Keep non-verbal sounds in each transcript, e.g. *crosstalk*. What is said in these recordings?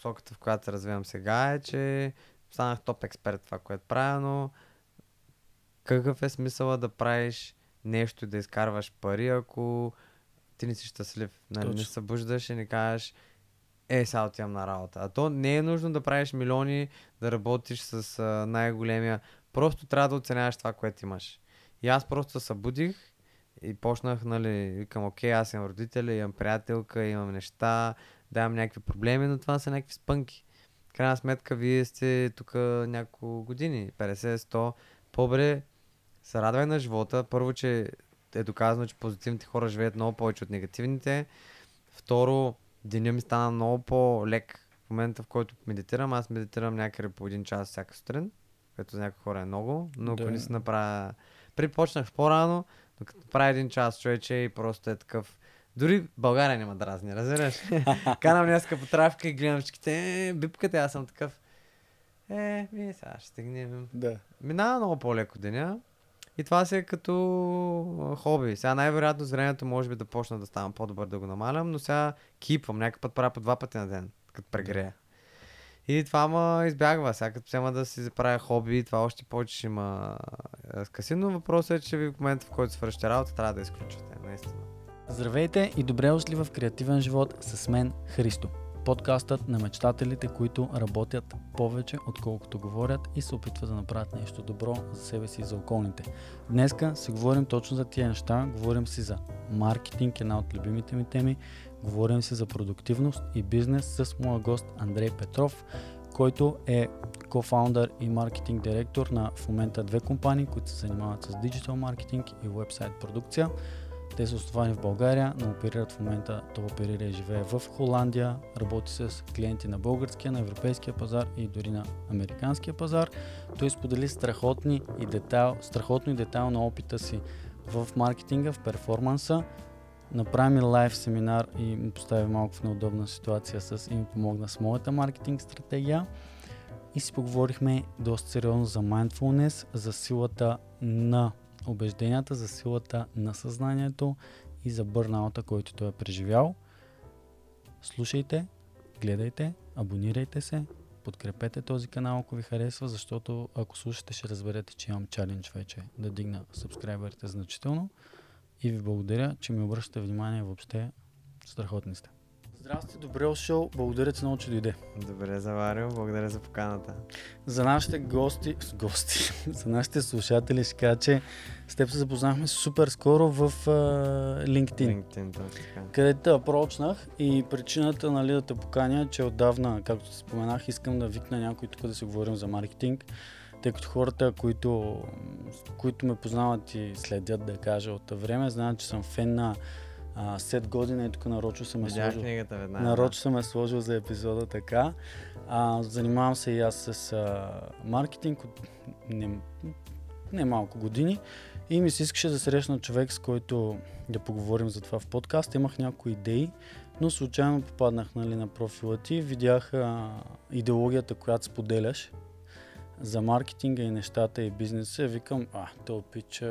посоката, в която се развивам сега е, че станах топ експерт това, което правя, но какъв е смисъла да правиш нещо и да изкарваш пари, ако ти не си щастлив. Нали? Не събуждаш и не кажеш, е, сега отивам на работа. А то не е нужно да правиш милиони, да работиш с а, най-големия. Просто трябва да оценяваш това, което имаш. И аз просто се събудих и почнах, нали, викам, окей, аз имам родители, имам приятелка, имам неща, да имам някакви проблеми, но това са някакви спънки. Крайна сметка, вие сте тук няколко години, 50-100. По-добре се радвай на живота. Първо, че е доказано, че позитивните хора живеят много повече от негативните. Второ, деня ми стана много по-лек в момента, в който медитирам. Аз медитирам някъде по един час всяка сутрин, което за някои хора е много, но ако Да. не си направя... Припочнах по-рано, но като правя един час човече и просто е такъв... Дори България няма дразни, разбираш? *laughs* Канам днеска по трафика и гледам всичките, е, бипката, аз съм такъв. Е, ми сега ще стигнем. Да. Минава много по-леко деня. И това си е като хоби. Сега най-вероятно с времето може би да почна да ставам по-добър да го намалям, но сега кипвам. Някакъв път правя по два пъти на ден, като прегрея. И това ма избягва. Сега като взема да си правя хоби, това още повече ще има скъси, но въпросът е, че в момента, в който свършите работа, трябва да изключвате. Наистина. Здравейте и добре дошли в Креативен живот с мен Христо. Подкастът на мечтателите, които работят повече, отколкото говорят и се опитват да направят нещо добро за себе си и за околните. Днеска си говорим точно за тия неща. Говорим си за маркетинг, една от любимите ми теми. Говорим си за продуктивност и бизнес с моя гост Андрей Петров, който е кофаундър и маркетинг директор на в момента две компании, които се занимават с диджитал маркетинг и вебсайт продукция. Те са основани в България, но оперират в момента, то оперира и живее в Холандия, работи с клиенти на българския, на европейския пазар и дори на американския пазар. Той сподели страхотни и детайл, страхотно и детайлно опита си в маркетинга, в перформанса. Направи ми лайв семинар и ми постави малко в неудобна ситуация с и ми помогна с моята маркетинг стратегия. И си поговорихме доста сериозно за mindfulness, за силата на убежденията, за силата на съзнанието и за бърнаута, който той е преживял. Слушайте, гледайте, абонирайте се, подкрепете този канал, ако ви харесва, защото ако слушате, ще разберете, че имам чалендж вече да дигна сабскрайберите значително. И ви благодаря, че ми обръщате внимание въобще. Страхотни сте. Здрасти, добре дошъл. Благодаря ти много, че дойде. Добре, заварил. Благодаря за поканата. За нашите гости, с гости, *laughs* за нашите слушатели ще кажа, че с теб се запознахме супер скоро в uh, LinkedIn, LinkedIn, точно така. където те апрочнах и причината нали, да те поканя, че отдавна, както ти споменах, искам да викна някой тук да си говорим за маркетинг, тъй като хората, които, които ме познават и следят, да кажа, от време, знаят, че съм фен на uh, Сет година и тук нарочно съм е Видях сложил. книгата веднага. Нарочно съм е сложил за епизода така. А, занимавам се и аз с а, маркетинг от не, не малко години и ми се искаше да срещна човек, с който да поговорим за това в подкаст. Имах някои идеи, но случайно попаднах нали, на профила ти, видях а, идеологията, която споделяш за маркетинга и нещата и бизнеса. Викам, а, то пич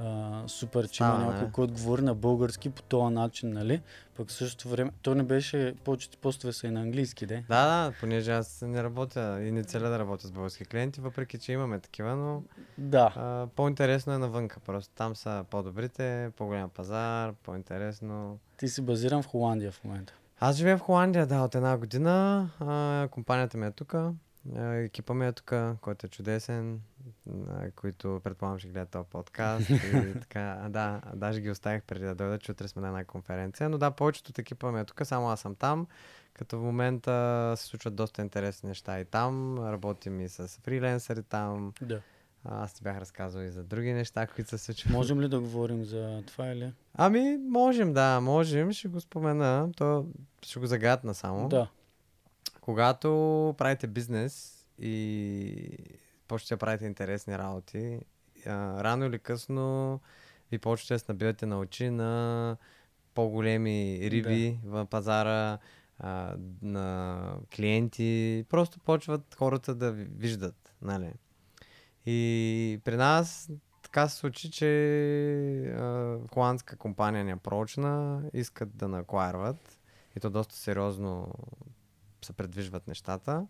а, супер, че има някой, не? който говори на български по този начин, нали? Пък в същото време, то не беше, повечето постове са и на английски, де. Да, да, понеже аз не работя и не целя да работя с български клиенти, въпреки че имаме такива, но Да. а, по-интересно е навънка просто. Там са по-добрите, по-голям пазар, по-интересно. Ти си базиран в Холандия в момента. Аз живея в Холандия, да, от една година. А, компанията ми е тук. Екипа ми е тук, който е чудесен, които предполагам ще гледат този подкаст. *laughs* и така, да, даже ги оставих преди да дойда, че утре сме на една конференция. Но да, повечето от екипа ми е тук, само аз съм там. Като в момента се случват доста интересни неща и там. Работим и с фриленсъри там. Да. Аз ти бях разказал и за други неща, които се случват. Можем ли да говорим за това или? Ами, можем, да, можем. Ще го спомена. То ще го загадна само. Да. Когато правите бизнес и почнете да правите интересни работи, а, рано или късно ви почвате да се набивате на очи на по-големи риби в пазара, а, на клиенти. Просто почват хората да ви виждат, нали? И при нас така се случи, че а, холандска компания ни е прочна, искат да накварват и то доста сериозно се предвижват нещата.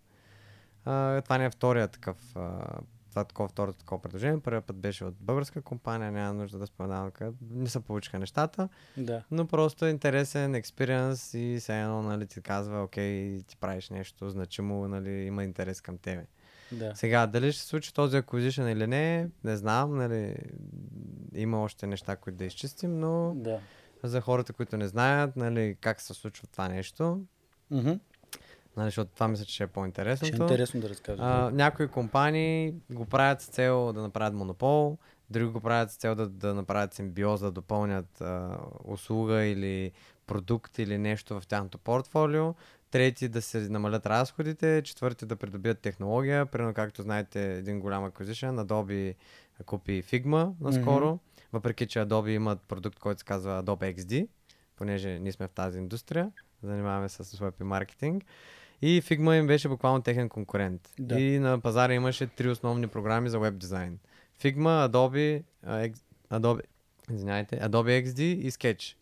А, това не е втория такъв, а, това такова, второто такова предложение. Първият път беше от българска компания, няма нужда да споменавам къде. Не се получиха нещата, Да. но просто е интересен експириенс и все едно, нали, ти казва, окей, ти правиш нещо значимо, нали, има интерес към тебе. Да. Сега, дали ще се случи този acquisition или не, не знам, нали, има още неща, които да изчистим, но Да. за хората, които не знаят, нали, как се случва това нещо, Мгм. Нали, защото това мисля, че ще е Ще е интересно да разкажеш. А, някои компании го правят с цел да направят монопол, други го правят с цел да, да направят симбиоза, да допълнят а, услуга или продукт или нещо в тяхното портфолио. Трети да се намалят разходите, четвърти да придобият технология. Примерно, както знаете, един голям acquisition, Adobe купи Figma наскоро, въпреки че Adobe имат продукт, който се казва Adobe XD, понеже ние сме в тази индустрия, занимаваме се с web и маркетинг. И Figma им беше буквално техен конкурент. Да. И на пазара имаше три основни програми за веб дизайн. Figma, Adobe, Adobe, извиняйте, Adobe XD и Sketch.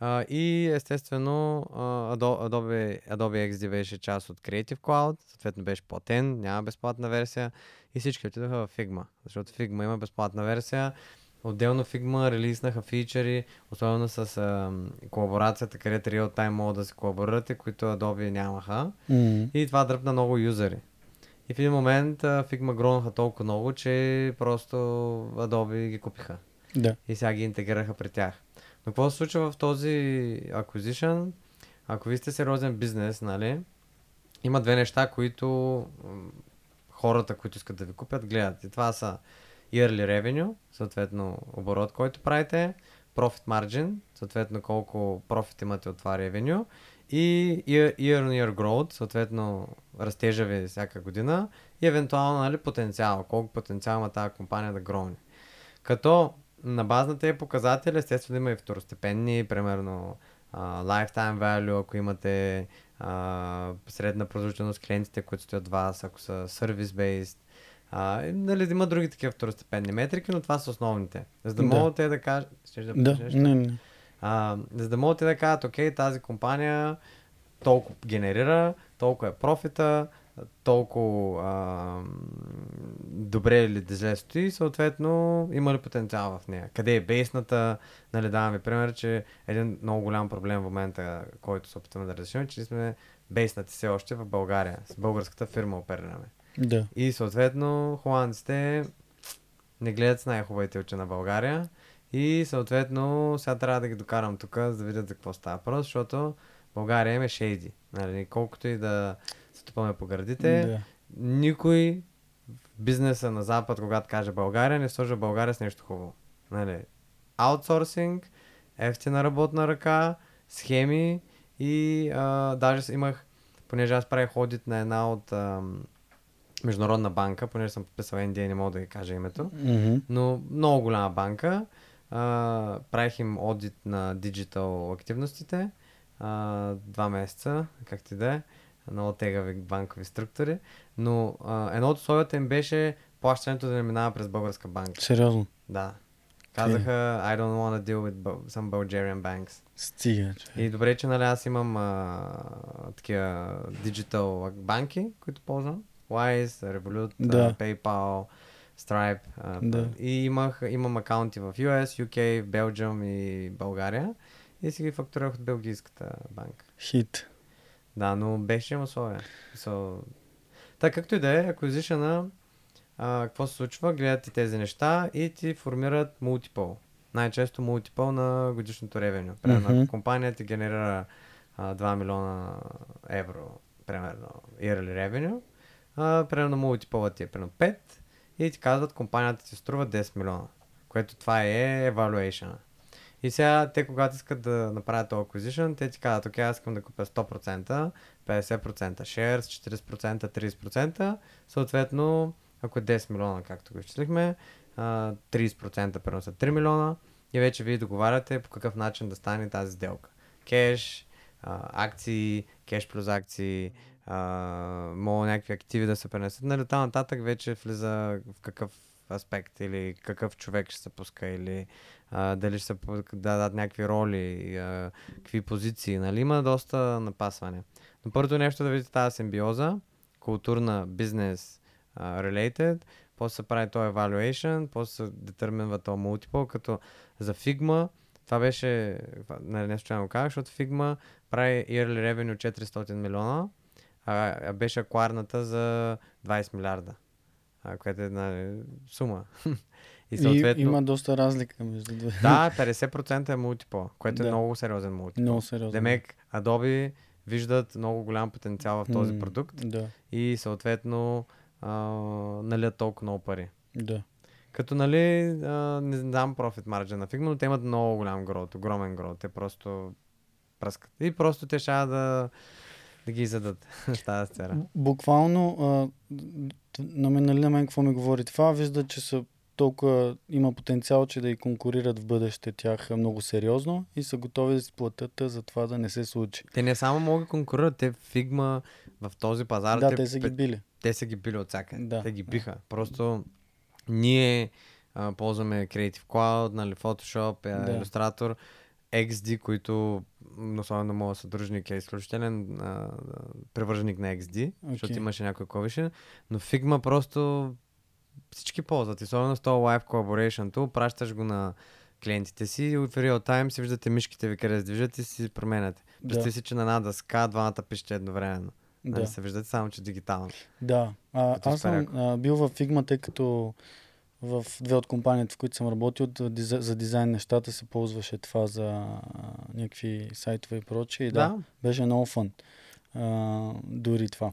А, и естествено Ado- Adobe, Adobe XD беше част от Creative Cloud, съответно беше платен, няма безплатна версия и всички отидоха в Figma, защото Figma има безплатна версия. Отделно Figma релизнаха фичери, особено с а, колаборацията, където real time могат да се колаборирате, които Adobe нямаха. Мгм. И това дръпна много юзери. И в един момент а, Figma гронаха толкова много, че просто Adobe ги купиха. Да. И сега ги интегрираха при тях. Но какво се случва в този acquisition? Ако ви сте сериозен бизнес, нали, има две неща, които хората, които искат да ви купят, гледат. И това са yearly revenue, съответно оборот, който правите, profit margin, съответно колко профит имате от това revenue и year, on year growth, съответно растежа ви всяка година и евентуално нали, потенциал, колко потенциал има тази компания да гроне. Като на база на тези показатели, естествено има и второстепенни, примерно а, lifetime value, ако имате а, средна продължителност клиентите, които стоят от вас, ако са service-based, а, нали, има други такива второстепенни метрики, но това са основните. За да, Да. могат те да кажат... Да, Да. нещо? Не, не. А, за да могат те да кажат, окей, тази компания толкова генерира, толкова е профита, толкова а, добре или зле стои, съответно има ли потенциал в нея. Къде е бейсната, нали давам ви пример, че един много голям проблем в момента, който се опитваме да разрешим, е, че сме бейснати все още в България. С българската фирма оперираме. Да. И съответно холандците не гледат с най-хубавите очи на България. И съответно сега трябва да ги докарам тук, за да видят за какво става въпрос, защото България им е шейди. Нали, колкото и да се тупаме по гърдите, Да. никой в бизнеса на Запад, когато каже България, не сложа България с нещо хубаво. Нали, аутсорсинг, ефтина работна ръка, схеми и а, даже имах, понеже аз правих одит на една от ам, международна банка, понеже съм подписал NDA, не мога да ви кажа името, Мгм. но много голяма банка. А, правих им одит на диджитал активностите. А, два месеца, как ти да е, много тегави банкови структури. Но а, едно от условията им беше плащането да не минава през българска банка. Сериозно. Да. Казаха, I don't want to deal with some Bulgarian banks. Стига, че. И добре, че нали аз имам а, такива диджитал банки, които ползвам. Wise, Revolut, Да. PayPal, Stripe. Да. И имах, имам акаунти в US, UK, Belgium и България. И си ги фактурирах от белгийската банка. Хит. Да, но беше им условия. So... Така както и да е, acquisition какво се случва, гледат ти тези неща и ти формират мултипъл. Най-често мултипъл на годишното ревеню. Примерно, Мгм. ако компания ти генерира а, 2 милиона евро, примерно, yearly revenue, а, примерно мултипълът ти е примерно 5 и ти казват компанията ти струва 10 милиона, което това е evaluation. И сега те, когато искат да направят този acquisition, те ти казват, окей, аз искам да купя 100%, 50% shares, 40%, 30%, съответно, ако е 10 милиона, както го изчислихме, а, 30% примерно са 3 милиона и вече вие договаряте по какъв начин да стане тази сделка. Кеш, акции, кеш плюс акции, мога някакви активи да се пренесат. Нали, там нататък вече влиза в какъв аспект или какъв човек ще се пуска или а, дали ще се дадат някакви роли, а, какви позиции. Нали? Има доста напасване. Но първото нещо да видите тази симбиоза, културна, бизнес, uh, related, после се прави то evaluation, после се детерминва то multiple, като за Figma, това беше, нали, не случайно казах, защото Figma прави yearly revenue 400 милиона, а, беше акварната за 20 милиарда, а, което е една сума. *laughs* И, съответно... И, има доста разлика между двете. Да, *laughs* 50% е мултипо, което да. е много сериозен мултипо. Много сериозен. Демек, Adobe виждат много голям потенциал в този mm, продукт да. и съответно а, налият толкова много пари. Да. Като нали, а, не знам профит марджа на Figma, но те имат много голям грот, огромен грот. Те просто пръскат. И просто те ще да, да ги зададат в *laughs* тази сцена. Буквално, а, на мен, нали, на мен какво ми говори това, вижда, че са толкова има потенциал, че да и конкурират в бъдеще тях много сериозно и са готови да си платят за това да не се случи. Те не само могат да конкурират, те фигма в този пазар. Да, те, те са ги били. Те са ги били от всяка. Да. Те ги биха. Просто ние а, ползваме Creative Cloud, нали, Photoshop, да. Illustrator, XD, които особено моят съдружник е изключителен а, превърженик на XD, okay. защото имаше някой ковише, но Figma просто всички ползват. Особено с този Live Collaboration Tool, пращаш го на клиентите си и в реал тайм си виждате мишките ви къде се движат и си променяте. Представи да. си, че на една дъска двамата пишете едновременно. Нали да. Нали се виждате само, че дигитално. Да. А, аз съм а, бил в Figma, тъй като в две от компаниите, в които съм работил, за дизайн нещата се ползваше това за някакви сайтове и прочие. И да, да беше много фън. А, дори това.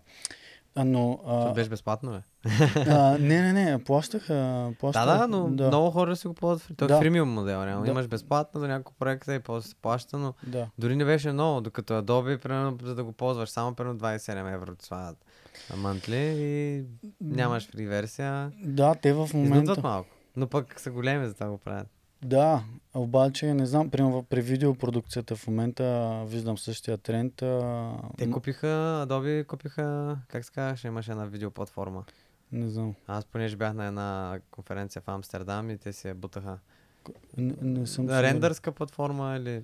А, но, а... беше безплатно, бе. *laughs* а, не, не, не, плащах. А, плащах да, да, но да. много хора си го ползват. Той е да. е фримиум модел, реално. Да. Имаш безплатно за няколко проекта и после се плаща, но да. дори не беше много, докато Adobe, примерно, за да го ползваш, само примерно 27 евро ти монтли и нямаш фри версия. Да, те в момента... Изнудват малко, но пък са големи, за това го правят. Да, обаче не знам, примерно при видеопродукцията в момента виждам същия тренд. А... Те купиха, Adobe купиха, как се казваше, имаше една видеоплатформа. Не знам. Аз понеже бях на една конференция в Амстердам и те се бутаха. Не, не съм да, рендърска платформа или...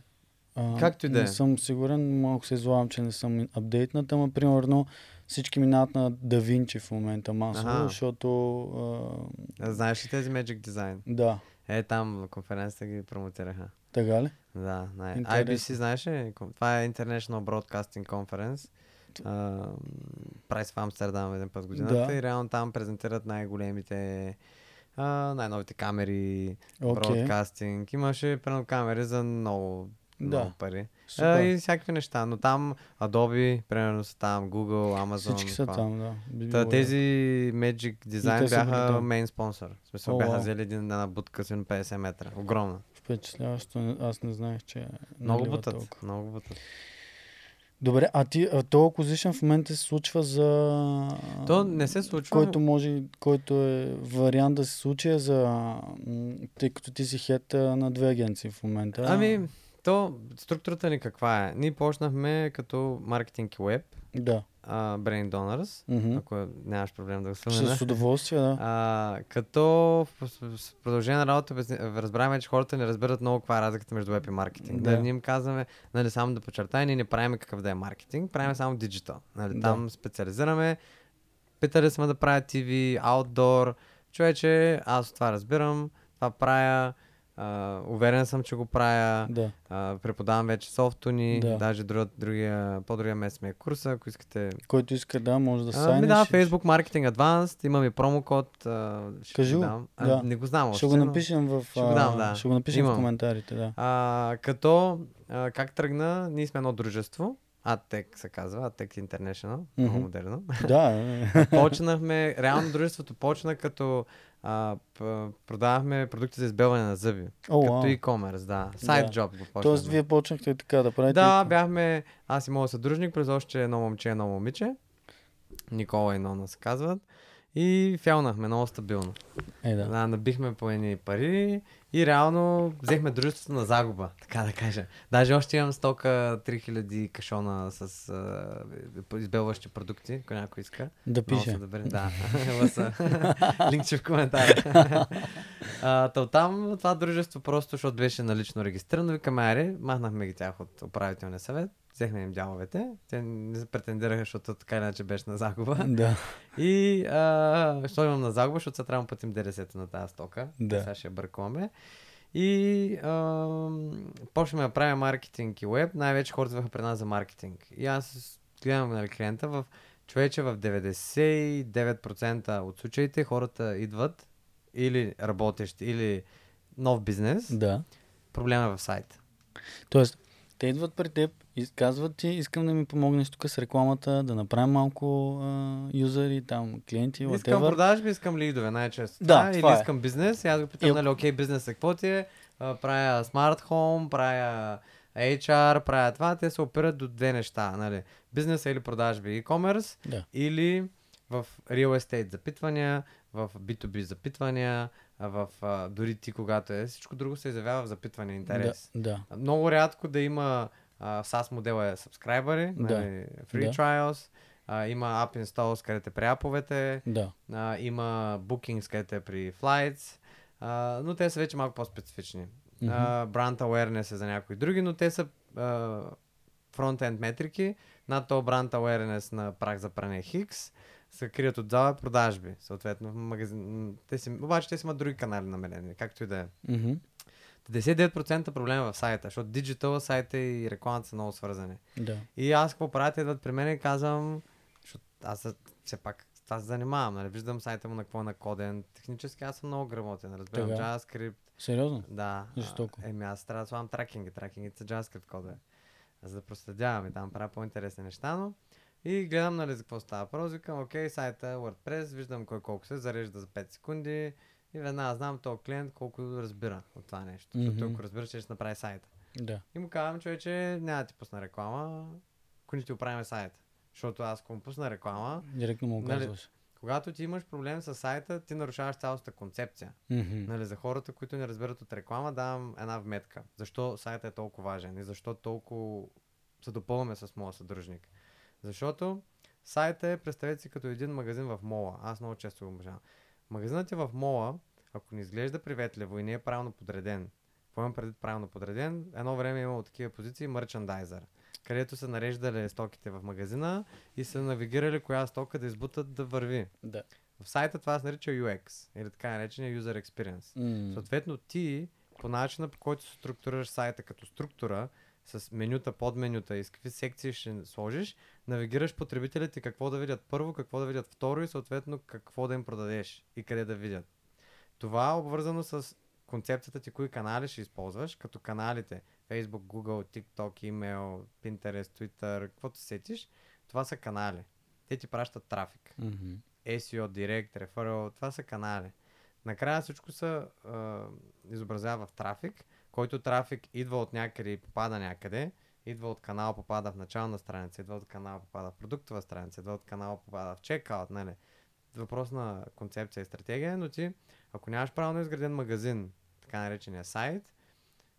А, Както и да е. Не съм сигурен, малко се излагам, че не съм апдейтната, но примерно всички минават на DaVinci в момента масово, ага. защото... А... Знаеш ли тези Magic Design? Да. Е, там на конференцията ги промотираха. Така ли? Да, най- IBC, знаеш ли? Това е International Broadcasting Conference. Прави в Амстердам един път годината да. и реално там презентират най-големите uh, най-новите камери, okay. бродкастинг. Имаше прено камери за много, да. много пари. Супер. и всякакви неща. Но там Adobe, примерно са там, Google, Amazon. Всички са това. там, да. Та, тези Magic Design бяха мейн спонсор. В смисъл бяха взели един, една будка с 50 метра. Огромна. Впечатляващо. Аз не знаех, че е Много бутат. Толкова. Много бутат. Добре, а ти, а то acquisition в момента се случва за... То не се случва. Който може, който е вариант да се случи е за... Тъй като ти си хет на две агенции в момента. Ами, то структурата ни каква е? Ние почнахме като маркетинг и веб. Да. Uh, Brain Donors, mm-hmm. ако нямаш проблем да го спомена. С удоволствие, да. Uh, като в, в продължение на работа разбравяме, че хората не разберат много каква е разликата между веб и маркетинг. Да. да ние им казваме, нали, само да подчертая, ние не правим какъв да е маркетинг, правим само диджитал. Нали, да. Там специализираме. Питали сме да правя TV, outdoor. Човече, аз това разбирам, това правя Uh, уверен съм, че го правя. Да. Uh, преподавам вече софтуни. Да. Даже другия, другия, по-другия месец ми е курса, ако искате. Който иска, да, може да сайнеш. Uh, да, Facebook Marketing Advanced. Имам и промокод. Uh, Кажи го. Да. не го знам Ще го напишем в, ще го, дам, да. ще го напишем Имам. в коментарите. Да. Uh, като, uh, как тръгна, ние сме едно дружество. Атек се казва, Атек International, mm-hmm. много модерно. Да. *laughs* Почнахме, реално дружеството почна като а, продавахме продукти за избелване на зъби. Oh, като wow. e-commerce, да. Сайт да. job го почнахме. Тоест вие почнахте така да правите? Да, бяхме, аз и моят съдружник, през още едно момче, едно момиче. Никола и Нона се казват. И фялнахме много стабилно. Е, да. да. Набихме по едни пари и реално взехме дружеството на загуба, така да кажа. Даже още имам стока 3000 кашона с а, избелващи продукти, ако някой иска. Да пише. Да, *laughs* да. Линкче в коментар. *laughs* а, това дружество просто, защото беше налично регистрирано, викаме, аре, махнахме ги тях от управителния съвет взехме им дяловете. Те не претендираха, защото така иначе беше на загуба. Да. И а, що имам на загуба, защото сега трябва да платим 90 на тази стока. Да. Сега ще я бъркуваме. И а, почнахме да правим маркетинг и веб. Най-вече хората идваха при нас за маркетинг. И аз гледам нали, клиента в човече в 99% от случаите хората идват или работещи, или нов бизнес. Да. Проблема е в сайта. Тоест, те идват при теб и казват ти, искам да ми помогнеш тук с рекламата, да направим малко а, юзери, там, клиенти, Искам whatever. продажби, искам лидове най-често. Да, или това е. искам бизнес. И аз го питам, И- нали, окей, бизнес е какво ти е? А, правя смарт хоум, правя HR, правя това. Те се опират до две неща. Нали. Бизнес или продажби e-commerce Да. или в real estate запитвания, в B2B запитвания, а в а, дори ти когато е. Всичко друго се изявява в запитване интерес. Да, да. Много рядко да има а, SaaS модела е subscriber, Да. нали, free Да. trials, а, има app installs, където е при аповете, Да. а, има bookings, където е при flights, а, но те са вече малко по-специфични. А, brand awareness е за някои други, но те са а, фронтенд метрики. Над то brand awareness на прах за пране Хикс се крият отзад продажби. Съответно, в магазин... Те си... Обаче те си имат други канали намерени, както и да е. Мгм. 99% проблем е в сайта, защото диджитал сайта и рекламата са много свързани. Да. И аз какво правя, те идват при мен и казвам, защото аз все пак това се занимавам, нали? виждам сайта му на какво е накоден. Технически аз съм много грамотен, разбирам Така. JavaScript, Сериозно? да. Жестоко. Еми аз трябва да слагам тракинги, тракингите са JavaScript кода. За да проследявам и там правя по-интересни неща, но и гледам нали за какво става въпрос, викам, окей, сайта е WordPress, виждам кой колко се зарежда за 5 секунди и веднага знам този клиент колко разбира от това нещо. Защото Мгм. ако разбира, ще ще направи сайта. Да. И му казвам, човече, няма да ти пусна реклама, ако не ти оправим сайта. Защото аз ако му пусна реклама, Директно му Нали, казваш. когато ти имаш проблем с сайта, ти нарушаваш цялостната концепция. Мгм. Нали, за хората, които не разбират от реклама, давам една вметка. Защо сайта е толкова важен и защо толкова се допълваме с моя съдружник. Защото сайта е, представете си, като един магазин в мола. Аз много често го обожавам. Магазинът е в мола, ако не изглежда приветливо и не е правилно подреден, какво имам предвид правилно подреден, едно време е имало такива позиции мерчендайзър, където са нареждали стоките в магазина и са навигирали коя стока да избутат да върви. Да. В сайта това се нарича UX или така наречения User Experience. М. Съответно, ти по начина по който се структурираш сайта като структура, с менюта, подменюта и с какви секции ще сложиш, навигираш потребителите какво да видят първо, какво да видят второ и съответно какво да им продадеш и къде да видят. Това е обвързано с концепцията ти, кои канали ще използваш, като каналите Facebook, Google, TikTok, email, Pinterest, Twitter, каквото сетиш, това са канали. Те ти пращат трафик. Мгм. SEO, Direct, Referral, това са канали. Накрая всичко се изобразява в трафик, който трафик идва от някъде и попада някъде, идва от канал, попада в начална страница, идва от канал, попада в продуктова страница, идва от канал, попада в чекаут, нали? Въпрос на концепция и стратегия, но ти, ако нямаш правилно изграден магазин, така наречения сайт,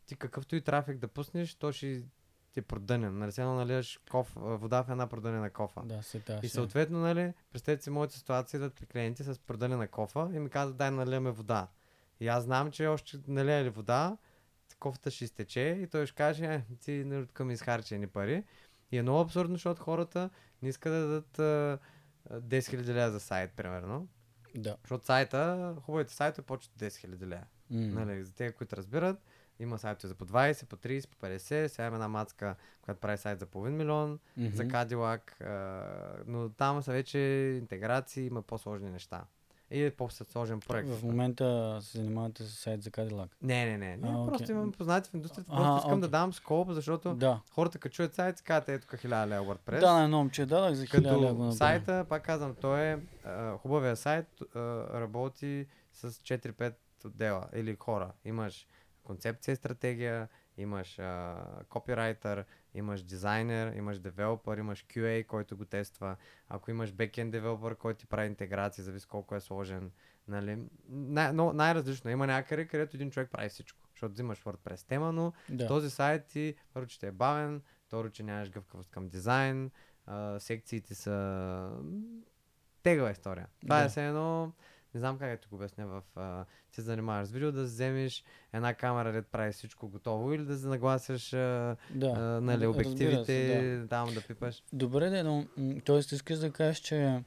ти какъвто и трафик да пуснеш, то ще ти е продънен. Нали, едно наливаш коф, вода в една продънена кофа. Да, се тази. И съответно, нали, представете си моята ситуация, при клиенти с продълена кофа и ми казват, дай наливаме вода. И аз знам, че още налия ли вода, кофата ще изтече и той ще каже, е, ти нали, ми изхарчени пари. И е много абсурдно, защото хората не искат да дадат а, а, 10 000 лева за сайт, примерно. Да. Защото сайта, хубавите сайтове почват 10 000 лева. М. Нали, за тези, които разбират, има сайтове за по 20, по 30, по 50. Сега има една мацка, която прави сайт за половин милион Мгм. за Cadillac, а, но там са вече интеграции, има по-сложни неща. И е по-сложен проект. В момента се занимавате с сайт за Cadillac. Не, не, не. не А, просто окей. имам познати в индустрията. Просто искам да окей. дам скоп, защото Да. хората като чуят сайт, си казват, ето тук 1000 лева WordPress. Да, на едно момче дадах за 1000 лева Като сайта, пак казвам, той е а, хубавия сайт, а, работи с 4-5 отдела или хора. Имаш концепция стратегия, имаш а, копирайтер, имаш дизайнер, имаш девелопър, имаш QA, който го тества. Ако имаш backend девелопър, който ти прави интеграция, зависи колко е сложен. Нали? Най- но, най-различно. Има някъде, където един човек прави всичко. Защото взимаш WordPress тема, но Да. този сайт ти първо, че те е бавен, второ, че нямаш гъвкавост към дизайн, а, секциите са тегава история. Това Да. е все едно не знам как да ти го обясня в... А, ти се занимаваш с видео, да вземеш една камера, да прави всичко готово или да се нагласяш а, Да. а, нали, обективите, се, да. там да пипаш. Добре, де, но т.е. искаш да кажеш, че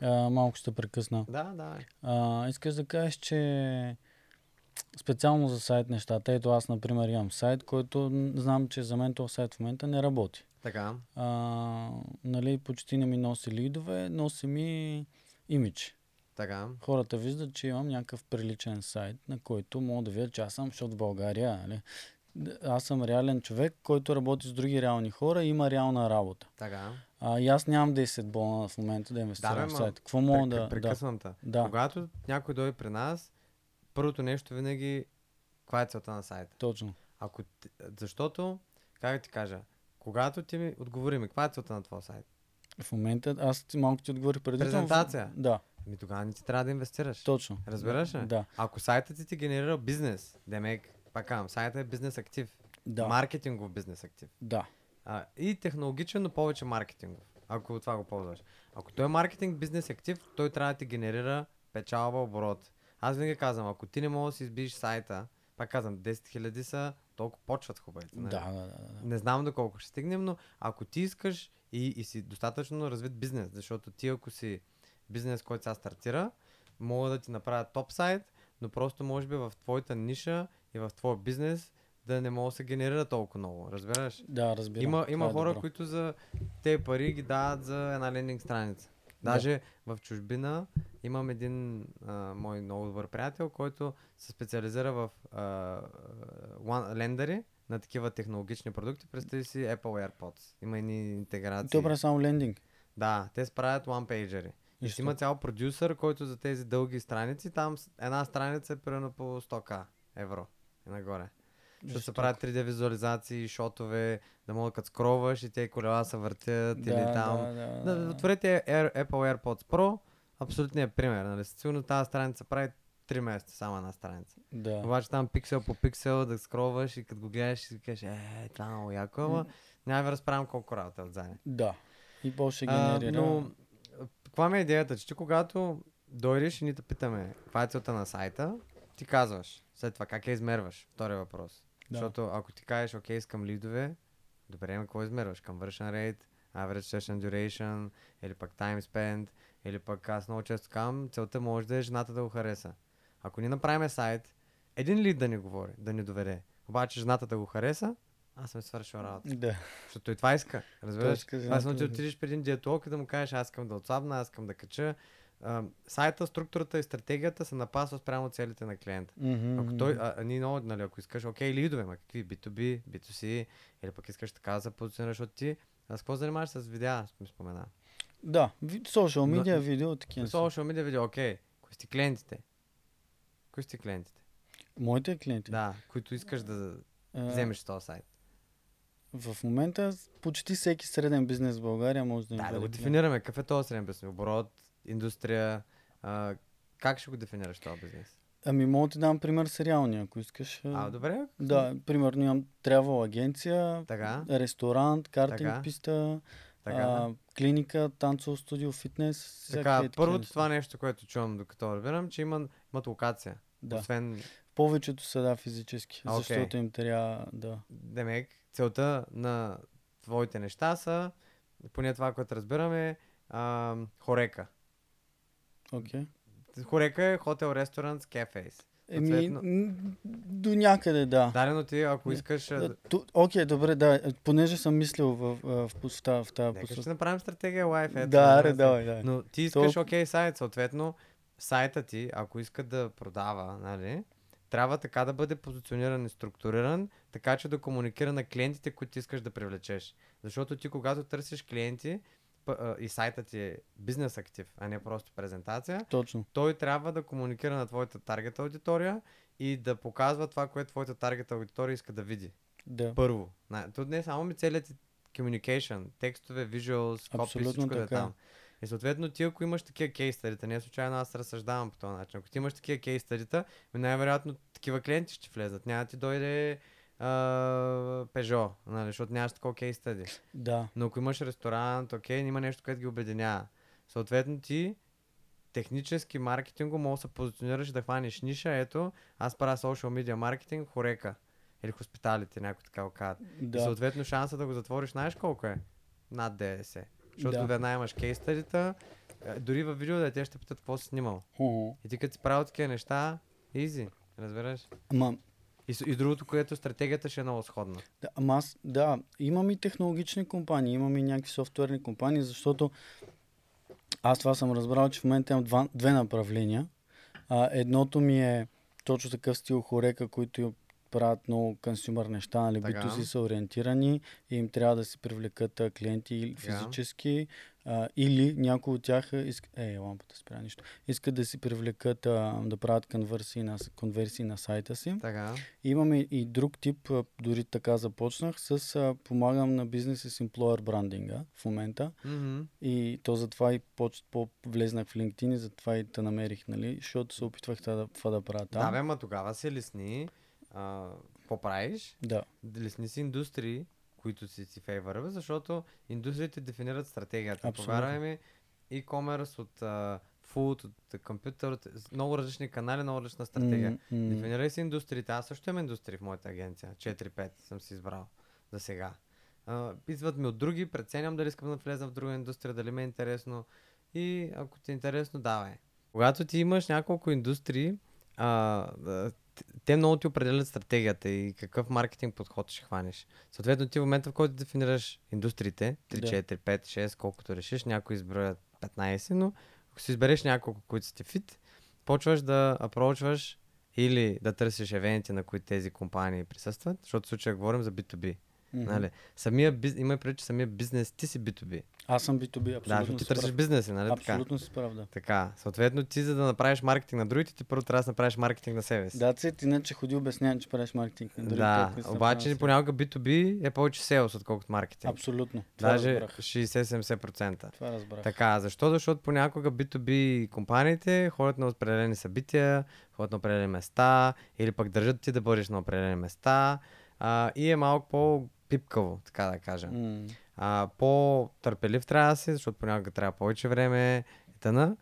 а, малко ще прекъсна. Да, да. А, искаш да кажеш, че специално за сайт нещата, ето аз, например, имам сайт, който знам, че за мен този сайт в момента не работи. Така. А, нали, почти не ми носи лидове, носи ми имидж. Така. Хората виждат, че имам някакъв приличен сайт, на който могат да видят, че аз съм, защото в България, нали, аз съм реален човек, който работи с други реални хора и има реална работа. Така. А, и аз нямам 10 бона в момента да инвестирам Да, бе, в сайт. Какво мога Прек- да... Да, Прекъсвам те. да, Когато някой дойде при нас, първото нещо винаги, каква е целта на сайта? точно. Ако, защото, как да ти кажа, когато ти ми отговори ми, каква е целта на твоя сайт? В момента аз ти малко ти отговорих преди. Презентация. Да, Ми тогава не ти трябва да инвестираш. точно. Разбираш ли? Да, Ако сайтът ти ти генерира бизнес, демек, пак казвам, сайтът е бизнес актив. да, Маркетингов бизнес актив. да. А, и технологичен, но повече маркетингов. Ако това го ползваш. Ако той е маркетинг бизнес актив, той трябва да ти генерира печалба, оборот. Аз винаги казвам, ако ти не можеш да си избиеш сайта, пак казвам, 10 000 са, толкова почват хубавите. Да, нали? да, да, да. Не знам доколко ще стигнем, но ако ти искаш и, и си достатъчно развит бизнес, защото ти ако си бизнес, който сега стартира, мога да ти направя топ сайт, но просто може би в твоята ниша и в твоя бизнес да не мога да се генерира толкова много. Разбираш? Да, разбирам. Има, Това има е хора, добро. които за те пари ги дават за една лендинг страница. Даже в чужбина имам един а, мой много добър приятел, който се специализира в а, one, лендери на такива технологични продукти. Представи си Apple AirPods. Има едни интеграции. Добре, само лендинг. Да, те справят one pager. И си има цял продюсър, който за тези дълги страници, там една страница е примерно по 100к евро и нагоре. Защото се правят 3D визуализации, шотове, да могат като скроваш и те колела се въртят да, или там. Да, да, Да, да. отворете Air, Apple AirPods Pro, абсолютният пример. Нали? Сигурно тази страница прави 3 месеца, само една страница. да. Обаче там пиксел по пиксел да скроваш и като го гледаш и си кажеш, е, това е много яко, ама няма да ви разправям колко работа е отзади. Да. И после А, генерира. но, а, каква ми е идеята, че ти когато дойдеш и ни те питаме каква е целта на сайта, ти казваш. След това как я измерваш? Втория въпрос. Да. Защото ако ти кажеш, окей, искам лидове, добре, ама какво измерваш? Conversion rate, average session duration, или пък time spent, или пък аз много често казвам, целта може да е жената да го хареса. Ако ни направим сайт, един лид да ни говори, да ни доведе, обаче жената да го хареса, аз съм свършил работа. Да. Защото той това иска. Разбираш? жената само ти отидеш при един диетолог и да му кажеш, аз искам да отслабна, аз искам да кача. А, сайта, структурата и стратегията се напасва спрямо целите на клиента. Мгм, Ако той, а, ние много, нали, ако искаш, окей, лидове, ма какви, B2B, B2C, или пък искаш така да се позиционираш от ти, а с какво занимаваш с видеа, ми спомена. Да, social Но- media, видео, такива. Social media видео, окей, кои сте клиентите? Кои сте клиентите? Моите клиенти. Да, които искаш да А, вземеш този сайт. В момента почти всеки среден бизнес в България може да им Да, да го дефинираме. Какъв е този среден бизнес? Оборот, индустрия, а, как ще го дефинираш този бизнес? Ами мога да ти дам пример с реални, ако искаш. А, добре. Да, примерно имам travel агенция, Така, ресторант, картинг Така. писта, така. а, клиника, танцово студио, фитнес. Така, първото това нещо, което чувам докато разбирам, че има, имат локация. Да. Освен Повечето са да физически, окей. защото им трябва да. Демек, целта на твоите неща са, поне това, което разбираме, а, хорека. Окей. Хорека е хотел, ресторант, кафейс. Еми, до някъде да. Дарено ти, ако искаш, Окей, добре, да. Понеже съм мислил в, в, в, в, в, тази нека ще посока. направим стратегия лайф. ето, Да, за- давай, давай. Но ти искаш, То- окей, сайт, съответно, сайта ти, ако иска да продава, нали, трябва така да бъде позициониран и структуриран, така че да комуникира на клиентите, които искаш да привлечеш. Защото ти, когато търсиш клиенти и сайтът ти е бизнес актив, а не просто презентация, Точно. той трябва да комуникира на твоята таргет аудитория и да показва това, което твоята таргет аудитория иска да види. Да. Първо. То не е само ми целият communication, текстове, visuals, копи, всичко да е така. там. И съответно ти, ако имаш такива кейс стадита, не е случайно аз разсъждавам по този начин, ако ти имаш такива кейс стадита, ми най-вероятно такива клиенти ще влезат. Няма ти дойде Пежо, нали, защото нямаш такова кейс стади. Да. Но ако имаш ресторант, окей, има нещо, което ги обединява. Съответно ти технически маркетинго може да се позиционираш и да хванеш ниша. Ето, аз правя social media маркетинг, хорека. Или хоспиталите, някой така го казват. И Да. съответно шанса да го затвориш, знаеш колко е? Над 90. Защото Да. веднага имаш кейс стадита, е, дори във видео да те ще питат какво си снимал. Ху-ху. И ти като си правил такива неща, изи, разбираш? Ама, И, и другото, което стратегията ще е много сходна. да, ама аз, да, имам и технологични компании, имам и някакви софтуерни компании, защото аз това съм разбрал, че в момента имам два, две направления. А, едното ми е точно такъв стил хорека, които правят много консюмър неща, нали, Така. B2C са ориентирани и им трябва да си привлекат а, клиенти или физически, а, или някои от тях иска... Е, лампата спря нищо. Искат да си привлекат, а, да правят конверсии на, конверсии на сайта си. Така. Имаме и друг тип, а, дори така започнах, с а, помагам на бизнес с employer брандинга в момента. Мгм. И то затова и поч, по, влезнах в LinkedIn и затова и те намерих, нали? Защото се опитвах това да, това да правя там. Да, бе, ма тогава се лесни. А, какво правиш? Да, Лесни си индустрии, които си си фейвърва, защото индустриите дефинират стратегията. Абсолютно. Повярвай ми, e-commerce от а, food, от компютър, от много различни канали, много различна стратегия. М, м. Дефинирай си индустриите. Аз също имам индустрии в моята агенция. 4-5 съм си избрал за сега. А, идват ми от други, преценям дали искам да влеза в друга индустрия, дали ми е интересно. И ако ти е интересно, давай. Когато ти имаш няколко индустрии, а, те много ти определят стратегията и какъв маркетинг подход ще хванеш. Съответно, ти в момента, в който дефинираш индустриите, 3, Да. 4, 5, 6, колкото решиш, някои изброят 15, но ако си избереш няколко, които са ти фит, почваш да апрочваш или да търсиш евенти, на които тези компании присъстват, защото в случая говорим за B2B. Мгм. Нали? Самия биз... Има предвид, че самия бизнес ти си B2B. Аз съм B2B, Да, абсолютно защото ти си търсиш прав. бизнеси, нали така? Абсолютно си прав, да. Така, съответно ти за да направиш маркетинг на другите, ти първо трябва да направиш маркетинг на себе си. Да, цет, иначе ходи обяснявам, че правиш маркетинг на другите. да обаче понякога B2B е повече селс, отколкото маркетинг. Абсолютно. Това Даже разбрах. 60-70%. Това разбрах. Така, защо? Защото понякога B2B компаниите ходят на определени събития, ходят на определени места, или пък държат ти да бъдеш на определени места а, и е малко по-пипкаво, така да кажа. М, А, по-търпелив трябва да си, защото понякога трябва повече време и тъна.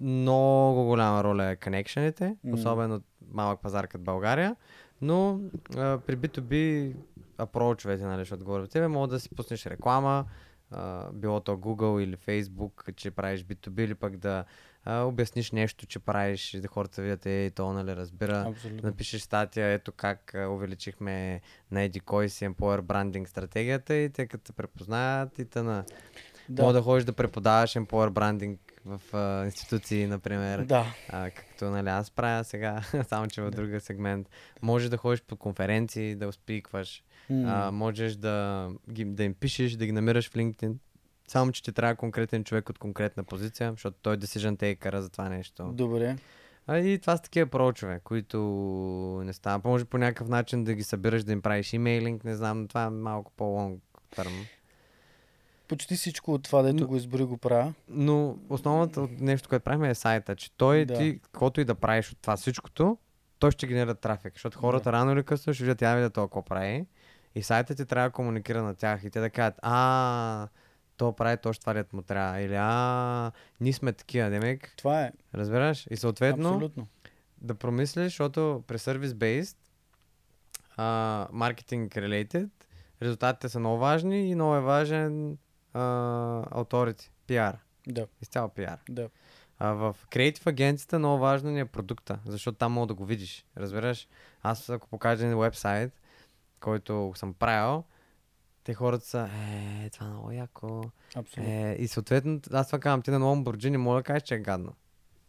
Много голяма роля е коннекшените, М. особено малък пазар като България, но а, при B2B апрочовете, нали, защото говоря тебе, мога да си пуснеш реклама, а, било то Google или Facebook, че правиш B2B, или пък да а, обясниш нещо, че правиш и да хората видят, е, то нали разбира. Абсолютно. Напишеш статия, ето как увеличихме на еди кой си Employer Branding стратегията и те като те препознаят и тъна. Да. Мога Да. да ходиш да преподаваш Employer Branding в а, институции, например. Да. А, както нали, аз правя сега, *laughs* само че в друга сегмент. Може да ходиш по конференции, да успикваш. М, А, можеш да, ги, да им пишеш, да ги намираш в LinkedIn. Само, че ти трябва конкретен човек от конкретна позиция, защото той decision taker за това нещо. Добре. А и това са такива прочове, които не става. Може по някакъв начин да ги събираш, да им правиш имейлинг, не знам, но това е малко по-лонг търм. Почти всичко от това, дето Но- го избори, го правя. Но основното от нещо, което правим е сайта, че той Да. ти, каквото и да правиш от това всичкото, той ще генерира трафик, защото хората Да. рано или късно ще видят, я видя какво прави и сайта ти трябва да комуникира на тях и те да кажат, а, то прави точно това, дето му трябва. Или а, ние сме такива, демек, Това е. разбираш? И съответно, Абсолютно. да промислиш, защото при а, marketing related, резултатите са много важни и много е важен authority, PR, Да, изцяло PR. да. А в креатив агенцията много важно ни е продукта, защото там мога да го видиш. Разбираш? Аз ако покажа един вебсайт, който съм правил, те хората са, е, това е много яко. Абсолютно. Е, и съответно, аз това казвам, ти на Lamborghini мога да кажеш, че е гадно.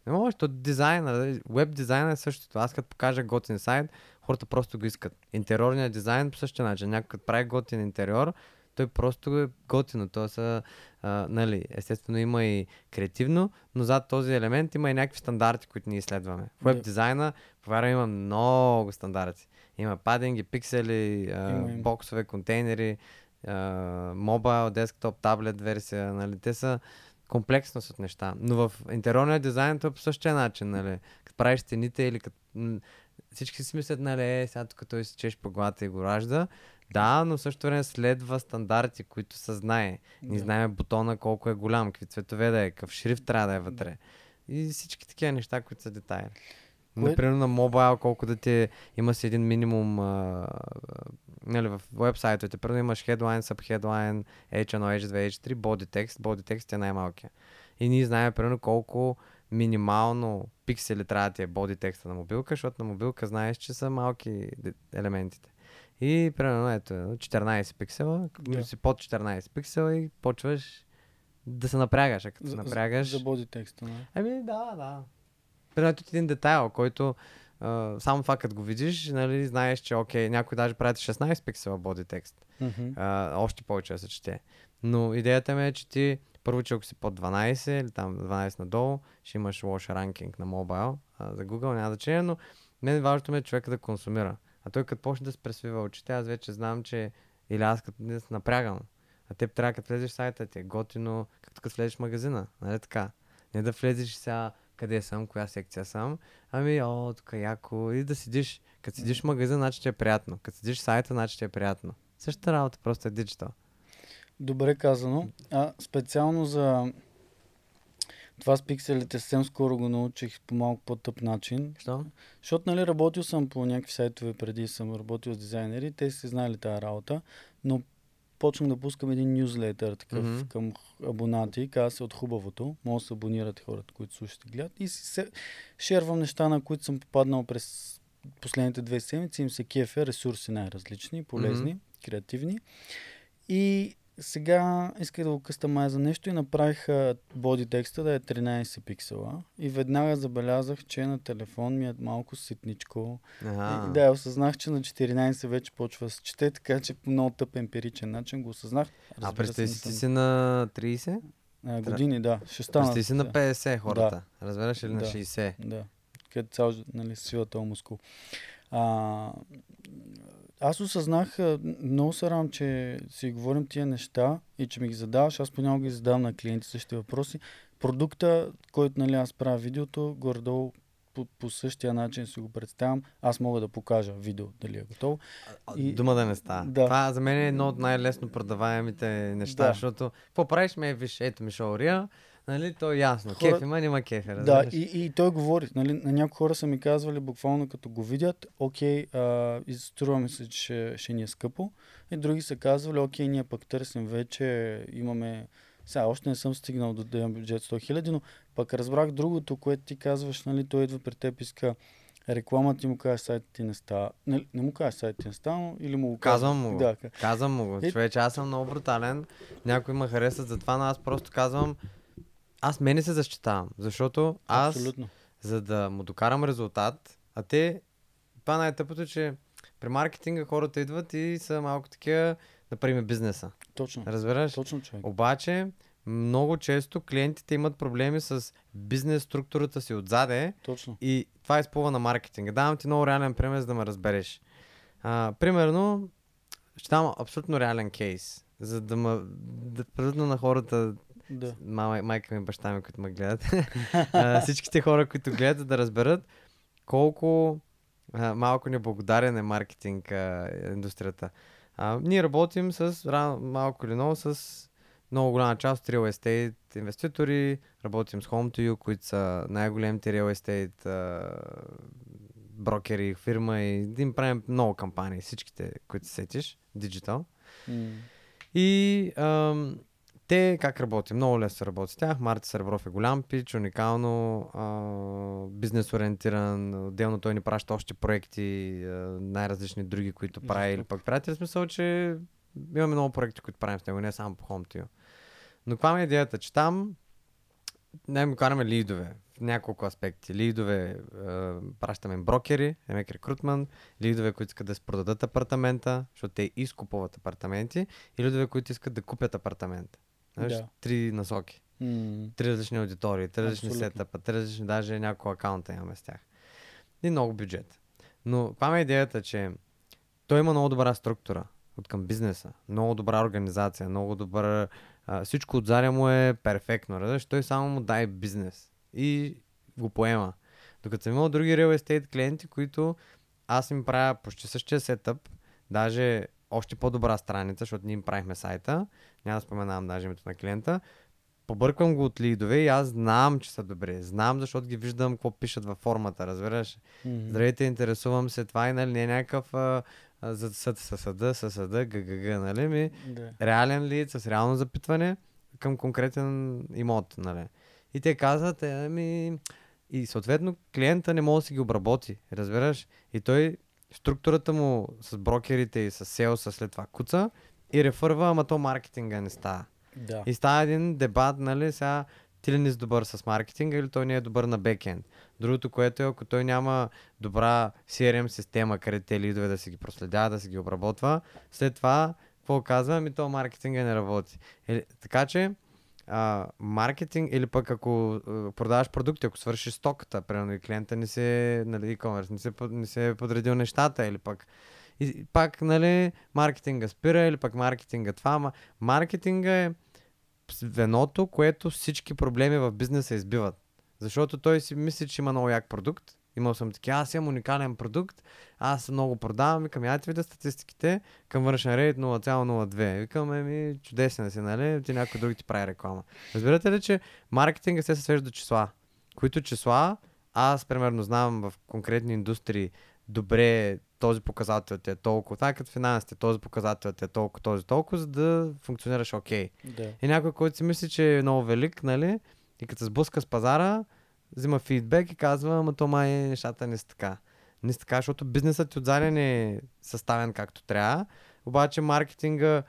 Не можеш, то дизайна, веб дизайна е същото. Аз като покажа готин сайт, хората просто го искат. Интериорният дизайн по същия начин. Някой като прави готин интериор, той просто е готино. То са, а, нали, естествено има и креативно, но зад този елемент има и някакви стандарти, които ние изследваме. В веб дизайна, повярвам, има много стандарти. Има падинги, пиксели, а, боксове, контейнери, мобайл, десктоп, таблет версия, нали, те са комплексност от неща. Но в интериорния дизайн то е по същия начин, нали, като правиш стените или като... Всички си мислят, нали, е, сега тук той си чеш по главата и го ражда. Да, но в същото време следва стандарти, които се знае. Ние Да. знаем бутона колко е голям, какви цветове да е, какъв шрифт трябва да е вътре. И всички такива неща, които са детайли. Кое- Например, на мобайл, колко да ти има си един минимум а, нали, в вебсайтовете. Първо имаш headline, subheadline, H1, H2, H3, body text. Body text е най-малкия. И ние знаем, примерно, колко минимално пиксели трябва да ти е body текста на мобилка, защото на мобилка знаеш, че са малки елементите. И примерно ето 14 пиксела, Да. да. си под 14 пиксела и почваш да се напрягаш. А като се За- напрягаш... За боди текста, нали? Ами да, да. Примерно един детайл, който а, само това като го видиш, нали, знаеш, че окей, някой даже прави 16 пиксела боди текст. А, още повече да се чете. Но идеята ми е, че ти първо, че ако си под 12 или там 12 надолу, ще имаш лош ранкинг на мобайл. За Google няма значение, но мен важното ми е човека да консумира. А той като почне да се пресвива очите, аз вече знам, че или аз като не се напрягам. А теб трябва като влезеш в сайта ти, е готино, както като влезеш в магазина, нали така? Не да влезеш сега къде съм, коя секция съм, ами о, тук яко и да седиш. Като седиш в магазин, значи ти е приятно. Като седиш в сайта, значи ти е приятно. Същата работа, просто е диджитал. Добре казано. А специално за това с пикселите съвсем скоро го научих по малко по-тъп начин. Що? Защото, нали, работил съм по някакви сайтове преди, съм работил с дизайнери, те си знали тази работа, но почнах да пускам един нюзлетър такъв Мгм. към абонати, казва се от хубавото, може да се абонират хората, които слушат и гледат. И се шервам неща, на които съм попаднал през последните две седмици, им се кефе, ресурси най-различни, полезни, креативни. И сега исках да го къстамайза нещо и направих а, боди текста да е 13 пиксела. И веднага забелязах, че на телефон ми е малко ситничко. Ага. И, да, осъзнах, че на 14 вече почва да се чете, така че по много тъп емпиричен начин го осъзнах. а Разбира представи се, си, си на 30? А, години, да. Ще стана. Представи си на да. 50 хората. Разбираш ли на Да. 60? Да, където цял, нали, свива този мускул. А, аз осъзнах, много се радвам, че си говорим тия неща и че ми ги задаваш. Аз понякога ги задавам на клиенти същите въпроси. Продукта, който нали, аз правя видеото, горе-долу по, по същия начин си го представям. Аз мога да покажа видео дали е готово. И- Дума да не става. Да. Това за мен е едно от най-лесно продаваемите неща, Да. защото какво правиш, ме виж, ето ми шоурия, нали, то е ясно. Хора- Кеф има, няма кеф, Да, и, и той говори. Нали, на някои хора са ми казвали, буквално като го видят, окей, а, изструва ми се, че ще, ни е скъпо. И други са казвали, окей, ние пък търсим вече, имаме... Сега още не съм стигнал до да имам бюджет 100 хиляди, но пък разбрах другото, което ти казваш, нали, той идва при теб, иска реклама, ти му кажеш сайта ти не става. Не, не му кажеш сайта ти не става, но или му го казваш. Казвам му го. Да, ка- Казвам му го. Е- Човече, аз съм много брутален. Някои ме харесват за това, но аз просто казвам, аз мене се защитавам, защото аз, абсолютно. за да му докарам резултат, а те, това най-тъпото, че при маркетинга хората идват и са малко такива, например, бизнеса. Точно. Разбираш? Точно, човек. Обаче, много често клиентите имат проблеми с бизнес структурата си отзаде Точно. и това изплува на маркетинга. Давам ти много реален пример, за да ме разбереш. А, примерно, ще дам абсолютно реален кейс, за да, ме, да предадна на хората, Да. мама, майка ми баща ми, които ме гледат, *laughs* а, всичките хора, които гледат, да разберат колко а, малко неблагодарен е маркетинг а, индустрията. А, ние работим с ра- малко или много с много голяма част от real estate инвеститори, работим с Home2You, които са най-големите real estate а, брокери, фирма и им правим много кампании, всичките, които се сетиш, диджитал. М. И ам, те как работим? Много лесно се работи с тях. Марти Сребров е голям пич, уникално а, бизнес ориентиран. Отделно той ни праща още проекти, а, най-различни други, които прави. Или пък приятели, в смисъл, че имаме много проекти, които правим с него, не само по HomeTio. Но каква ми е идеята? Че там не ми караме лидове в няколко аспекти. Лидове е, пращаме брокери, емек рекрутмент, лидове, които искат да продадат апартамента, защото те изкупуват апартаменти, и лидове, които искат да купят апартамента. Знаеш, Да. три насоки. М. Три различни аудитории, три различни Абсолютно. сетъпа, три различни, даже няколко акаунта имаме с тях. И много бюджет. Но каква ми е идеята, че той има много добра структура от към бизнеса, много добра организация, много добра... А, всичко отзаря му е перфектно, разбираш? Той само му дай бизнес и го поема. Докато съм имал други real estate клиенти, които аз им правя почти същия сетъп, даже още по-добра страница, защото ние им правихме сайта, няма да споменавам даже името на клиента, побърквам го от лидове и аз знам, че са добри. Знам, защото ги виждам какво пишат във формата, разбираш? Мгм. Здравейте, интересувам се, това и нали не е някакъв а, а, за съд, със съда, със съда, ггг, нали ми? Да. реален лид с реално запитване към конкретен имот, нали? И те казват, е, ами... И съответно клиента не може да си ги обработи, разбираш? И той, структурата му с брокерите и с селса след това куца и рефърва, ама то маркетинга не става. Да. И става един дебат, нали, сега ти ли не си добър с маркетинга или той не е добър на бекенд. Другото, което е, ако той няма добра CRM система, където те лидове да си ги проследява, да си ги обработва, след това, какво казва, ми то маркетинга не работи. Или, така че, а, маркетинг или пък ако а, продаваш продукти, ако свършиш стоката, примерно и клиента не се, нали, e-commerce, не се, не се е подредил нещата или пък и пак, нали, маркетинга спира или пък маркетинга това, ама маркетинга е звеното, което всички проблеми в бизнеса избиват. Защото той си мисли, че има много як продукт. Имал съм такива, аз имам уникален продукт, аз много продавам, викам, я ти видя статистиките, към външен рейд 0,02. Викам, еми, чудесен си, нали? Ти някой друг ти прави реклама. Разбирате ли, че маркетинга се свежда до числа, които числа, аз примерно знам в конкретни индустрии, добре, този показател ти е толкова, е като финансите, този показател ти е толкова, този толкова, за да функционираш окей. Да. И някой, който си мисли, че е много велик, нали? И като се сблъска с пазара, взима фидбек и казва, ама то май нещата не са така. Не са така, защото бизнесът ти отзади не е съставен както трябва, обаче маркетинга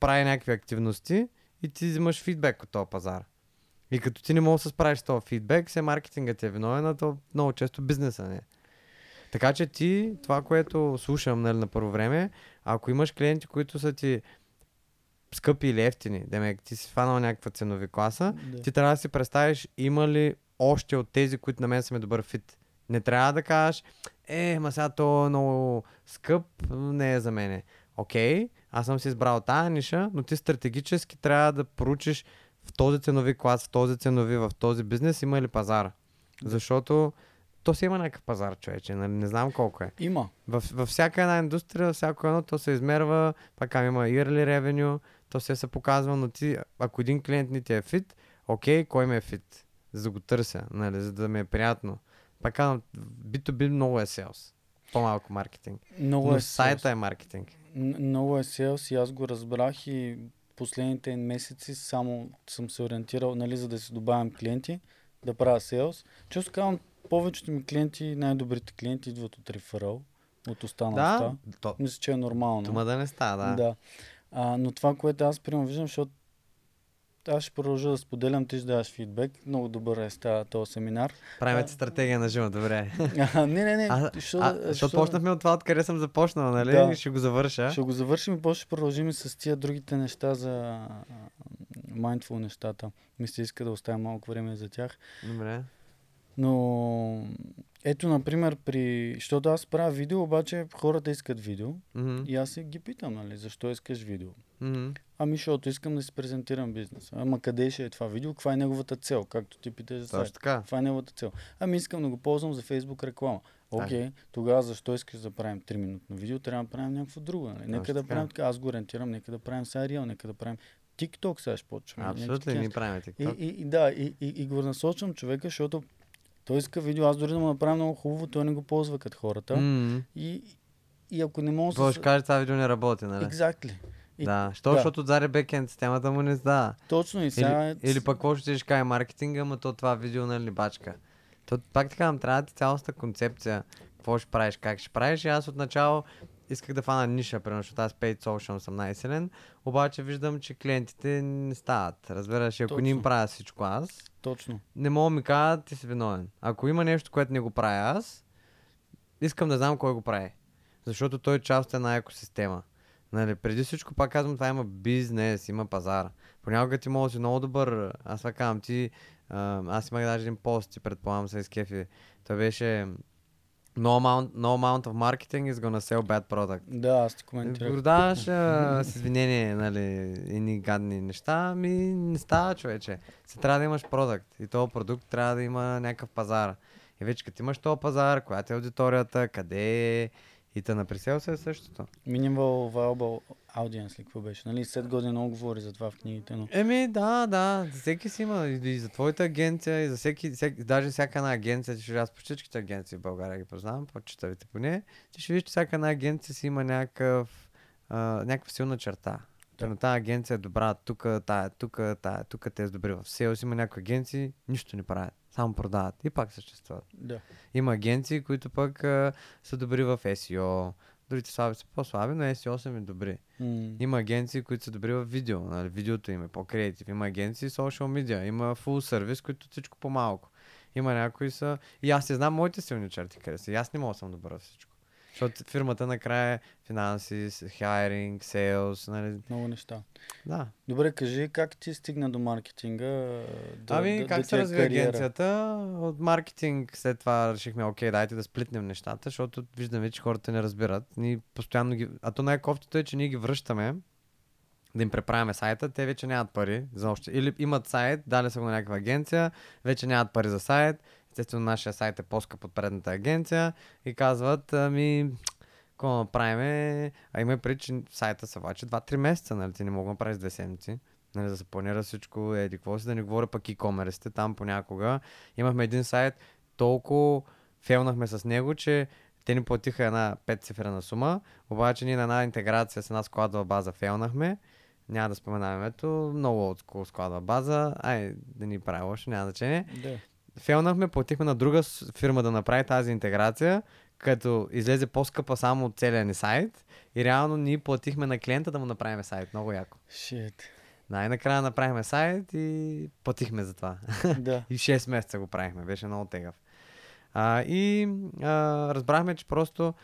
прави някакви активности и ти взимаш фидбек от този пазар. И като ти не можеш да се справиш с този фидбек, все маркетингът ти е виновен, а то много често бизнеса не е. Така че ти, това, което слушам нали, на първо време, ако имаш клиенти, които са ти скъпи или ефтини, демек ти си фанал някаква ценови класа, Да. ти трябва да си представиш има ли още от тези, които на мен са ми добър фит. Не трябва да кажеш, е, ма сега то е много скъп, не е за мене. Окей, аз съм си избрал тази ниша, но ти стратегически трябва да поручиш в този ценови клас, в този ценови, в този бизнес има ли пазар. Защото то си има някакъв пазар, човече, нали? не знам колко е. Има. В, във всяка една индустрия, всяко едно, то се измерва, пак има yearly revenue, то се се показва, но ти, ако един клиент не ти е фит, окей, кой ме е фит? За да го търся, нали, за да ми е приятно. Пак казвам, B2B много е sales. По-малко маркетинг. Много но е сайта sales. е маркетинг. Много е селс и аз го разбрах и последните месеци само съм се ориентирал, нали, за да си добавям клиенти, да правя селс. Често казвам, повечето ми клиенти, най-добрите клиенти идват от реферал, от останалата. Да, то, Мисля, че е нормално. тума да не става, да. Да. А, но това, което аз примерно виждам, защото аз ще продължа да споделям, ти ще даваш фидбек. Много добър е става този семинар. Правим А- стратегия на живо, добре. *laughs* А, не, не, не. А, що а, да- защото що- почнахме от това, откъде съм започнал, нали? Да. Ще го завърша. Ще го завършим и после ще продължим и с тия другите неща за mindful нещата. Ми се иска да оставим малко време за тях. Добре. Но ето, например, при... Защото аз правя видео, обаче хората искат видео. Мгм. И аз ги питам, нали, защо искаш видео? Мгм. Ами, защото искам да си презентирам бизнес. Ама къде ще е това видео? Каква е неговата цел? Както ти питаш за сайт. Така. Това е неговата цел. Ами искам да го ползвам за Facebook реклама. Окей, тогава защо искаш да правим 3 минутно видео? Трябва да правим някакво друго. Нали? Нека Точно да правим така. Аз го ориентирам, нека да правим Real, нека да правим TikTok сега ще почваме. някакви Абсолютно, и ни правим TikTok. и, и, да, и, и, и го насочвам човека, защото той иска видео. Аз дори да му направя много хубаво, той не го ползва като хората. Мгм. И, и ако не мога Какво ще кажеш, това видео не работи, нали? Exactly. И- Да, що, да. защото отзади бекенд системата му не става. Точно и сега... Или, или пък какво ще ти кажа маркетинга, ама то това видео нали бачка. То, пак така, трябва да ти цялостна концепция. Какво ще правиш, как ще правиш. И аз отначало исках да фана ниша, примерно, защото аз paid social съм най-силен, обаче виждам, че клиентите не стават. Разбираш, ако не им Точно. правя всичко аз, Точно. не мога да ми кажат, ти си виновен. Ако има нещо, което не го правя аз, искам да знам кой го прави. Защото той е част от една екосистема. Нали, преди всичко, пак казвам, това има бизнес, има пазар. Понякога ти може да си много добър. Аз това казвам, ти... Аз имах даже един пост, ти предполагам се изкефи. Той беше... No amount, no amount of marketing is gonna sell bad product. Да, аз ти коментирах. даваш а, *laughs* с извинение, нали, едни гадни неща, ми не става, човече. Се трябва да имаш продукт и този продукт трябва да има някакъв пазар. И вече като имаш този пазар, която е аудиторията, къде е И та на пресел се е същото. Minimal Viable Audience ли какво беше? Нали, след година много говори за това в книгите, но... Еми, да, да, за всеки си има. И, за твоята агенция, и за всеки, всеки даже всяка една агенция, ще аз по всичките агенции в България ги познавам, по-читавите поне, ти ще видиш, че всяка една агенция си има някакъв, а, някаква силна черта. Да. Да. тази агенция е добра, тук, тая, тук, тая, тук те са добри в селс. Има някои агенции, нищо не правят, само продават и пак съществуват. Да. Има агенции, които пък а, са добри в SEO, другите слаби са по-слаби, но SEO са ми добри. М, Има агенции, които са добри в видео, нали? видеото им е по-креатив. Има агенции social media, има full сервис, които всичко по-малко. Има някои са... И аз не знам моите силни черти къде са. И аз не мога да съм добър във всичко. Защото фирмата накрая е финанси, хайринг, сейлс, нали? Много неща. Да. Добре, кажи как ти стигна до маркетинга? Да, ами, да, как да се разви кариера? агенцията? От маркетинг след това решихме, окей, дайте да сплитнем нещата, защото виждаме, че хората не разбират. Ние постоянно ги... А то най-кофтито е, че ние ги връщаме да им преправяме сайта, те вече нямат пари за още. Или имат сайт, дали са го на някаква агенция, вече нямат пари за сайт. Естествено, нашия сайт е по-скъп от предната агенция и казват, ами, какво направим? А има преди, че сайта се влачи 2-3 месеца, нали? Ти не мога да направиш две седмици. Нали, да се планира всичко, еди какво си, да не говоря пък e-commerce там понякога. Имахме един сайт, толкова фелнахме с него, че те ни платиха една 5 цифрена сума, обаче ние на една интеграция с една складова база фелнахме. Няма да споменаваме ето, много от складова база. Ай, да ни прави лошо, няма значение. Да. Фелнахме, платихме на друга фирма да направи тази интеграция, като излезе по-скъпа само от целия ни сайт и реално ние платихме на клиента да му направим сайт. Много яко. Shit. Най-накрая направихме сайт и платихме за това. да. *laughs* И 6 месеца го правихме. Беше много тегав. А, и а, разбрахме, че просто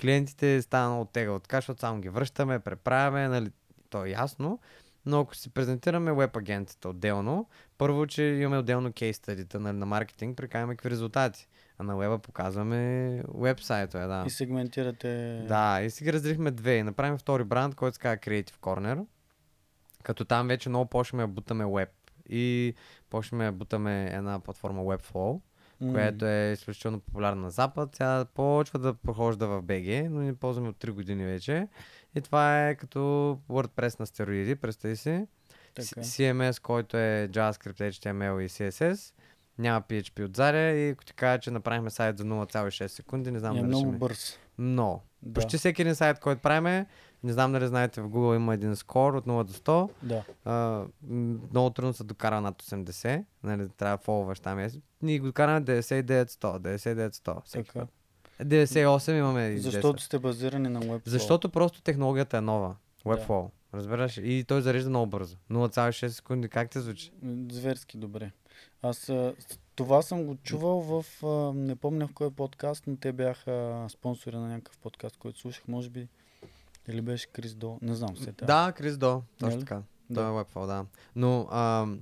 клиентите стана много тегав. Така, защото само ги връщаме, преправяме, нали, то е ясно. Но ако си презентираме веб агенцията отделно, първо, че имаме отделно кейс стадита нали, на маркетинг, прикаваме какви резултати. А на веба показваме вебсайта, да. И сегментирате... Да, и си ги разделихме две. И направим втори бранд, който се казва Creative Corner. Като там вече много почваме да бутаме веб. И почваме да бутаме една платформа Webflow, М, която е изключително популярна на Запад. Тя почва да прохожда в BG, но ние ползваме от 3 години вече. И това е като WordPress на стероиди, представи си. Така. CMS, който е JavaScript, HTML и CSS. Няма PHP отзади и ако ти кажа, че направихме сайт за 0,6 секунди, не знам е дали много ми... бърз. Много. Да. Почти всеки един сайт, който правиме, не знам дали знаете, в Google има един скор от 0 до 100. Да. А, много трудно се докара над 80. Нали, трябва да фолваш там. Ние го докараме 99-100, 99-100. всеки Така. път. 98 имаме и 10. Защото сте базирани на Webflow. Защото просто технологията е нова. Webflow. Разбираш? И той зарежда много бързо. 0,6 секунди. Как те звучи? Зверски добре. Аз това съм го чувал в, не помня в кой подкаст, но те бяха спонсори на някакъв подкаст, който слушах, може би. Или беше Крис До, не знам се. Да, Крис До. Точно Нали? така. Да. Да. Той е Webflow, да. Но ам,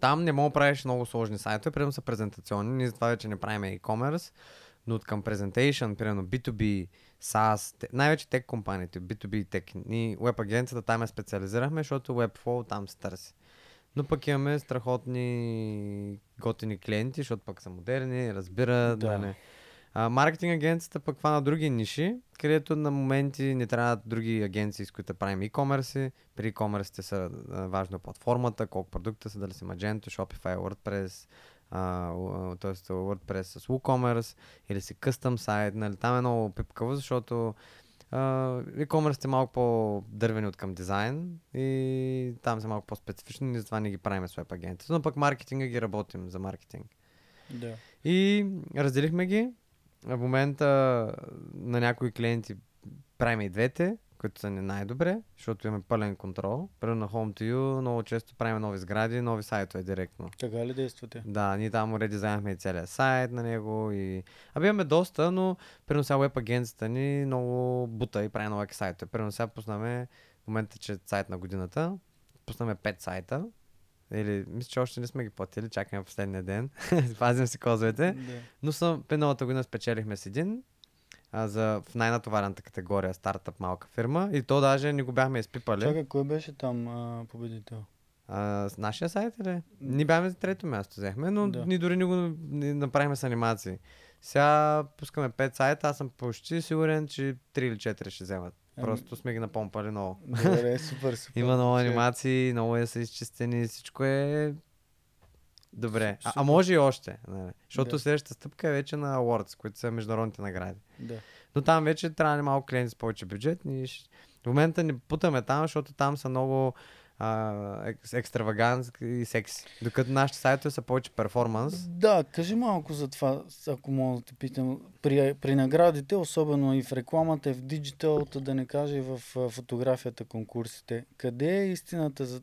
там не мога да правиш много сложни сайтове, примерно са презентационни. Ние затова вече не правим e-commerce, но от към presentation, примерно B2B, SaaS, най-вече тек компаниите, B2B и тек. Ние веб агенцията там я специализирахме, защото Webflow там се търси. Но пък имаме страхотни готини клиенти, защото пък са модерни, разбират. Да. Да. Нали. А, маркетинг агенцията пък хвана други ниши, където на моменти не трябват други агенции, с които правим e-commerce. При e-commerce са а, важно платформата, колко продукта са, дали са Magento, Shopify, WordPress, а, т.е. WordPress с WooCommerce или си custom сайт. Нали, там е много пипкаво, защото а, e-commerce е малко по-дървени от към дизайн и там са малко по-специфични, и затова не ги правим с веб агенцията. Но пък маркетинга ги работим за маркетинг. Да. И разделихме ги. В момента на някои клиенти правим и двете, които са ни най-добре, защото имаме пълен контрол. Примерно на Home to You много често правим нови сгради, нови сайтове директно. Така ли действате? Да, ние там редизайнахме и целият сайт на него и... Абе имаме доста, но примерно сега веб агенцията ни много бута и прави нови сайтове. Примерно сега пуснаме, в момента, че е сайт на годината, пуснаме 5 сайта. Или, мисля, че още не сме ги платили, чакаме последния ден. *laughs* Пазим си козовете. Да. Но съм, миналата година спечелихме с един а, за, в най-натоварената категория стартъп малка фирма и то даже не го бяхме изпипали. Чакай, кой беше там а, победител? А, с нашия сайт или? Ние бяхме за трето място взехме, но Да. ние дори не го не направихме с анимации. Сега пускаме 5 сайта, аз съм почти сигурен, че 3 или 4 ще вземат. Ами- Просто сме ги напомпали много. Добре, супер, супер. *laughs* Има много анимации, много е са изчистени, всичко е добре. А, а може и още. Нали? Защото Да. следващата стъпка е вече на Awards, които са международните награди. Да. Но там вече трябва ни малко клиенти с повече бюджет. Ние. В момента ни путаме там, защото там са много а, ек- екстравагански и секси. Докато нашите сайтове са повече перформанс. Да, кажи малко за това, ако мога да те питам. При, при наградите, особено и в рекламата, и в диджитал, та да не кажа и в фотографията, конкурсите, къде е истината за...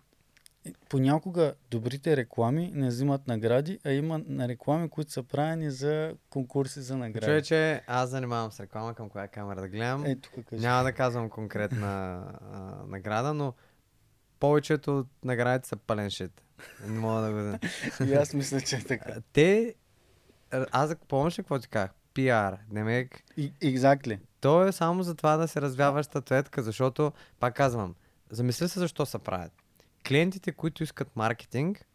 Понякога добрите реклами не взимат награди, а има на реклами, които са правени за конкурси за награди. Човече, аз занимавам с реклама, към коя камера да гледам. Тук кажи. Няма да казвам конкретна а, награда, но повечето от наградите са пълен шит. Не мога да го... *laughs* И аз мисля, че е така. Те... Аз помниш ли какво ти казах? PR. Демек, exactly. то е само за това да се развява статуетка, защото, пак казвам, замисли се защо се правят. Клиентите, които искат маркетинг,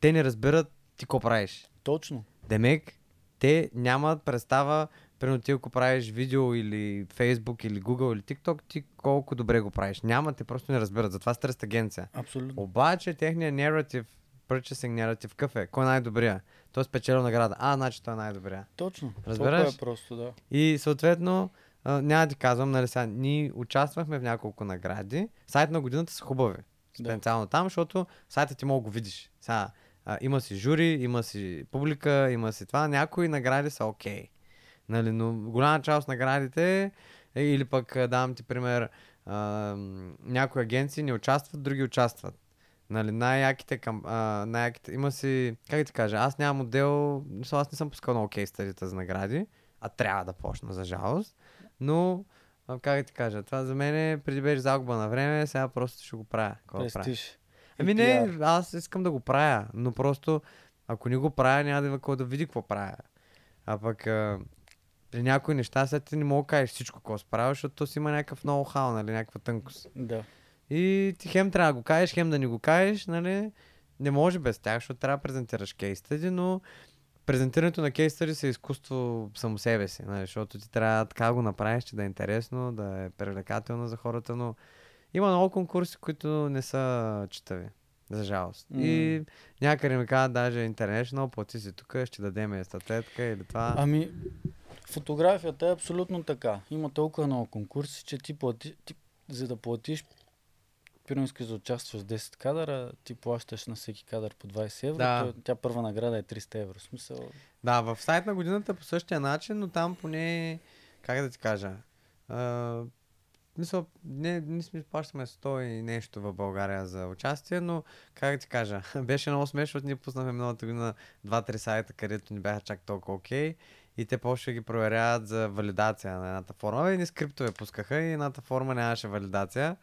те не разбират ти какво правиш. Точно. Демек, те нямат представа, примерно ти ако правиш видео или Facebook или Google или TikTok, ти колко добре го правиш. Няма, те просто не разбират. Затова търсят агенция. Абсолютно. Обаче техният narrative, purchasing narrative, какъв е? Кой е най-добрия? Той е спечелил награда. А, значи той е най-добрия. Точно. Разбираш? Толкова е просто, да. И съответно, а, няма да ти казвам, нали сега, ние участвахме в няколко награди. Сайт на годината са хубави. Да. Специално там, защото сайтът ти мога да го видиш. Сега, а, има си жури, има си публика, има си това. Някои награди са окей. Нали, но голяма част от наградите, е, или пък давам ти пример, а, някои агенции не участват, други участват. Нали, най-яките, към, а, най-яките, има си, как да ти кажа, аз нямам мисля, аз не съм пускал на окей стадията за награди, а трябва да почна, за жалост. Но, а, как ти кажа, това за мен е, преди беше загуба на време, сега просто ще го правя. Престиж. Ами не, аз искам да го правя, но просто ако не го правя, няма да има кой да види какво правя. А пък а, при някои неща сега ти не мога да кажеш всичко, какво справя, защото то си има някакъв ноу-хау, нали, някаква тънкост. Да. И ти хем трябва да го кажеш, хем да не го кажеш, нали, не може без тях, защото трябва да презентираш кейс стади, но презентирането на кейс стади е изкуство само себе си, нали, защото ти трябва така го направиш, че да е интересно, да е привлекателно за хората, но има много конкурси, които не са читави. За жалост. М. И някъде ми казват даже International, плати си тук, ще дадем статуетка или това. Ами, фотографията е абсолютно така. Има толкова много конкурси, че ти плати, ти, за да платиш, примерно искаш да участваш в 10 кадъра, ти плащаш на всеки кадър по 20 евро, Да. тя първа награда е 300 евро. Смисъл, Да, в сайт на годината по същия начин, но там поне, как да ти кажа, а, мисъл, не, не сме плащаме 100 и нещо в България за участие, но как да ти кажа, *laughs* беше много смешно, защото ние пуснахме миналата година 2-3 сайта, където ни бяха чак толкова окей. И те да ги проверяват за валидация на едната форма. И ни скриптове пускаха и едната форма нямаше валидация.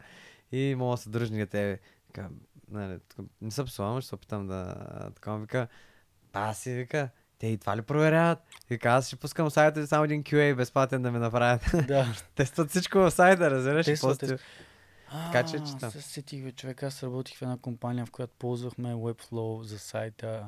И мога да са дръжни те. Вика, нали, не се псувам, ще се опитам да... Така вика, ба си, вика, те и това ли проверяват? Вика, аз ще пускам сайта и само един QA безплатен да ми направят. *laughs* да. *laughs* Тестват всичко в сайта, разбираш? Тестват, После- Така че чета. се сетих, човек, аз работих в една компания, в която ползвахме Webflow за сайта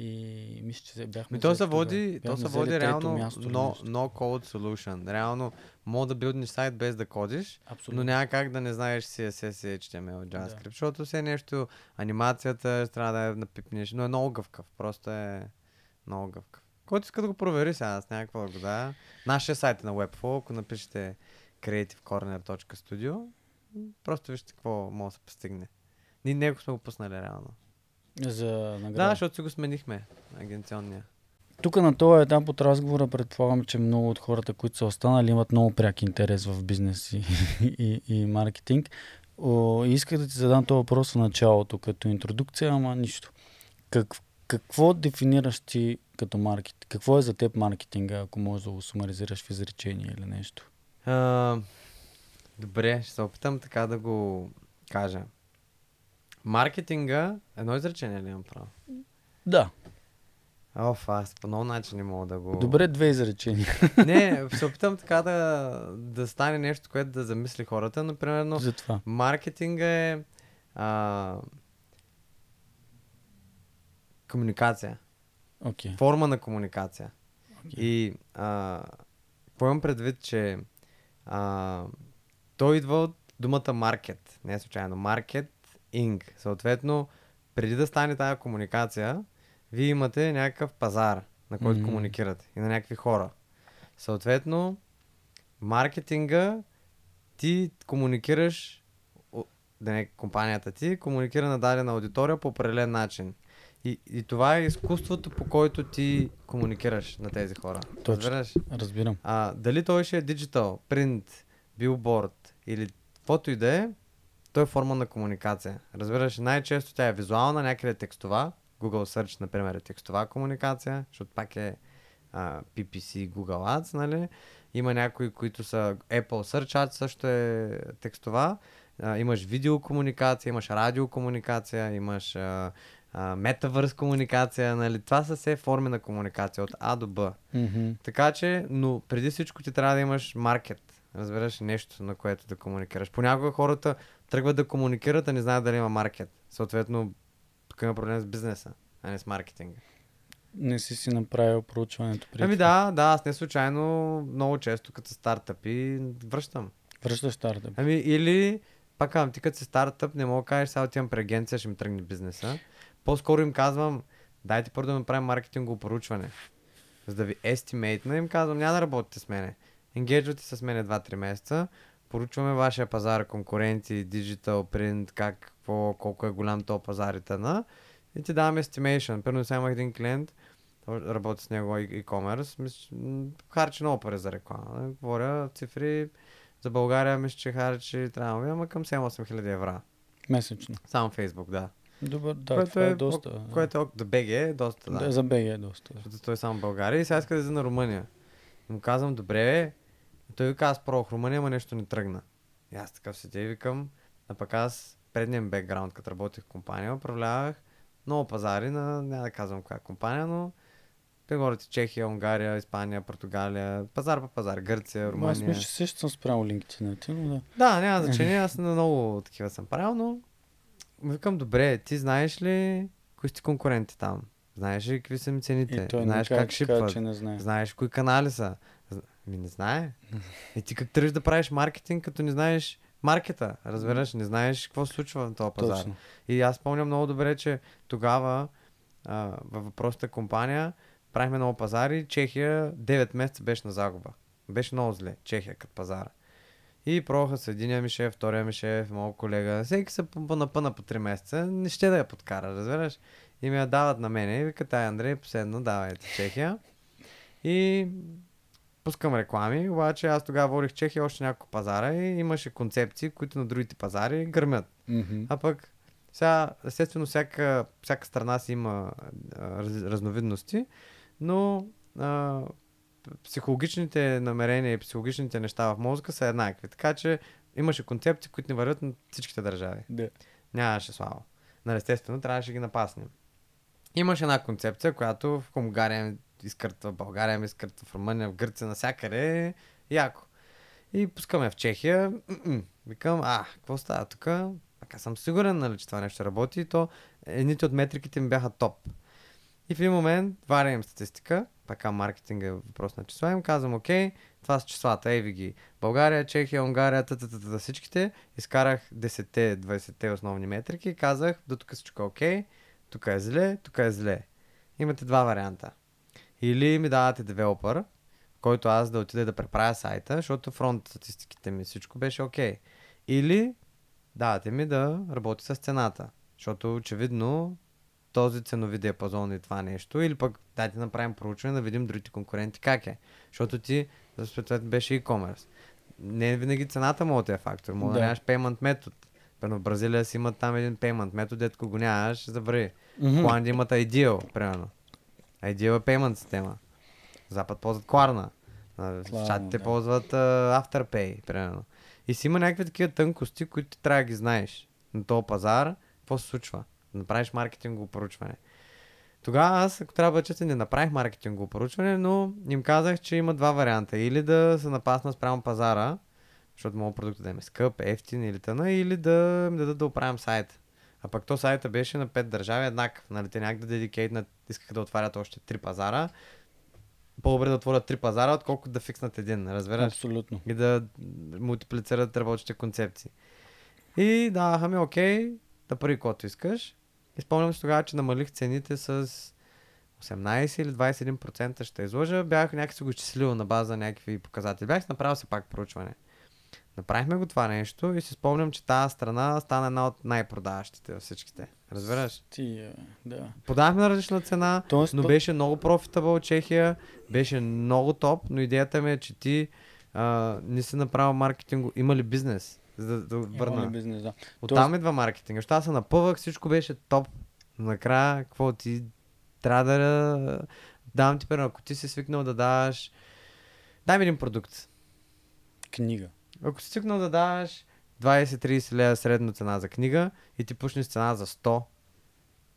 и мисля, че бяхме... Ми то се води, то се води реално място no, no code solution. Реално мога да билднеш сайт без да кодиш, Абсолютно. но няма как да не знаеш CSS и HTML, JavaScript, защото все нещо, анимацията трябва да я напипнеш, но е много гъвкав, просто е много гъвкав. Който иска да го провери сега, аз някаква да го дая. Нашия сайт е на Webflow, ако напишете creativecorner.studio, просто вижте какво може да се постигне. Ние него сме го пуснали реално. За Да, награда. защото си го сменихме, агенционния. Тук на този етап от разговора предполагам, че много от хората, които са останали, имат много пряк интерес в бизнес и, *laughs* и, и маркетинг. О, исках да ти задам този въпрос в началото, като интродукция, ама нищо. Как, какво дефинираш ти като маркетинг? Какво е за теб маркетинга, ако можеш да го сумаризираш в изречение или нещо? А, добре, ще се опитам така да го кажа. Маркетинга, едно изречение ли имам право? Да. Оф, аз по много начин не мога да го... Добре, две изречения. *laughs* Не, *laughs* се опитам така да, да стане нещо, което да замисли хората, но примерно За това. маркетинга е а, комуникация. Окей. Форма на комуникация. И а, имам предвид, че а, той идва от думата маркет, не е случайно. Маркет, инг. Съответно, преди да стане тази комуникация, вие имате някакъв пазар, на който mm-hmm. комуникирате и на някакви хора. Съответно, маркетинга ти комуникираш, да не компанията ти, комуникира на дадена аудитория по определен начин. И, и това е изкуството, по който ти комуникираш на тези хора. Точно. Разбираш? Разбирам. А, дали той ще е диджитал, принт, билборд или каквото и да е, той е форма на комуникация. Разбираш, най-често тя е визуална, някъде е текстова. Google Search, например, е текстова комуникация, защото пак е а, PPC, Google Ads, нали? Има някои, които са Apple Search Ads, също е текстова. А, имаш видеокомуникация, имаш радиокомуникация, имаш а, а, метавърс комуникация, нали? Това са все форми на комуникация от А до Б. Мгм. Така че, но преди всичко ти трябва да имаш маркет. Разбираш нещо, на което да комуникираш. Понякога хората тръгват да комуникират, а не знаят дали има маркет. Съответно, тук има проблем с бизнеса, а не с маркетинга. Не си си направил проучването преди. Ами да, да, аз не случайно много често като стартъпи връщам. Връщаш стартъп. Ами или, пак казвам, ти като си стартъп, не мога да кажеш, сега отивам при агенция, ще ми тръгне бизнеса. По-скоро им казвам, дайте първо да направим маркетингово поручване. За да ви естимейтна, им казвам, няма да работите с мене. Енгейджвате с мене 2-3 месеца, поручваме вашия пазар, конкуренции, диджитал, принт, как, какво, колко е голям то пазар и т.н. И ти давам estimation. Първо сега имах един клиент, работи с него e-commerce, мисля, харчи много пари за реклама. Говоря цифри, за България мисля, че харчи, трябва да ама към 7-8 хиляди евро. Месечно. Само Фейсбук, да. Добър, да, Което това е, е доста. Което е, да БГ е доста, да. да. За БГ е доста. Защото той е само България и сега иска да излезе на Румъния. Му казвам, добре. И той вика, аз пробвах Румъния, ама нещо не тръгна. И аз такъв седя и викам, а пък аз предния бекграунд, като работех в компания, управлявах много пазари на, няма да казвам коя компания, но те говорят и Чехия, Унгария, Испания, Португалия, пазар по пазар, Гърция, Ама Аз Румъния. мисля, че също съм спрямо LinkedIn, но да. Да, няма значение, аз на много такива съм правил, но викам, добре, ти знаеш ли кои сте конкуренти там? Знаеш ли какви са ми цените? Знаеш как шипват? че не знае. Знаеш кои канали са? Ми не знае. И ти как тръгваш да правиш маркетинг, като не знаеш маркета, разбираш, не знаеш какво се случва на този пазар. Точно. И аз помня много добре, че тогава а, във въпросната компания правихме много пазари. Чехия 9 месеца беше на загуба. Беше много зле. Чехия като пазара. И пробваха с единия ми шеф, втория ми шеф, моят колега. Всеки се пъ- напъна по 3 месеца. Не ще да я подкара, разбираш? И ми я дават на мене. И вика, тай Андрей, последно давайте Чехия. И пускам реклами, обаче аз тогава водих Чехия още няколко пазара и имаше концепции, които на другите пазари гърмят. Мгм. А пък, сега, естествено, всяка, всяка страна си има а, раз, разновидности, но а, психологичните намерения и психологичните неща в мозъка са еднакви. Така че имаше концепции, които не вървят на всичките държави. Да. Нямаше слава. Нали, естествено, трябваше да ги напаснем. Имаше една концепция, която в Унгария изкъртва, в България ми изкъртва, в Румъния, в Гърция, навсякъде яко. И пускаме в Чехия. м-м. Викам, а, какво става тук? Така съм сигурен, нали, че това нещо работи. И то едните от метриките ми бяха топ. И в един момент варя им статистика, така маркетинг е въпрос на числа, им казвам, окей, това са числата, ей ви ги. България, Чехия, Унгария, та, та, та, та, всичките. Изкарах 10-те, 20-те основни метрики и казах, до тук всичко окей, тук е зле, тук е зле. Имате два варианта. Или ми давате девелопър, който аз да отида да преправя сайта, защото фронт статистиките ми всичко беше окей. Или давате ми да работи с цената, защото очевидно този ценови диапазон и това нещо, или пък дайте да направим проучване да видим другите конкуренти как е. Защото ти, съответно, беше e-commerce. Не винаги цената да е фактор, може да, Да. нямаш payment метод. Първо в Бразилия си имат там един payment метод, дето го нямаш, забрави. В Холандия имат Ideal, примерно. Ideal е payment система. Запад ползват Klarna. А, В Klarna, Штатите да. ползват uh, Afterpay, примерно. И си има някакви такива тънкости, които ти трябва да ги знаеш. На този пазар, какво се случва? Да направиш маркетингово поручване. Тогава аз, ако трябва да честен, не направих маркетингово поручване, но им казах, че има два варианта. Или да се напасна спрямо пазара, защото моят продукт да е скъп, ефтин или тъна, или да ми дадат да оправям сайта. А пък то сайта беше на пет държави еднакъв. Нали, те някак да дедикейтнат, искаха да отварят още три пазара. по-добре да отворят три пазара, отколкото да фикснат един, разбираш? Абсолютно. И да мултиплицират работещите концепции. И даваха ми, окей, да пари каквото искаш. И спомням се тогава, че намалих цените с 18 или 21% ще изложа. Бях някак си го изчислил на база на някакви показатели. Бях направил се пак проучване. Направихме го това нещо и си спомням, че тази страна стана една от най-продаващите във всичките. Разбираш? Ти, е, да. Подавахме на различна цена, Тоест, но беше много профитабъл Чехия, беше много топ, но идеята ми е, че ти а, не си направил маркетинг, има ли бизнес? За да, да Има ли върна. бизнес, да. Оттам идва маркетинг. Защото аз се напъвах, всичко беше топ. Накрая, какво ти трябва да давам ти пример, ако ти си свикнал да даваш дай ми един продукт. Книга. Ако си свикнал да даваш 20-30 лева средна цена за книга и ти пушнеш цена за 100,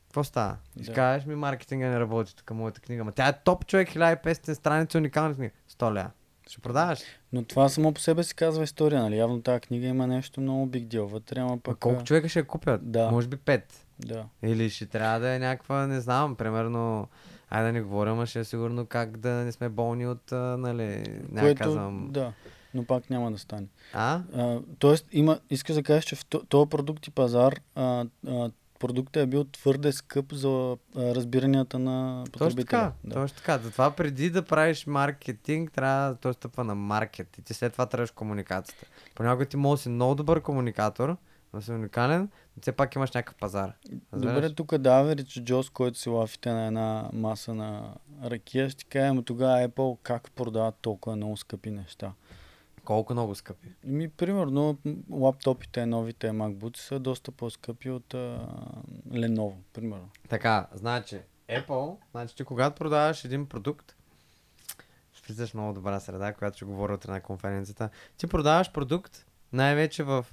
какво става? Да. ще кажеш ми маркетинга не работи тук моята книга. Ма тя е топ човек, 1500 страници, уникална книга. 100 лева. Ще продаваш. Но това само по себе си казва история, нали? Явно тази книга има нещо много биг дел вътре, ама Пък пък... колко а, човека ще я купят? Да. Може би 5. Да. Или ще трябва да е някаква, не знам, примерно, айде да не говорим, а ще е сигурно как да не сме болни от, а, нали, няма Което, казвам. да, но пак няма да стане. А? А, тоест, има, искаш да кажеш, че в то- този продукт и пазар а, а, продуктът е бил твърде скъп за а, разбиранията на Точно потребителя. така, Да. точно така. Затова преди да правиш маркетинг, трябва да стъпва на маркет и ти след това трябваш комуникацията. Понякога ти може да си много добър комуникатор, да си уникален, но все пак имаш някакъв пазар. Разбираш? Добре, тук да Average Джос, който си лафите на една маса на ракия, ще ти кажа, ама тогава Apple как продават толкова много скъпи неща. Колко много скъпи. Ми, примерно, лаптопите, новите MacBooks са доста по-скъпи от а, Lenovo, примерно. Така, значи, Apple, значи ти когато продаваш един продукт, ще влизаш много добра среда, която ще говоря утре на конференцията. Ти продаваш продукт най-вече в...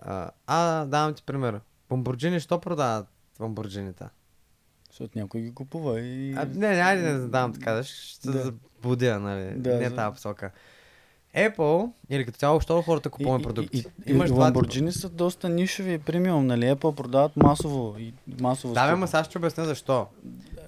А, а давам ти пример. Бомбурджини, що продават бомбурджините? Защото някой ги купува и... А, не, не, айде не задавам така, ще да. забудя, нали? Да, не за- тази посока. Apple, или като цяло, що хората купуваме продукти? И, и, Имаш и. Lamborghini са доста нишеви и премиум, нали? Apple продават масово и масово Да, бе, ма сега ще обясня защо.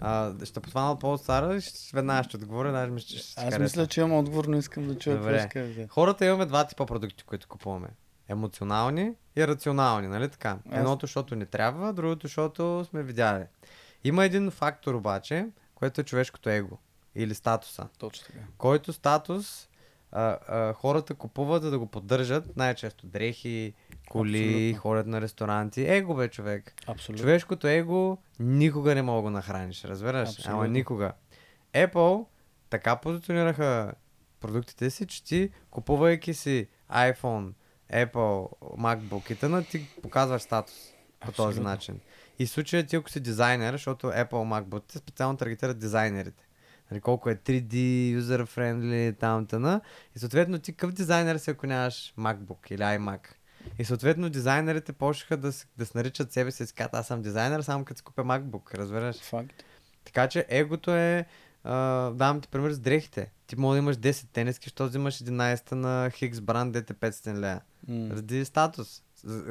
А, ще Пол Сара и ще, веднага ще отговоря, даже че ще ти Аз хареса. мисля, че имам отговор, но искам да чуя какво ще кажете. Хората имаме два типа продукти, които купуваме. Емоционални и рационални, нали така? Едното, защото не трябва, другото, защото сме видяли. Има един фактор обаче, което е човешкото его или статуса. Точно така. Който статус а, а, хората купуват, за да го поддържат, най-често дрехи, коли, Абсолютно. ходят на ресторанти. Его бе, човек. Абсолютно. Човешкото его никога не мога да го нахраниш, разбираш? Абсолютно. Ама никога. Apple така позиционираха продуктите си, че ти купувайки си iPhone, Apple, MacBook и тъна, ти показваш статус по този начин. И в случая ти ако си дизайнер, защото Apple MacBook специално таргетират дизайнерите. Нали, колко е 3D, user friendly, там тъна. И съответно ти какъв дизайнер си, ако нямаш MacBook или iMac. И съответно дизайнерите почнаха да, да се наричат себе си казват, аз съм дизайнер, само като си купя MacBook, разбираш? Факт. Така че егото е, а, давам ти пример с дрехите. Ти може да имаш 10 тениски, що взимаш 11 на Хикс бранд, дете 500 лея. М. Ради статус.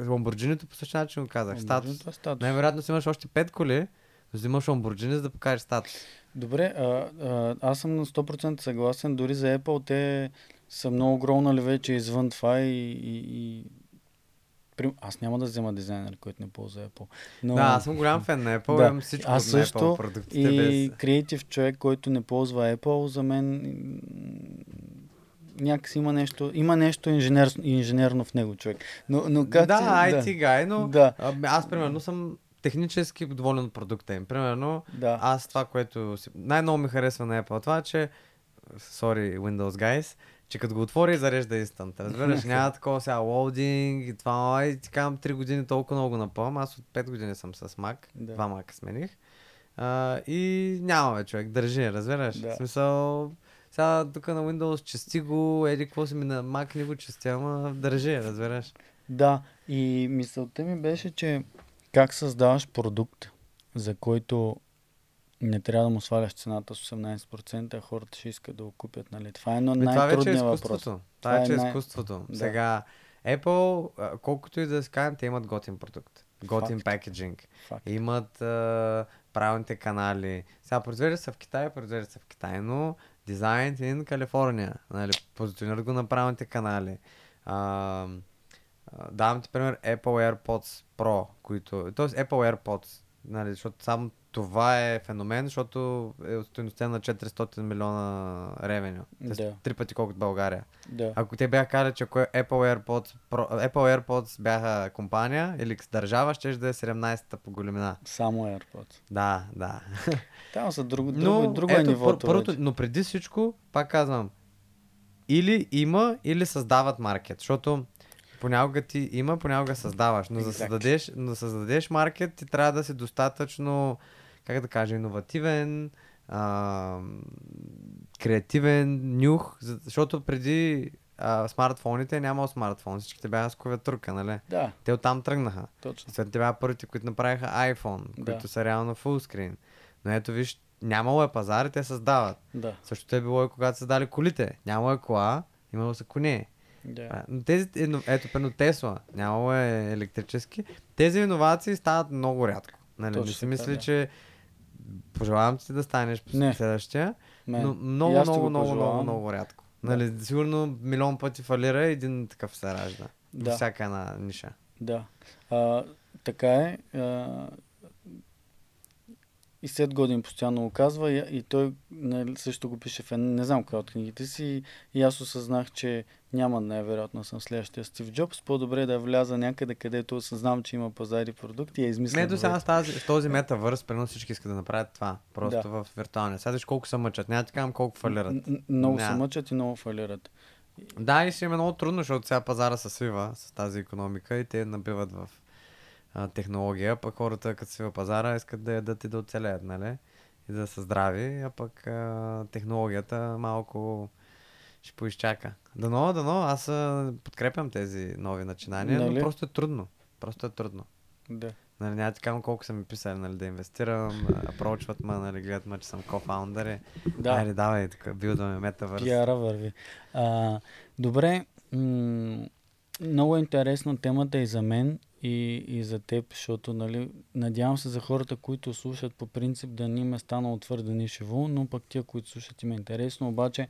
Ламборджинито по същия начин го казах. Статус. Е статус. Най-вероятно си имаш още 5 коли, взимаш Ламборджини, за да покажеш статус. Добре, а, а, аз съм на 100% съгласен. Дори за Apple те са много громнали вече извън това и, и, и... Аз няма да взема дизайнер, който не ползва Apple. Но... Да, аз съм голям фен на Apple, Да. имам всичко Аз на също Apple продуктите. И Без... креатив човек, който не ползва Apple, за мен някакси има нещо, има нещо инженер, инженерно в него човек. Но, но как да, ти- IT гай, но Да, аз примерно съм технически доволен от продукта им. Примерно, да. аз това, което си... най-много ми харесва на Apple, това, е, че sorry, Windows guys, че като го отвори, зарежда инстант. Разбираш, *laughs* няма такова сега лоудинг и това, ай, ти казвам 3 години толкова много напълвам. Аз от 5 години съм с Mac, Да. два Mac смених. А, и няма бе, човек, държи, разбираш. Да. В смисъл, сега тук на Windows чести го, еди какво си ми на Mac не го чести, ама държи, разбираш. Да, и мисълта ми беше, че как създаваш продукт, за който не трябва да му сваляш цената с 18%, а хората ще искат да го купят, нали? Това е едно Ами, това вече е най-трудният въпрос. изкуството. Това Това е е най- изкуството. Да. Сега, Apple, колкото и да се кажем, те имат готин продукт. Готин. Факт. Имат, а, правилните канали. Сега произвежда се в Китай, произвежда се в Китай, но дизайн in Калифорния. Нали, позиционират го на правилните канали. А, а, давам ти пример Apple AirPods Pro, които... Тоест Apple AirPods, нали, защото само това е феномен, защото е от стоеността на 400 милиона ревеню. Да. Три пъти колкото България. Да. Ако те бяха казали, че ако Apple AirPods, Pro, Apple AirPods бяха компания или държава, ще да е 17-та по големина. Само AirPods. Да, да. *laughs* Там са друго, друго, Но, друго е ето, нивото. пър- първото, но преди всичко, пак казвам, или има, или създават маркет, защото понякога ти има, понякога създаваш, но за да Exactly. създадеш, но да създадеш маркет, ти трябва да си достатъчно, как да кажа, иновативен, а, креативен, нюх, за- защото преди а, смартфоните няма смартфон, всичките бяха с клавиатурка, нали? Да, Те оттам тръгнаха. точно. След това първите, които направиха iPhone, Да. които са реално фулскрин. Но ето виж, нямало е пазар и те създават. Да. Същото е било и когато създали колите. Нямало е кола, имало са коне. Да. Тези, ето, пено Тесла, нямало е електрически. Тези иновации стават много рядко. Нали? Не Точно си така, мисли, да. че пожелавам ти да станеш Не. следващия, Мен. но много, много, го много, много, много рядко. Нали, сигурно милион пъти фалира и един такъв се ражда. Да. Във всяка една ниша. Да. А, така е. А, и след години постоянно го казва и, и той нали, също го пише в една, не знам коя от книгите си и аз осъзнах, че няма най-вероятно съм следващия Стив Джобс. По-добре е да вляза някъде, където осъзнавам, че има пазари продукти и я измисля. Не, до сега с, тази, с този метавърс, примерно всички искат да направят това. Просто Да. в виртуалния. Сега колко се мъчат. Няма казвам колко фалират. Много се мъчат и много фалират. Да, и ще им е много трудно, защото сега пазара се свива с тази економика и те набиват в а, технология, пък хората като свива пазара искат да ядат и да оцелеят, нали? И да са здрави, а пък а, технологията малко ще поизчака. Дано, дано, аз подкрепям тези нови начинания, Нали? но просто е трудно. Просто е трудно. Да. Нали, няма ти казвам колко са ми писали, нали, да инвестирам, проучват ме, нали, гледат ме, че съм кофаундър. и, Да. Айде, давай, тук, билдваме метавърс. Пиара върви. А, добре, м- много е интересна темата и за мен, и, и за теб, защото нали, надявам се за хората, които слушат по принцип да ни им е станало твърде нишево, но пък тия, които слушат им е интересно, обаче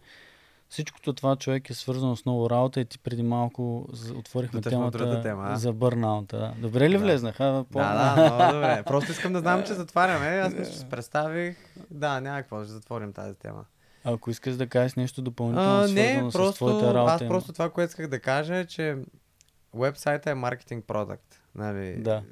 всичкото това човек е свързано с много работа и ти преди малко отворихме темата тема, за бърнаута. да. Добре ли Да. влезнах? А, по- Да, да, *laughs* много добре. Просто искам да знам, че затваряме. Аз мисля, че се представих. Да, няма какво, ще затворим тази тема. Ако искаш да кажеш нещо допълнително, А, свързано не, с твоята просто, работа. аз просто това, което исках да кажа е, че вебсайта е маркетинг продукт. Нали? Да.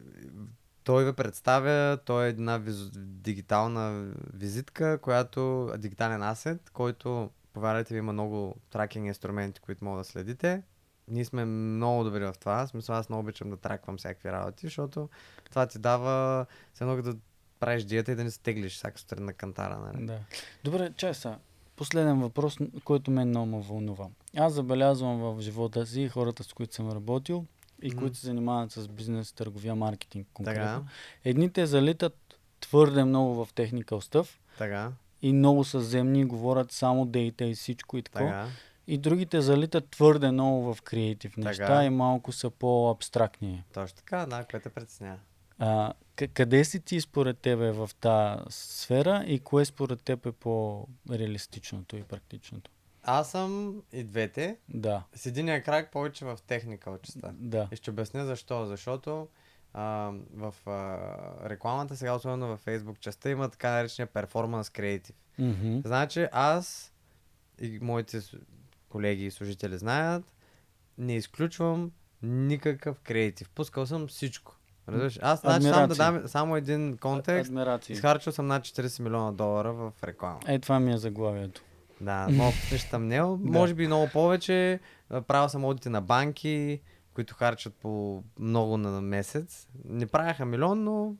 Той ви представя, той е една виз... дигитална визитка, която дигитален асет, който, повярвайте ви, има много тракинг инструменти, които могат да следите. Ние сме много добри в това. В смисъл, аз много обичам да траквам всякакви работи, защото това ти дава все едно да правиш диета и да не се теглиш всяка сутрин на кантара. Нали? Да. Добре, чай са. Последен въпрос, който мен много ме вълнува. Аз забелязвам в живота си хората, с които съм работил и Мгм. които се занимават с бизнес, търговия, маркетинг конкретно. Така, Едните залитат твърде много в техникал стъв така, и много са земни, говорят само дейта и всичко и така. така. И другите залитат твърде много в креатив неща Така. и малко са по-абстрактни. Точно така, да, което те притеснява. А, къде си ти според тебе в тази сфера и кое според теб е по-реалистичното и практичното? Аз съм и двете. Да, С единия крак повече в техника частта. да, И ще обясня защо. Защото а, в а, рекламата сега, особено във Facebook частта, има така наречения перформанс креатив. Мгм. Значи аз и моите колеги и служители знаят, не изключвам никакъв креатив. Пускал съм всичко. Разбираш? Аз значи, само да дам само един контекст. Адмирации. Изхарчил съм над 40 милиона долара в реклама. Е, това ми е заглавието. Да, *laughs* да пишеш тъмнел. Може би много повече. Правил съм одити на банки, които харчат по много на месец. Не правяха милион, но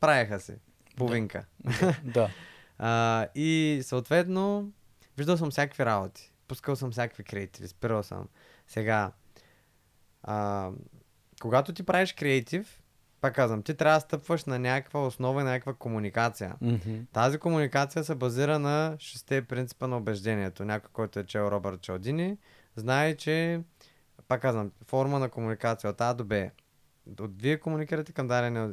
правяха се. Половинка. *laughs* да. А, и съответно, виждал съм всякакви работи. Пускал съм всякакви креативи, спирал съм. Сега, а, когато ти правиш креатив, пак казвам, ти трябва да стъпваш на някаква основа и на някаква комуникация. Мгм. Тази комуникация се базира на шесте принципа на убеждението. Някой, който е чел Робърт Чалдини, знае, че, пак казвам, форма на комуникация от А до Б. От вие комуникирате към дадения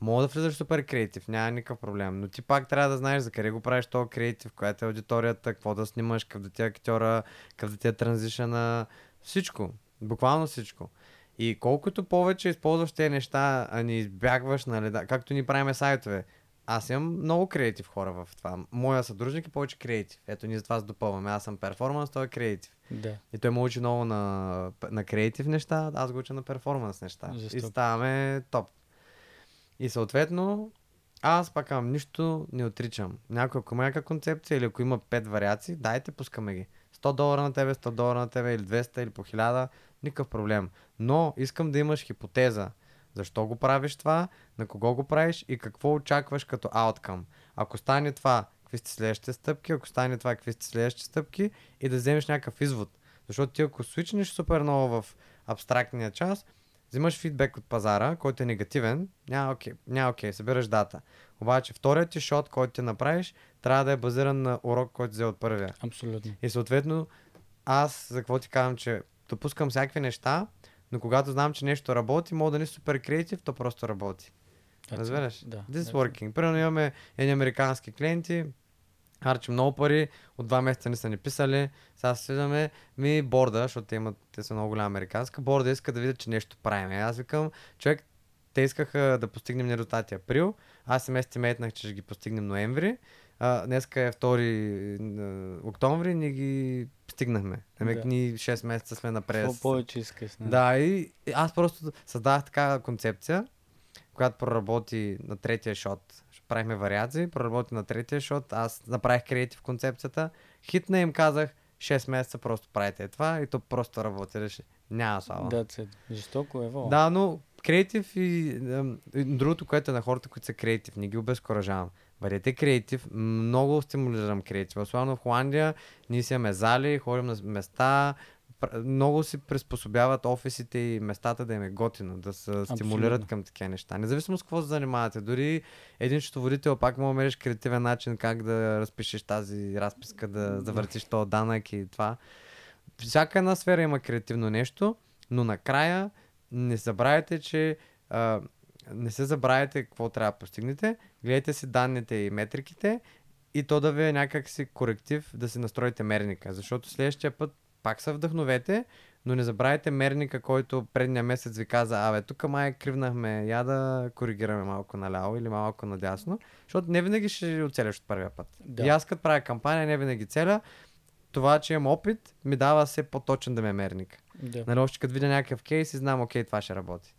Мога да влизаш супер креатив, няма никакъв проблем. Но ти пак трябва да знаеш за къде го правиш този креатив, която е аудиторията, какво да снимаш, какъв да ти е актьора, какъв да ти е транзишъна, всичко. Буквално всичко. И колкото повече използваш тези неща, а не избягваш, нали, да, както ни правиме сайтове. Аз имам много креатив хора в това. Моя съдружник е повече креатив. Ето ние за това се допълваме. Аз съм перформанс, той е креатив. Да. И той ме учи много на, на креатив неща, аз го уча на перформанс неща. Жестоко. И ставаме топ. И съответно, аз пак имам нищо не отричам. Някой, ако има някаква концепция или ако има пет вариации, дайте, пускаме ги. 100 долара на тебе, 100 долара на тебе или 200 или по 1000, никакъв проблем. Но искам да имаш хипотеза. Защо го правиш това, на кого го правиш и какво очакваш като ауткъм. Ако стане това, какви сте следващите стъпки, ако стане това, какви сте следващите стъпки и да вземеш някакъв извод. Защото ти ако свичнеш супер много в абстрактния част, взимаш фидбек от пазара, който е негативен, няма окей, няма окей, събираш дата. Обаче вторият ти шот, който ти направиш, трябва да е базиран на урок, който взе от първия. Абсолютно. И съответно, аз за какво ти казвам, че допускам всякакви неща, но когато знам, че нещо работи, мога да не е супер креатив, то просто работи. Разбираш? Да. This it. working. Примерно имаме едни американски клиенти, харчим много пари, от два месеца не са ни писали, сега се свиждаме, ми борда, защото те, имат, те са много голяма американска, борда иска да видят, че нещо правим. Аз викам, човек, те искаха да постигнем резултати април, аз съм естиметнах, че ще ги постигнем ноември, а, днеска е 2 октомври, ние ги стигнахме. Намек, Да. ние 6 месеца сме напред. Какво повече искаш? не? Да, и аз просто създавах такава концепция, която проработи на третия шот. Правихме вариации, проработи на третия шот, аз направих креатив концепцията, хитна им казах, 6 месеца просто правите това и то просто работи. Реши. Няма слава. It. Жестоко е. Да, но креатив и, и другото, което е на хората, които са креатив, не ги обезкуражавам. Бъдете креатив, много стимулирам креатив. Особено в Холандия, ние си имаме зали, ходим на места, много си приспособяват офисите и местата да им е готино, да се стимулират Абсолютно. към такива неща. Независимо с какво се занимавате. Дори един счетоводител пак му намериш креативен начин как да разпишеш тази разписка, да завъртиш този данък и това. Всяка една сфера има креативно нещо, но накрая не забравяйте, че а, не се забравяйте какво трябва да постигнете, гледайте си данните и метриките и то да ви е някакси коректив да си настроите мерника, защото следващия път пак се вдъхновете, но не забравяйте мерника, който предния месец ви каза, абе, тук май кривнахме, я да коригираме малко наляво или малко надясно, защото не винаги ще оцеляш от първия път. Да. И аз като правя кампания, не винаги целя, това, че имам опит, ми дава все по-точен да ме е мерник. Да. Нали, още като видя някакъв кейс и знам, окей, това ще работи.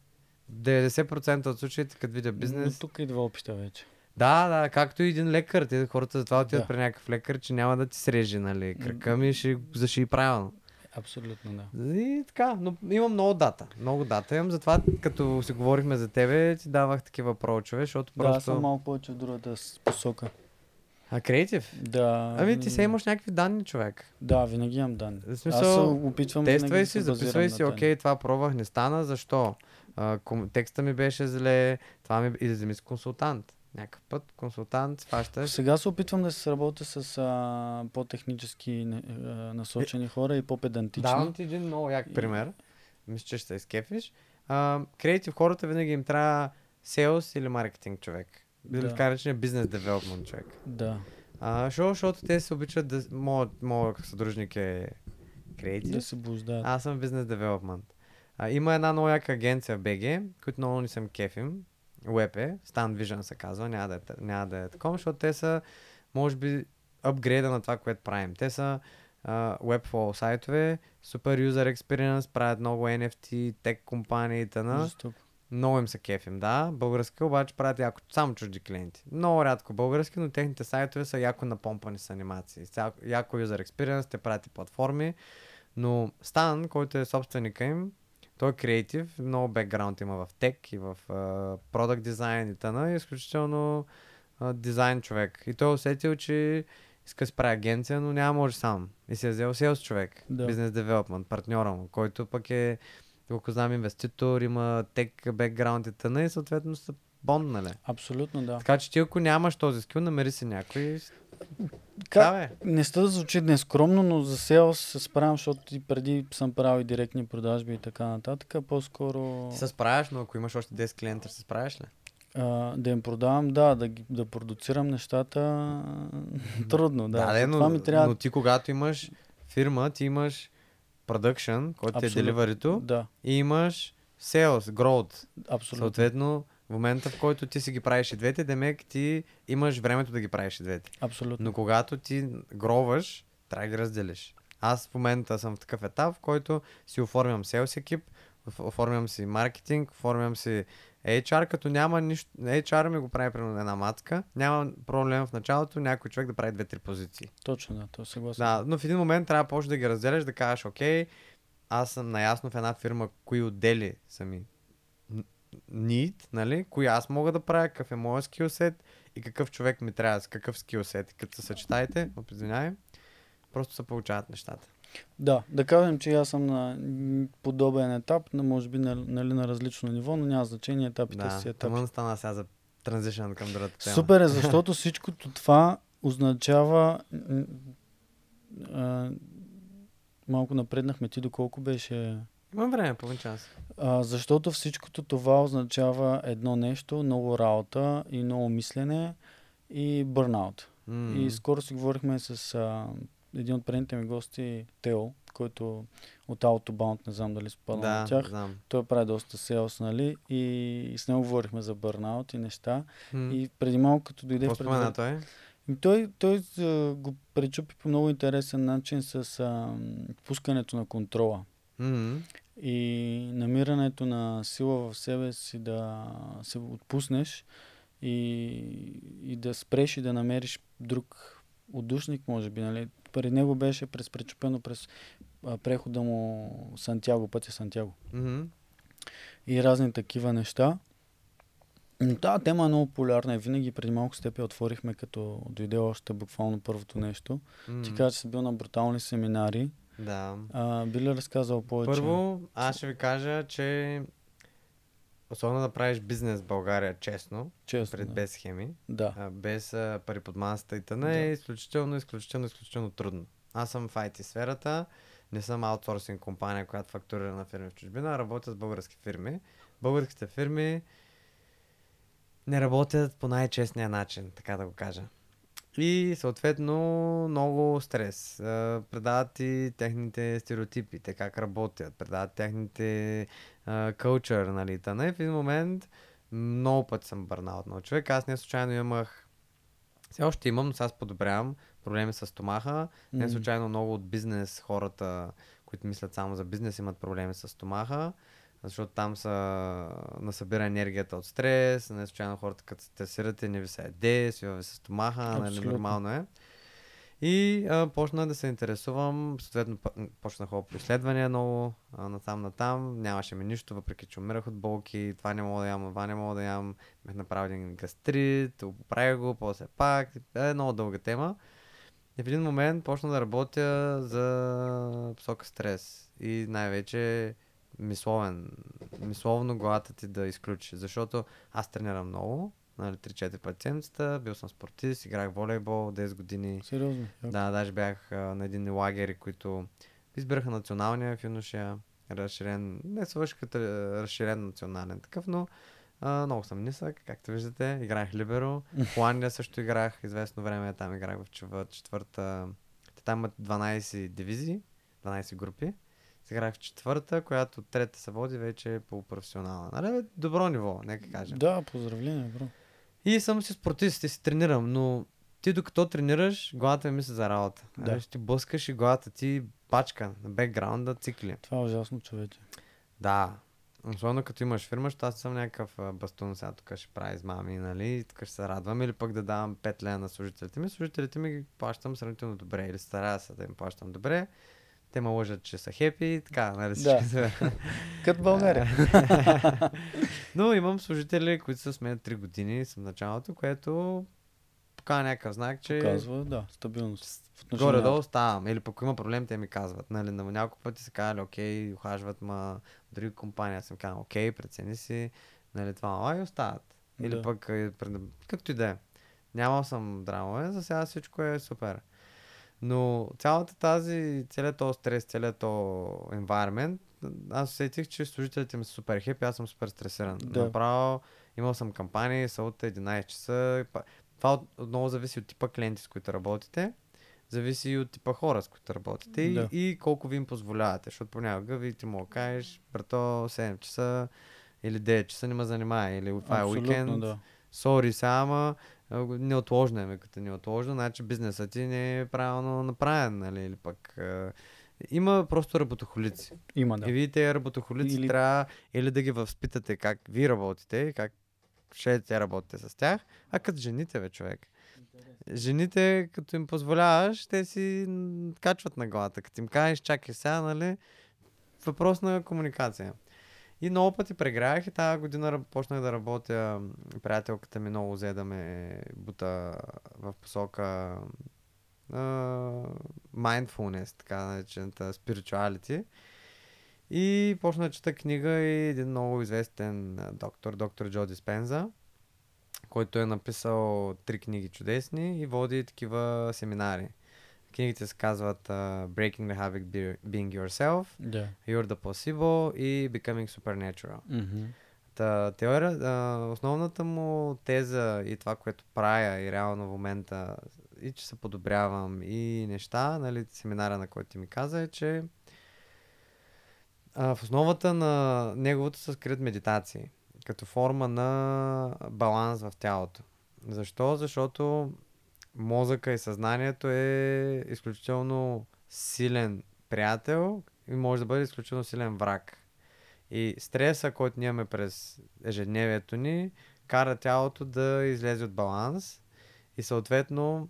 90% от случаите, като видя Но бизнес... тук идва опита вече. Да, да, както и един лекар. Те хората затова отиват Да. при някакъв лекар, че няма да ти срежи, нали, кръка ми ще заши правилно. Абсолютно да. И така, но имам много дата. Много дата имам, затова като си говорихме за тебе, ти давах такива прочове, защото Да, аз просто... съм малко повече в другата посока. А, креатив? Да. Ами ти се имаш някакви данни, човек. Да, винаги имам данни. В Аз смисъл, се опитвам Тествай да си, базирам записвай си, окей, това пробвах, не стана, защо? А, ком, текста ми беше зле, това ми... И да вземи с консултант. Някакъв път консултант, сващаш. Сега се опитвам да се сработя с а, по-технически а, насочени хора и по-педантични. Давам ти един много як пример. Мисля, че ще се изкефиш. Креатив хората винаги им трябва селс или маркетинг човек. Или Да. така наречения бизнес девелопмент човек. Да. А, защо? Защото те се обичат да... Моят, моят съдружник е креатив. Да се блуждаят. Аз съм бизнес девелопмент. А, има една много яка агенция в БГ, които много ни съм кефим. Web е, Stan Vision се казва, няма да е, няма да е такова, защото те са, може би, апгрейда на това, което правим. Те са uh, Webflow сайтове, супер user experience, правят много NFT, тек компании и т.н. Много им се кефим, да. Български обаче правят яко, само чужди клиенти. Много рядко български, но техните сайтове са яко напомпани с анимации. Яко user experience, те правят и платформи. Но Стан, който е собственика им, той е креатив, много бекграунд има в тек и в продукт дизайн и т.н. И изключително uh, дизайн човек. И той е усетил, че иска да си прави агенция, но няма може сам. И се е взел селс човек, Да. бизнес девелопмент, партньора му, който пък е колко знам, инвеститор, има тек бекграунд и т.н. и съответно са бонднали. Абсолютно да. Така че ти ако нямаш този скил, намери си някой. Как- Да, бе. Не сте да звучи нескромно, но за селс се справям, защото и преди съм правил и директни продажби и така нататък. По-скоро... Ти се справяш, но ако имаш още 10 клиента, ще се справяш ли? А, да им продавам, да, да, да продуцирам нещата, *laughs* трудно, да. да, Това ми трябва... но ти когато имаш фирма, ти имаш production, който е деливарито, Да, и имаш sales, growth. абсолютно. Съответно, в момента, в който ти си ги правиш и двете, демек ти имаш времето да ги правиш и двете. Абсолютно. Но когато ти гроваш, трябва да ги разделиш. Аз в момента съм в такъв етап, в който си оформям селс екип, оф- оформям си маркетинг, оформям си HR, като няма нищо. HR ми го прави примерно една мацка. Няма проблем в началото някой човек да прави две-три позиции. Точно, да, то съгласен. Да, но в един момент трябва почне да ги разделяш, да кажеш, окей, аз съм наясно в една фирма, кои отдели са ми need, нали, кои аз мога да правя, какъв е моят скилсет и какъв човек ми трябва, с какъв скилсет. И като се съчетаете, извинявай, просто се получават нещата. Да, да кажем, че аз съм на подобен етап, на може би на, нали, на различно ниво, но няма значение, етапите Да, си етапи. тъмън стана сега за транзишън към другата тема. Супер е, *laughs* защото всичкото това означава... а, малко напреднахме ти, доколко беше... Имам време, половин час. А, защото всичкото това означава едно нещо, много работа и много мислене и бърнаут. М. И скоро си говорихме с а, един от предните ми гости, Тео, който от Autobound, не знам дали спадна да, на тях. знам. Той прави доста селс, нали? И с него говорихме за бърнаут и неща. М. И преди малко, като дойде Какво предвар- той? Ами Той, той а, го пречупи по много интересен начин с а, пускането на контрола М. и намирането на сила в себе си да се отпуснеш и, и да спреш и да намериш друг отдушник, може би. Нали? Преди него беше през пречупено през а, прехода му Сантяго, пътя Сантяго. Мгм. И разни такива неща. Но тази тема е много популярна и винаги преди малко с теб я отворихме, като дойде още буквално първото нещо. М. Ти каза, че си бил на брутални семинари. Да. А, би ли разказал повече? Първо, аз ще ви кажа, че особено да правиш бизнес в България честно, Честно, пред да. без схеми, Да. а, без а, пари под масата и тъна Да. е изключително, изключително, изключително трудно. Аз съм в IT сферата, не съм аутсорсинг компания, която фактурира на фирми в чужбина, а работя с български фирми. Българските фирми не работят по най-честния начин, така да го кажа. И съответно много стрес. Предават ти техните стереотипи, те как работят, предават техните кълчър, нали, тъна. И в един момент много пъти съм бърнаут на човек. Аз не случайно имах все още имам, но сега подобрявам проблеми с стомаха. Не М. случайно много от бизнес хората, които мислят само за бизнес, имат проблеми с стомаха, защото там са насъбира енергията от стрес, не случайно хората като се стресирате, не ви се яде, свива ви се стомаха, нали, нормално е. И а, почнах да се интересувам, съответно почнах по изследвания много, а, насам натам, нямаше ми нищо, въпреки че умирах от болки, това не мога да ям, това не мога да ям, бях направил един гастрит, поправих го, после пак, е много дълга тема. И в един момент почна да работя за посока стрес. И най-вече мисловен, мисловно главата ти да изключи, защото аз тренирам много, нали, 3-4 пъти седмицата, бил съм спортист, играх волейбол 10 години. Сериозно? Да, даже бях а, на един лагер, които избираха националния в юноша, разширен, не свърших като разширен национален такъв, но а, много съм нисък, както виждате, играх либеро. В *laughs* Холандия също играх, известно време там играх в четвърта, там имат 12 дивизии, 12 групи. Играх в четвърта, която трета се води вече полупрофесионална. Нали, добро ниво, нека кажем. Да, поздравления, бро. И съм си спортист и си тренирам, но ти докато тренираш, главата ми мисли за работа. Да. Ще ти блъскаш и главата ти пачка на бекграунда цикли. Това е ужасно, човече. Да. Особено като имаш фирма, защото аз съм някакъв бастун, сега тук ще правя измами, нали, и тук ще се радвам, или пък да давам 5 лея на служителите ми. Служителите ми ги плащам сравнително добре, или старая се да им плащам добре. Те ме лъжат, че са хепи и така, нали, всички Да. Като България. *laughs* Но имам служители, които са с мен 3 години, съм началото, което показва някакъв знак, че Казва, да, стабилност. Горе-долу ставам. Или пък има проблем, те ми казват. Нали, на няколко пъти са казали, окей, ухажват ма други компании. Аз съм казал, окей, прецени си, нали, това, и остават. Или Да. пък, е, както и да е. Нямал съм драмове, за сега всичко е супер. Но цялата тази, целият този стрес, целият този environment, аз усетих, че служителите ми са супер хепи, аз съм супер стресиран. Да. Направо Имал съм кампании, са от 11 часа. Това от- отново зависи от типа клиенти, с които работите. Зависи и от типа хора, с които работите и, Да. и колко ви им позволявате. Защото понякога ви ти да кажеш, брато, 7 часа или 9 часа не ме занимава. Или това е уикенд. да. Сори, ама а, го- неотложно е, като неотложно, значи бизнесът ти не е правилно направен, нали, или пък има просто работохолици. Има, Да. И вие тези работохолици Или- трябва или да ги възпитате как ви работите как ще те работите с тях, а като жените, бе, човек. Жените, като им позволяваш, те си качват на главата. Като им кажеш, чакай сега, нали, въпрос на комуникация. И много пъти прегрях и тази година почнах да работя. Приятелката ми много взе да ме бута в посока а, mindfulness, така наречената spirituality. И почна да чета книга и един много известен доктор, доктор Джо Диспенза, който е написал три книги чудесни и води такива семинари. Книгите се казват а, Breaking the Habit Be- Being Yourself, Да. You're the Possible и Becoming Supernatural. Мгм. Та, теория, а, основната му теза и това, което правя и реално в момента, и че се подобрявам и неща, нали, семинара, на който ти ми каза, е, че а, в основата на неговото се скрият медитации, като форма на баланс в тялото. Защо? Защото мозъка и съзнанието е изключително силен приятел и може да бъде изключително силен враг. И стреса, който ние имаме през ежедневието ни, кара тялото да излезе от баланс и съответно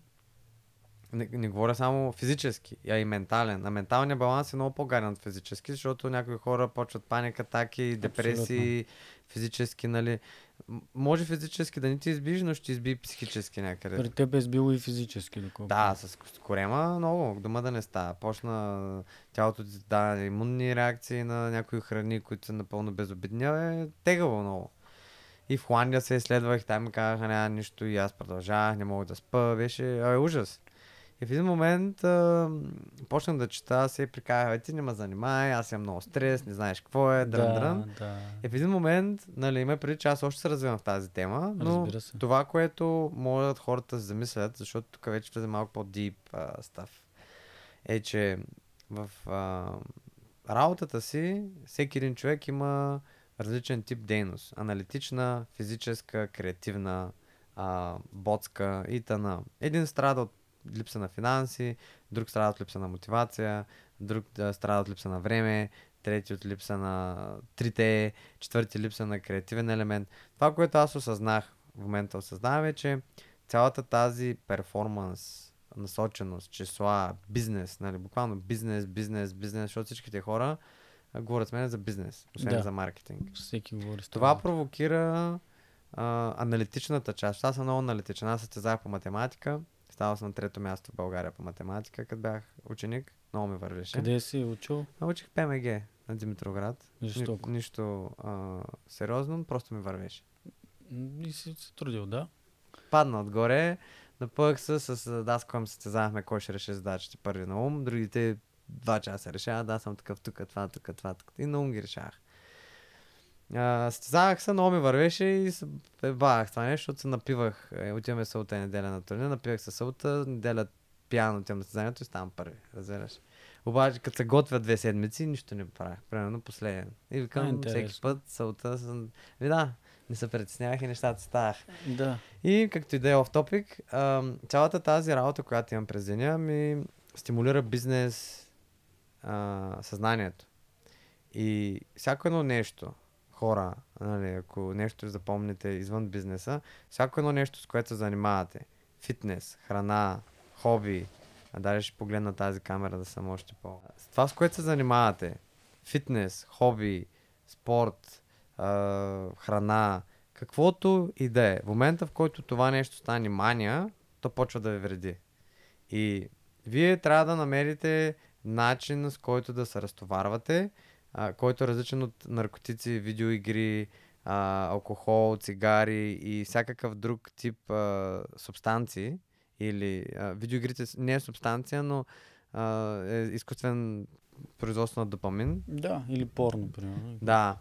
не, не говоря само физически, а и ментален. А менталният баланс е много по-гаден от физически, защото някои хора почват паника, атаки, депресии, физически, нали. Може физически да не ти избиш, но ще изби психически някъде. При теб е сбило и физически, доколко. Да, с, корема много, дома да не става. Почна тялото ти да имунни реакции на някои храни, които са напълно безобидни. Е тегаво много. И в Холандия се изследвах, там ми казаха няма нищо и аз продължавах, не мога да спа, беше а, ужас. И в един момент а, почнах да чета, се прикарах, бе, ти не ме занимай, аз имам много стрес, не знаеш какво е, дрън, да, дрън. да. И в един момент, нали, има преди, че аз още се развивам в тази тема, но Разбира се. това, което могат хората да се замислят, защото тук вече влезе малко по-дип став, е, че в а, работата си всеки един човек има различен тип дейност. Аналитична, физическа, креативна, а, ботска и т.н. Един страда от липса на финанси, друг страда от липса на мотивация, друг да, страда от липса на време, трети от липса на трите, четвърти липса на креативен елемент. Това, което аз осъзнах, в момента осъзнавам е, че цялата тази перформанс, насоченост, числа, бизнес, нали, буквално бизнес, бизнес, бизнес, защото всичките хора говорят с мен за бизнес, освен Да. за маркетинг. Всеки говори с Това провокира а, аналитичната част. Аз съм много аналитичен. Аз състезах по математика. Ставал съм на трето място в България по математика, като бях ученик. Много ми вървеше. Къде си учил? Научих ПМГ на Димитровград. Жестоко. Ни, нищо а, сериозно, просто ми вървеше. И си се трудил, да. Падна отгоре, напъх се с а, да, с кой състезавахме кой ще реши задачите първи на ум. Другите два часа решават, да, съм такъв тук, това, тук, това, тук. И на ум ги решавах. А, състезавах се, много ми вървеше и се бавах това нещо, защото се напивах. Е, отиваме събота и неделя на турнир, напивах се събота, неделя пияно отивам на състезанието и ставам първи. Разбираш? Обаче, като се готвя две седмици, нищо не правях. Примерно последен. И викам, всеки път събота съм... И да, не се притеснявах и нещата ставах. Да. И както и да е оф топик, цялата тази работа, която имам през деня, ми стимулира бизнес а, съзнанието. И всяко едно нещо, хора, нали, ако нещо запомните извън бизнеса, всяко едно нещо, с което се занимавате, фитнес, храна, хоби, а даже ще погледна тази камера да съм още по... С това, с което се занимавате, фитнес, хоби, спорт, а, храна, каквото и да е. В момента, в който това нещо стане мания, то почва да ви вреди. И вие трябва да намерите начин, с който да се разтоварвате, а, който е различен от наркотици, видеоигри, а, алкохол, цигари и всякакъв друг тип а, субстанции. Или а, видеоигрите не е субстанция, но а, е изкуствен производство на допамин. Да, или порно, примерно. Да.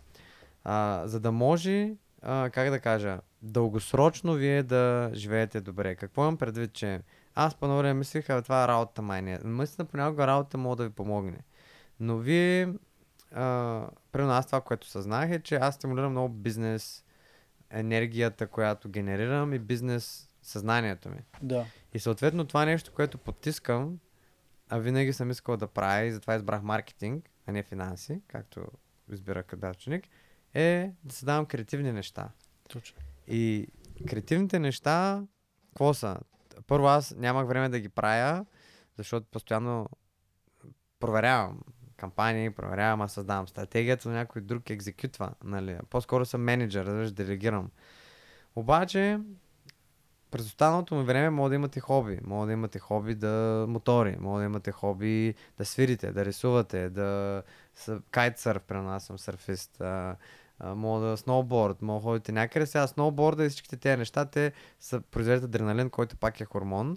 А, за да може а, как да кажа, дългосрочно вие да живеете добре. Какво имам предвид, че аз по време мислих, а това е работа май не. Наистина понякога работа може да ви помогне. Но вие, а, примерно аз това, което съзнах е, че аз стимулирам много бизнес, енергията, която генерирам и бизнес съзнанието ми. Да. И съответно това нещо, което потискам, а винаги съм искал да правя и затова избрах маркетинг, а не финанси, както избирах като ученик, е да създавам креативни неща. Точно. И креативните неща, какво са? Първо аз нямах време да ги правя, защото постоянно проверявам кампании, проверявам, аз създавам стратегията, но някой друг екзекютва. Нали? По-скоро съм менеджер, да делегирам. Обаче, през останалото ми време мога да имате хоби. Мога да имате хоби да мотори, мога да имате хоби да свирите, да рисувате, да кайтсърф, при нас съм сърфист, а, а, мога да сноуборд, мога да ходите някъде. Сега сноуборда и всичките тези неща, те са произвеждат адреналин, който пак е хормон.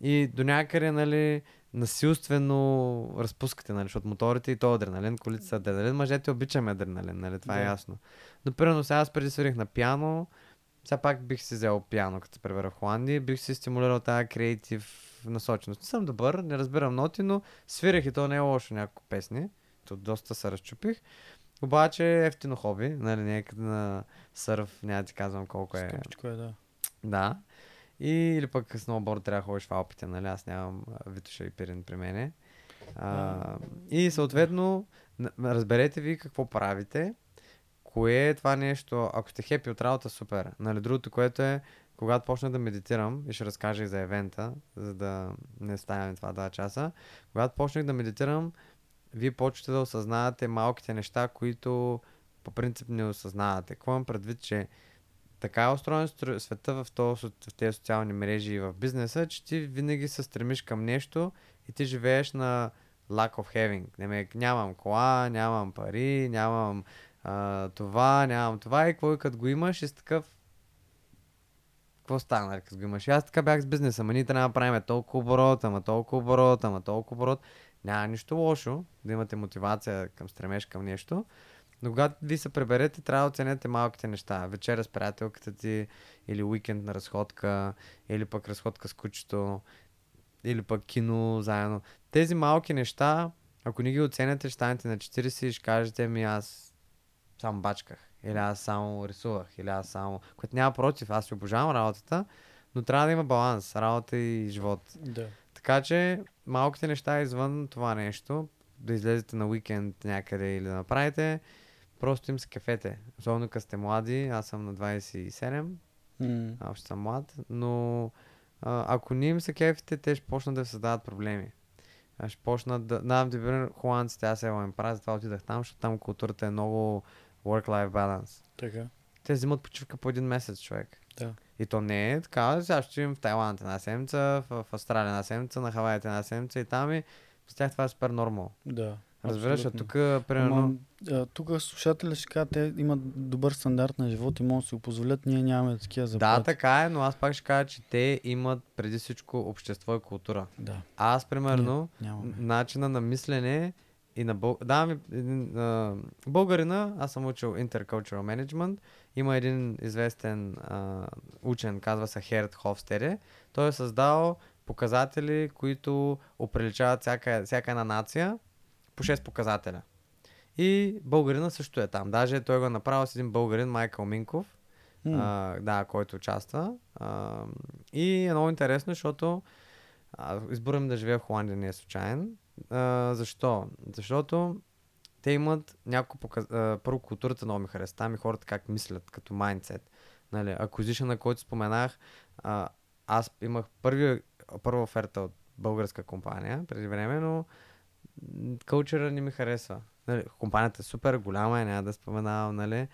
И до някъде, нали, насилствено разпускате, нали, защото моторите и то адреналин, колите са адреналин, мъжете обичаме адреналин, нали, това Да. е ясно. Но примерно сега аз преди свирих на пиано, сега пак бих си взел пиано, като се превера в Холандия, бих си стимулирал тази креатив насоченост. Не съм добър, не разбирам ноти, но свирих и то не е лошо няколко песни. То доста се разчупих. Обаче е ефтино хоби, нали, някъде на сърф, няма да ти казвам колко е. Скъпичко е, да. Да. И, или пък сноуборд трябва да ходиш в Алпите, нали? Аз нямам а, Витоша и Пирин при мене. А, и съответно, разберете ви какво правите, кое е това нещо, ако сте хепи от работа, супер. Нали, другото, което е, когато почна да медитирам, и ще разкажа и за евента, за да не ставаме това два часа, когато почнах да медитирам, вие почвате да осъзнавате малките неща, които по принцип не осъзнавате. Какво имам предвид, че така е устроен света в, то, в тези социални мрежи и в бизнеса, че ти винаги се стремиш към нещо и ти живееш на lack of having. Нямам кола, нямам пари, нямам а, това, нямам това и какво като го имаш и си такъв какво стана, нали, като го имаш? И аз така бях с бизнеса, ама ние трябва да правим толкова оборот, ама толкова оборот, ама толкова оборот. Няма нищо лошо да имате мотивация към стремеж към нещо, но когато ви се преберете, трябва да оценете малките неща. Вечеря с приятелката ти, или уикенд на разходка, или пък разходка с кучето, или пък кино заедно. Тези малки неща, ако не ги оценяте, ще станете на 40 и ще кажете ми аз само бачках. Или аз само рисувах. Или аз само... Което няма против. Аз си обожавам работата, но трябва да има баланс. Работа и живот. Да. Така че малките неща извън това нещо, да излезете на уикенд някъде или да направите, просто им се кефете. Особено като сте млади, аз съм на 27, М, а, още съм млад, но а, ако не им се кефите, те ще почнат да създават проблеми. А, Ще почнат да... Давам ти пример, холандците, аз сега им правя, затова отидах там, защото там културата е много work-life balance. Така. Те взимат почивка по един месец, човек. Да. И то не е така, сега ще им в Тайланд една седмица, в, в Австралия една седмица, на Хавайите една седмица и там и с тях това е супер нормал. Да. Разбираш, а тук, примерно, тук слушателите ще кажат, те имат добър стандарт на живот и могат да си го позволят, ние нямаме такива да, заплати. така е, но аз пак ще кажа, че те имат преди всичко общество и култура. Да, Аз, примерно, нямаме. начина на мислене и на бъл... Да, ми, а, българина, аз съм учил Intercultural Management, има един известен а, учен, казва се Херт Хофстере. Той е създал показатели, които оприличават всяка, всяка една нация по 6 показателя. И българина също е там. Даже той го е направил с един българин, Майкъл Минков, М, а, да, който участва. А, и е много интересно, защото ми да живея в Холандия не е случайен. А, защо? Защото те имат няколко показ... а, Първо, културата много ми хареса. Там и хората как мислят, като майндсет. Нали, acquisition, на който споменах, а, аз имах първи, първа оферта от българска компания преди време, но кълчера не ми харесва. Нали, компанията е супер голяма, е, няма да споменавам, нали?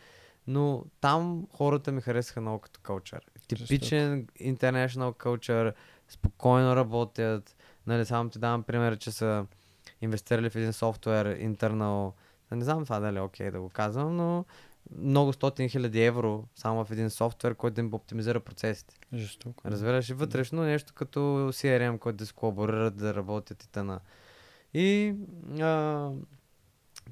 Но там хората ми харесаха много като кълчър. Типичен international culture, спокойно работят. Нали, само ти давам пример, че са инвестирали в един софтуер, internal. Не знам това дали е окей да го казвам, но много стотин хиляди евро само в един софтуер, който да им оптимизира процесите. Жестоко. Разбираш и вътрешно нещо като CRM, който да се колаборират, да работят и тъна. И а,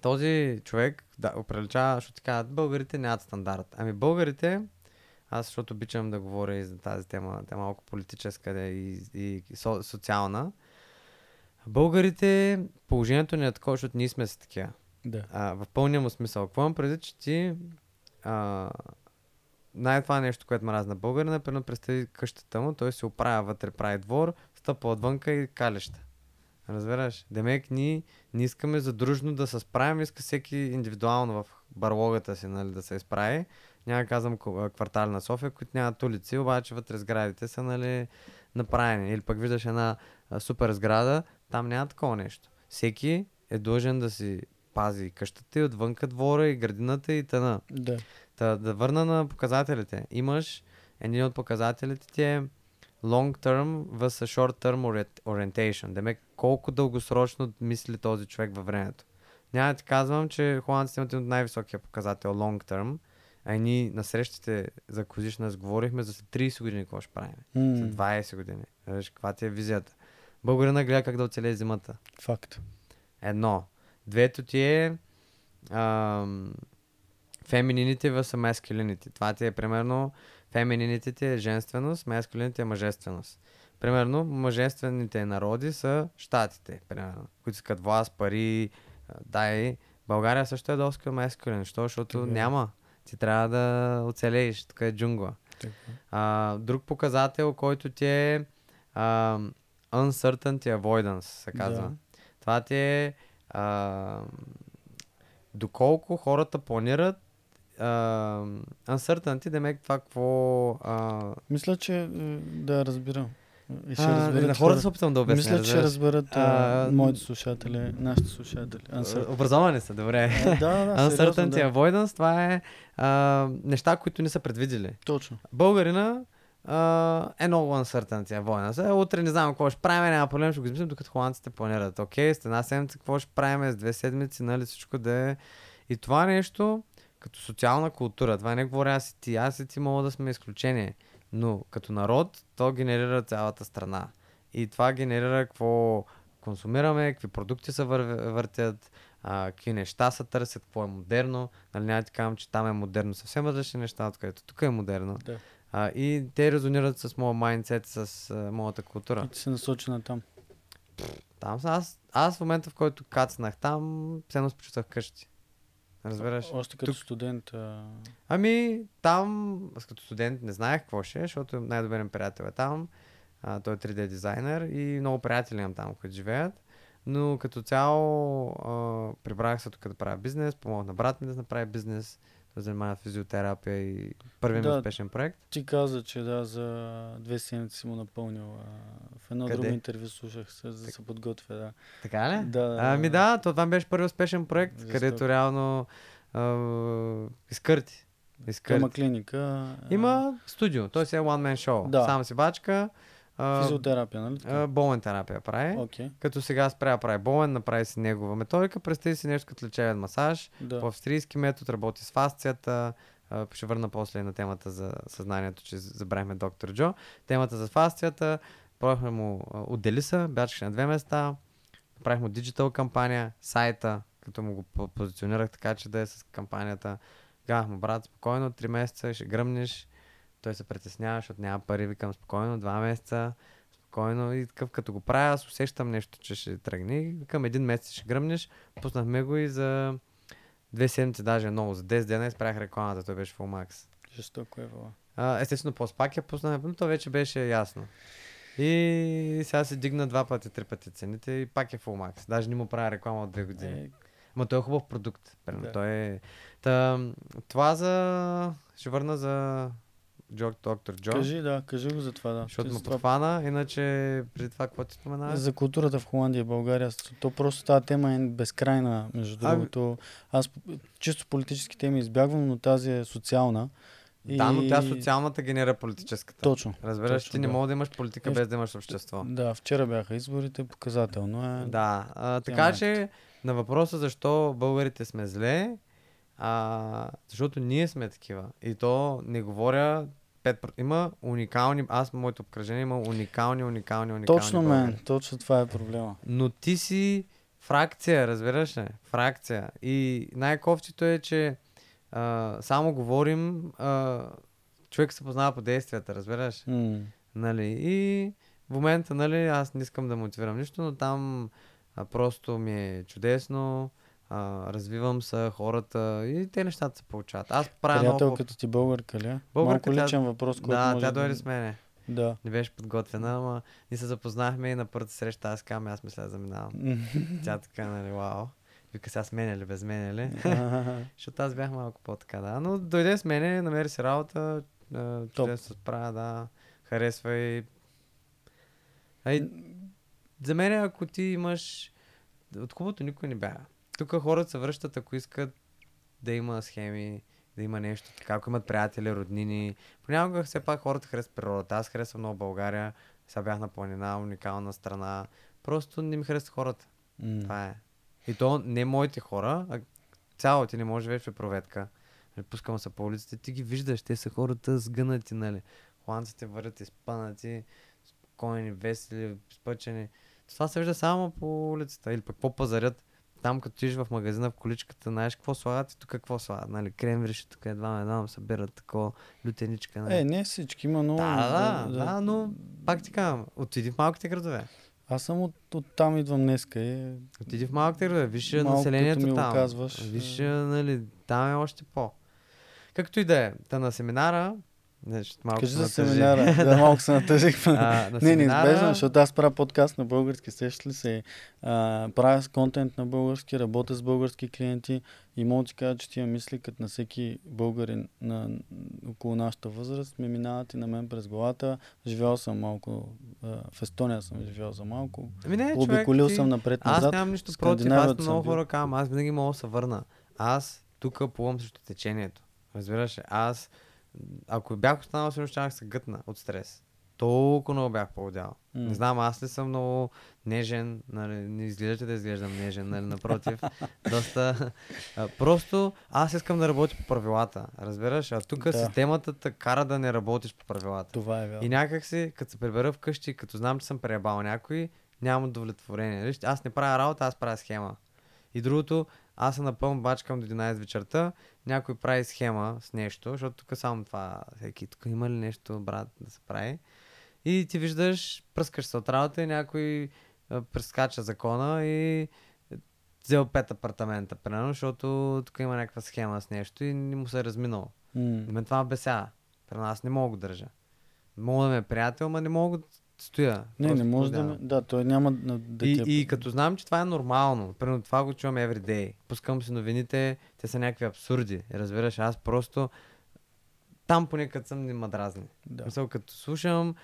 този човек да, оприличава, защото казват, българите нямат стандарт. Ами българите, аз защото обичам да говоря и за тази тема, тя е малко политическа да, и, и, и со, социална. Българите, положението ни е такова, защото ние сме си такива. Да. А, в пълния му смисъл. Какво имам преди, че ти а, най-това нещо, което ме разна българина, например, представи къщата му, той се оправя вътре, прави двор, стъпва отвънка и калеща. Разбираш? Демек, ние не искаме задружно да се справим, иска всеки индивидуално в барлогата си нали, да се изправи. Няма да казвам квартали на София, които нямат улици, обаче вътре сградите са нали, направени. Или пък виждаш една а, супер сграда, там няма такова нещо. Всеки е длъжен да си пази къщата и отвънка двора и градината и тъна. Да. Та, да върна на показателите. Имаш един от показателите ти е long term vs short term ori- orientation. Демек, колко дългосрочно мисли този човек във времето. Няма да ти казвам, че холандците имат един от най-високия показател long term, а ние на срещите за Козишна говорихме за след 30 години какво ще правим. М, След 20 години. Виж, каква ти е визията. Българина гледа как да оцелее зимата. Факт. Едно. Двето ти е ам, феминините vs маскулините. Това ти е примерно феминините ти е женственост, маскулините е мъжественост. Примерно, мъжествените народи са щатите, примерно, които искат власт, пари, дай. България също е доста маскулин. Що? Защото Така е. няма. Ти трябва да оцелееш. Тук е джунгла. Така. А, друг показател, който ти е а, uncertainty avoidance, се казва. Да. Това ти е а, доколко хората планират а, uncertainty, демек това какво... А, Мисля, че да разбирам. И ще а, разберат на хората се опитвам да обясня. Мисля, че ще разберат а, моите слушатели, нашите слушатели. Uncertain- Образовани са, добре. А, да, да, *laughs* Uncertainty да. avoidance, това е а, неща, които не са предвидели. Точно. Българина а, е много uncertainty avoidance. Е, утре не знам какво ще правим, няма проблем, ще го измислим, докато холандците планират. Окей, с една седмица какво ще правим, с две седмици, нали всичко да е. И това нещо, като социална култура, това не говоря аз и ти, аз и ти мога да сме изключение. Но като народ, то генерира цялата страна. И това генерира какво консумираме, какви продукти се вър... въртят, а, какви неща се търсят, какво е модерно. Нали, няма ти казвам, че там е модерно съвсем различни неща, откъдето тук е модерно. Да. А, и те резонират с моя майндсет, с а, моята култура. И ти се насочи на там. Там аз, аз в момента, в който кацнах там, все едно се почувствах вкъщи. Разбираш? Още като Тук- студент. А... Ами, там, аз като студент не знаех какво ще, е, защото най-добър ми приятел е там. А, той е 3D дизайнер и много приятели имам там, които живеят. Но като цяло а, прибрах се тук да правя бизнес, помогнах на брат ми да направи бизнес, занимава физиотерапия и първият ми Да. успешен проект. Ти каза, че да, за две седмици си му напълнил. В едно Къде? друго интервю слушах се, за да се подготвя. Да. Така ли? Да, да, Ами да, то това беше първи успешен проект, Жестоко. където реално а, изкърти. Изкърти. Има клиника. Има студио, той си е one man show. Да. Сам си бачка. А, Физиотерапия, нали? а, болен терапия прави. Окей. Като сега спря да прави болен, направи си негова методика, представи си нещо като лечебен масаж. Да. По австрийски метод работи с фасцията. А, ще върна после на темата за съзнанието, че забравихме доктор Джо. Темата за фасцията. Пробвахме му а, отдели се, бячкаше на две места. Направих му диджитал кампания, сайта, като му го по- позиционирах така, че да е с кампанията. Казах му, брат, спокойно, три месеца ще гръмнеш. Той се притеснява, защото няма пари, викам спокойно, два месеца, спокойно и такъв като го правя, аз усещам нещо, че ще тръгне. Викам един месец ще гръмнеш, пуснахме го и за две седмици, даже много, за 10 дена изправях рекламата, той беше full. Жестоко е, Вала. Естествено, по-спак я пуснахме, но то вече беше ясно. И сега се дигна два пъти, три пъти цените и пак е full max. Даже не му правя реклама от две години. Е, Ма той е хубав продукт. Примерно. Да. Той е... Та, това за... Ще върна за Джо, доктор Джо. кажи, да, кажи го за това, да. Защото му подхвана, иначе преди това, какво ти спомена? За културата в Холандия и България. То просто тази тема е безкрайна, между Ами- другото. Аз чисто политически теми избягвам, но тази е социална. Да, но тя социалната генера политическата. Точно. Разбираш, точно, ти не да. мога да имаш политика Е, без да имаш общество. Да, вчера бяха изборите, показателно е. Да, а, така е че на въпроса защо българите сме зле, а, защото ние сме такива. И то не говоря 5%. Има уникални, аз моето обкръжение има уникални, уникални, уникални Точно българи. мен, точно това е проблема. Но ти си Фракция, разбираш ли? Фракция. И най-кофтито е, че а, само говорим, а, човек се познава по действията, разбираш? М. Нали? И в момента, нали, аз не искам да мотивирам нищо, но там а, просто ми е чудесно, а, развивам се, хората и те нещата се получават. Аз правя много... Приятелката ти българка ли? Българка, Малко тя- личен въпрос, който Да, може тя дойде с мене. Да. Не беше подготвена, ама ние се запознахме и на първата среща аз казвам, аз мисля да заминавам. *laughs* Тя така, нали, вау. Вика сега с мене ли, без мене ли? *laughs* Защото аз бях малко по-така, да. Но дойде с мене, намери си работа, чудесно се справя, да. Харесва и... А и за мен, ако ти имаш... От хубавото никой не бяга. Тук хората се връщат, ако искат да има схеми, да има нещо така, ако имат приятели, роднини. Понякога все пак хората харесват природата. Аз харесвам много България. Сега бях на планина, уникална страна. Просто не ми харесват хората. М. Това е. И то не моите хора, а цяло ти не може вече проветка. Пускам се по улиците, ти ги виждаш, те са хората сгънати, нали. Холандците вървят изпънати, спокойни, весели, спъчени. Това се вижда само по улицата. Или пък по-пазарят. Там като тиш в магазина в количката, знаеш какво слагат и тук какво слагат. Нали, кремвириши, тук едва на едва събират такова лютеничка. Нали. Е, не всички, има много. да, да, да, но пак ти казвам, отиди в малките градове. Аз съм от, от там идвам днеска и Отиди в малките градове, виж Малко населението ми там. казваш, Виж, е. нали, там е още по. Както и да е. Та на семинара, значи, малко кажи за семинара. *laughs* да, малко се натъжих. а, на Не, неизбежно, защото аз правя подкаст на български, сещаш ли се? А, правя контент на български, работя с български клиенти и мога да ти кажа, че тия мисли, като на всеки българин на, около нашата възраст, ми минават и на мен през главата. Живял съм малко, а, в Естония съм живял за малко. Ами не, човек, Обиколил ти- съм Аз напред-назад. нямам нищо против. Аз много хора казвам, аз винаги мога да се върна. Аз тук плувам срещу течението. Разбираш? Аз, ако бях останал, сигурно да се гътна от стрес. Толкова много бях по-отдял. М. Не знам, аз ли съм много нежен, нали, не изглеждате да изглеждам нежен, нали, напротив. *laughs* доста... А, просто аз искам да работя по правилата, разбираш? А тук Да. системата те кара да не работиш по правилата. Това е И вярно. някак си, като се прибера вкъщи, като знам, че съм преебал някой, нямам удовлетворение. Аз не правя работа, аз правя схема. И другото, аз се напълно бачкам до 11 вечерта, някой прави схема с нещо, защото тук само това, всеки, тук има ли нещо, брат, да се прави. И ти виждаш, пръскаш се от работа и някой прескача закона и взел пет апартамента, примерно, защото тук има някаква схема с нещо и не му се е разминало. М. Мен това ме бесява. При нас не мога да държа. Мога да ме е приятел, но не мога стоя. Не, не може да... ме- Да, той няма да, да И, и като знам, че това е нормално, примерно това го чувам everyday. Пускам си новините, те са някакви абсурди. Разбираш, аз просто там поне като съм не ма дразни. Да. Мисъл, като слушам,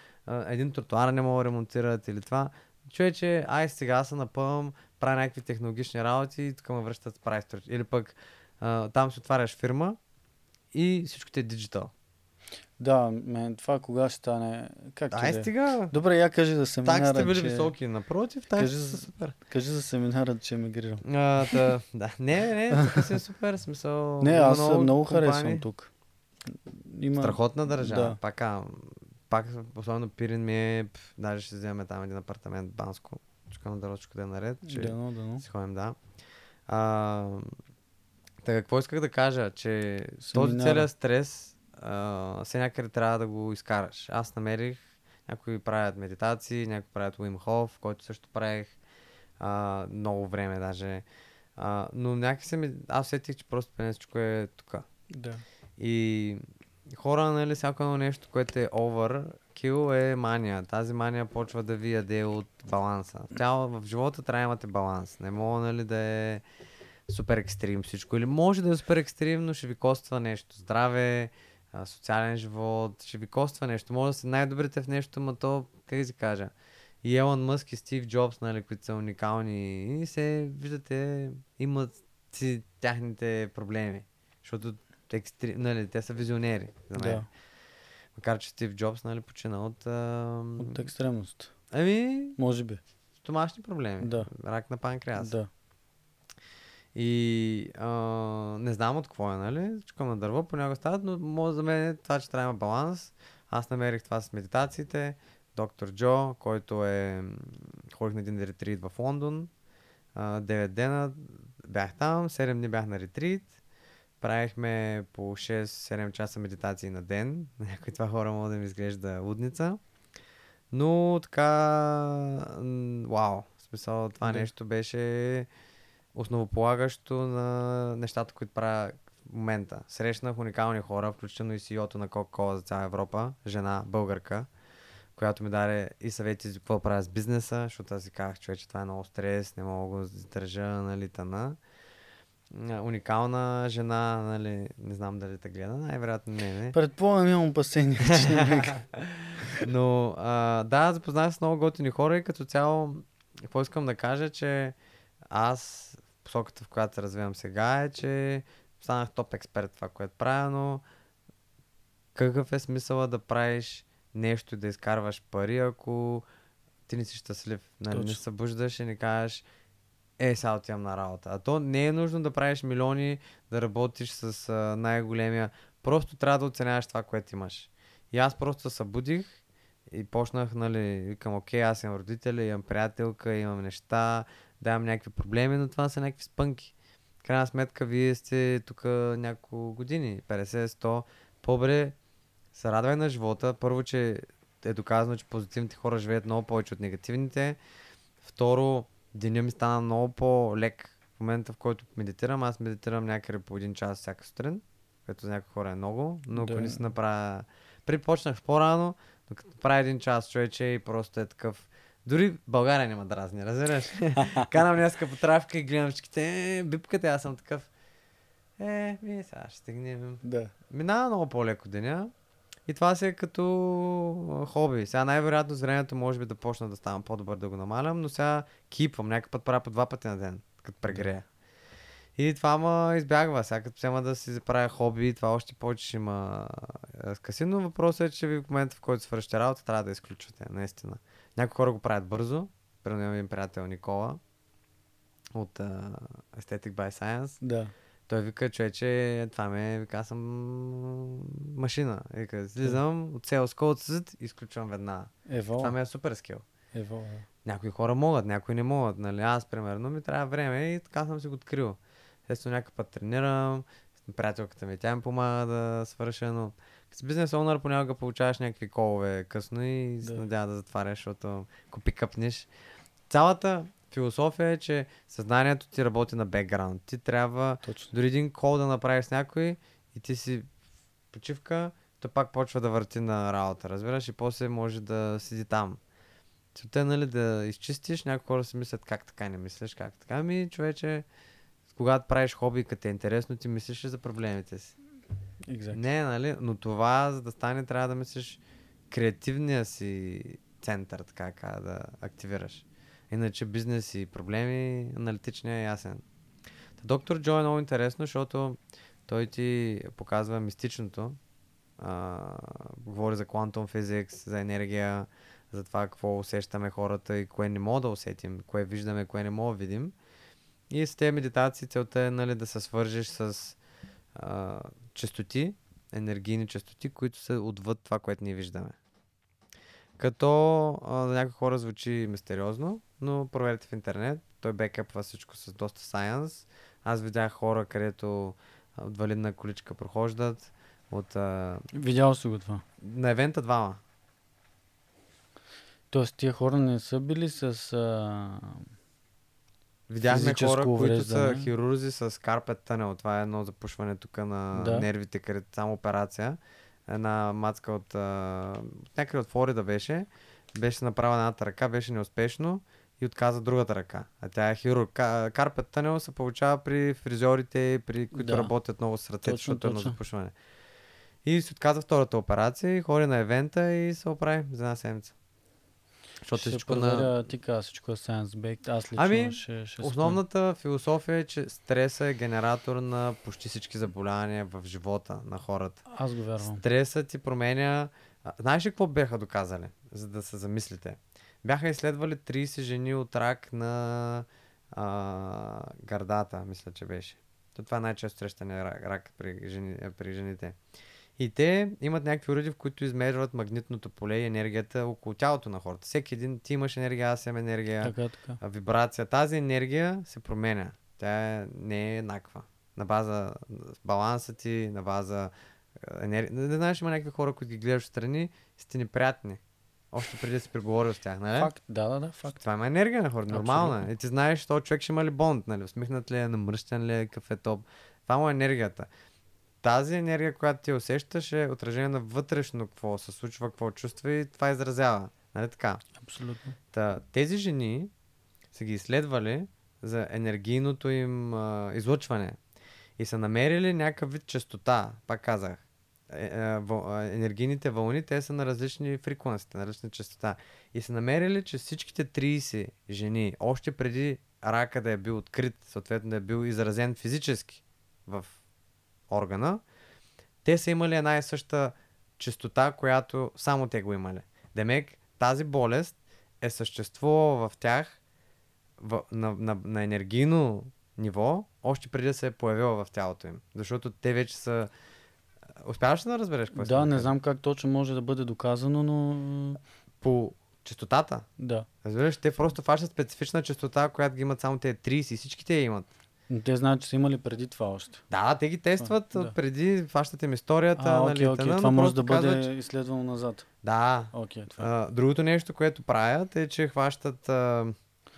един тротуар не мога да ремонтират или това, човече, ай сега се напъвам, правя някакви технологични работи и тук ме връщат с прайстор. Или пък а, там си отваряш фирма и всичко ти е диджитал. Да, мен, това кога ще стане? Как Ай, да е? стига! Добре, я кажи за семинара, Таксите били че... високи, напротив, Кажи таксите за- са супер. Кажи за семинара, че емигрирам. А, та, да. Не, не, тук си е супер, смисъл. *laughs* Не, аз много, компании. харесвам тук. Има... Страхотна държава. Да. Пак, а, пак, особено Пирин ми е, пф, даже ще вземем там един апартамент Банско. Чукам да рочко да е наред, че Дано, дано. си ходим, да. А, така, какво исках да кажа, че този Семинара. целият стрес а, все някъде трябва да го изкараш. Аз намерих, някои правят медитации, някои правят Wim Hof, който също правих а, много време даже. А, но някакси ми, аз усетих, че просто при всичко е тук. Да. И хора, нали, всяко едно нещо, което е overkill е мания. Тази мания почва да ви яде от баланса. В, цяло, в живота трябва да имате баланс. Не мога, нали, да е супер екстрим всичко. Или може да е супер екстрим, но ще ви коства нещо. Здраве, а, социален живот, ще ви коства нещо. Може да сте най-добрите в нещо, но то, как да си кажа, и Елон Мъск и Стив Джобс, нали, които са уникални и се, виждате, имат си тяхните проблеми. Защото екстри... нали, те са визионери. За мен. Да. Макар, че Стив Джобс нали, почина от... А... От екстремност. Ами, Може би. стомашни проблеми. Да. Рак на панкреас. Да. И а, не знам от какво е, нали? Чукам на дърво, понякога стават, но може за мен е това, че трябва да има баланс. Аз намерих това с медитациите. Доктор Джо, който е... Ходих на един ретрит в Лондон. а, 9 дена бях там, 7 дни бях на ретрит. Правихме по 6-7 часа медитации на ден. *laughs* Някои това хора могат да ми изглежда лудница. Но така, вау, смисъл това Да. нещо беше основополагащо на нещата, които правя в момента. Срещнах уникални хора, включително и CEO-то на Coca-Cola за цяла Европа, жена, българка, която ми даде и съвети за какво правя с бизнеса, защото аз си казах, човече, това е много стрес, не мога да го издържа, нали, тана. Уникална жена, нали, не знам дали те гледа, най-вероятно не, не. Предполагам, имам опасения, че не *laughs* Но а, да, запознах с много готини хора и като цяло, какво искам да кажа, че аз, посоката в която се развивам сега е, че станах топ експерт това, което правя, но какъв е смисъла да правиш нещо да изкарваш пари, ако ти не си щастлив. Нали, не Точно. събуждаш и не кажеш, е, сега отивам на работа. А то не е нужно да правиш милиони, да работиш с а, най-големия. Просто трябва да оценяваш това, което имаш. И аз просто събудих и почнах, нали, викам, окей, аз имам родители, имам приятелка, имам неща, да имам някакви проблеми, но това са някакви спънки. Крайна сметка, вие сте тук няколко години, 50-100, по-добре се радвай на живота. Първо, че е доказано, че позитивните хора живеят много повече от негативните. Второ, деня ми стана много по-лек. В момента, в който медитирам, аз медитирам някъде по един час всяка сутрин, което за някои хора е много, но ако Да. не си направя... Припочнах по-рано, но като правя един час човече и просто е такъв... Дори България няма дразни, разбираш? *laughs* Канам днеска по трафика и гледам всичките, е, бипката, аз съм такъв. Е, ми сега ще стигнем. Да. Минава много по-леко деня. И това си е като хоби. Сега най-вероятно с времето може би да почна да ставам по-добър да го намалям, но сега кипвам. Някакъв път правя по два пъти на ден, като прегрея. И това ма избягва. Сега като взема да си заправя хоби, това още повече ще има скъси, но въпросът е, че ви в момента, в който свършите работа, трябва да изключвате, наистина. Някои хора го правят бързо. Примерно един приятел Никола от а, Aesthetic by Science. Да. Той вика, човече, това ме, вика, аз съм машина. Вика, слизам от Code зът, и изключвам веднага. Ево. Това ми е супер скил. Ево. Някои хора могат, някои не могат. Нали? Аз, примерно, ми трябва време и така съм си го открил. Естествено, някакъв път тренирам, приятелката ми, тя ми помага да свърша, но си бизнес онър понякога получаваш някакви колове късно и се Да. надява да затваряш, защото ако пикъпнеш. Цялата философия е, че съзнанието ти работи на бекграунд. Ти трябва Точно. дори един кол да направиш с някой и ти си почивка, то пак почва да върти на работа, разбираш, и после може да седи там. Целта е, нали, да изчистиш, някои хора си мислят как така не мислиш, как така. Ами, човече, когато правиш хоби, като е интересно, ти мислиш ли за проблемите си. Exactly. Не, нали, но това, за да стане, трябва да мислиш креативния си център, така ка, да активираш. Иначе бизнес и проблеми, аналитичния е ясен. Та, доктор Джо е много интересно, защото той ти показва мистичното. А, говори за quantum physics, за енергия, за това какво усещаме хората и кое не мога да усетим, кое виждаме, кое не мога да видим. И с тези медитации целта е нали, да се свържиш с а, частоти, енергийни частоти, които са отвъд това, което ние виждаме. Като а, за някои хора звучи мистериозно, но проверете в интернет. Той бекъпва всичко с доста сайенс. Аз видях хора, където от валидна количка прохождат. От, а, Видял си го това. на евента двама. Тоест, тия хора не са били с... А... Видяхме хора, които са хирурзи с карпет тънел. Това е едно запушване тук на Да. нервите, където само операция. Една мацка от, а, от някъде от Флорида беше. Беше направена едната ръка, беше неуспешно и отказа другата ръка. А тя е хирург. Ка- Карпет тънел се получава при фризьорите, при които Да. работят много с ръцете, защото е едно запушване. И се отказа втората операция и хори на евента и се оправи за една седмица. Защото Ще всичко на... ти каза всичко е Science Baked. Аз лично Ами, ще, ще Основната философия е, че стреса е генератор на почти всички заболявания в живота на хората. Аз го вярвам. Стресът ти променя... Знаеш ли какво бяха доказали, за да се замислите? Бяха изследвали 30 жени от рак на а, гърдата, мисля, че беше. То Това е най-често срещания рак, рак при, жени, при жените. И те имат някакви уреди, в които измерват магнитното поле и енергията около тялото на хората. Всеки един, ти имаш енергия, аз имам енергия, Така, така. вибрация. Тази енергия се променя. Тя не е еднаква. На база баланса ти, на база енергия. Не, знаеш, има някакви хора, които ги гледаш страни, си ти неприятни. Още преди да си преговорил с тях, нали? Факт, да, да, да, факт. Това има енергия на хората, нормална. е. Абсолютно. И ти знаеш, този човек ще има ли бонд, нали? Усмихнат ли е, намръщен ли е, какъв е топ. Това му е енергията. Тази енергия, която ти усещаш, е отражение на вътрешно какво се случва, какво чувства и това изразява. Нали така? Абсолютно. Та, тези жени са ги изследвали за енергийното им а, излъчване и са намерили някакъв вид частота, пак казах. Е, е, въл- енергийните вълни, те са на различни фреквенции, на различна частота. И са намерили, че всичките 30 жени, още преди рака да е бил открит, съответно да е бил изразен физически в органа, те са имали една и съща частота, която само те го имали. Демек, тази болест е съществувала в тях в, на, на, на енергийно ниво, още преди да се е появила в тялото им. Защото те вече са... Успяваш ли да разбереш какво Да, не знам как точно може да бъде доказано, но По частотата. да. Разбираш, те просто фащат специфична частота, която ги имат само те 30 и всички те имат. Но те знаят, че са имали преди това още. Да, те ги тестват да. да. преди, фащат им историята, А, нали, окей, тъна, Това може да бъде казват, изследвано назад. Да. Окей, това. А, другото нещо, което правят е, че хващат а,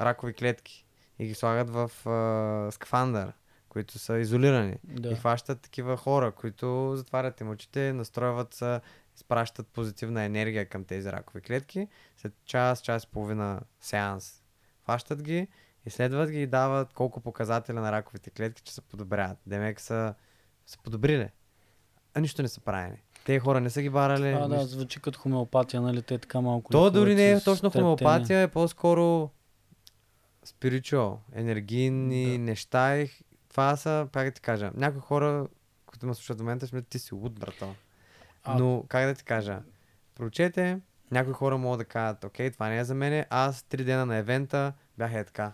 ракови клетки и ги слагат в а, скафандър, които са изолирани. Да. И хващат такива хора, които затварят им очите, настройват се, изпращат позитивна енергия към тези ракови клетки. След час, час и половина сеанс хващат ги, изследват ги и дават колко показателя на раковите клетки, че се подобряват. Демек са, са подобрили. А нищо не са правени. Те хора не са ги барали. А, да, нищо. звучи като хомеопатия, нали? Те така малко. То дори не е точно хомеопатия, е по-скоро спиричуал, енергийни Да. неща. И това са, как да ти кажа, някои хора, които ме слушат в момента, ще ти си луд, брато. А- Но, как да ти кажа, прочете, някои хора могат да кажат, окей, това не е за мене, аз три дена на евента бях е така.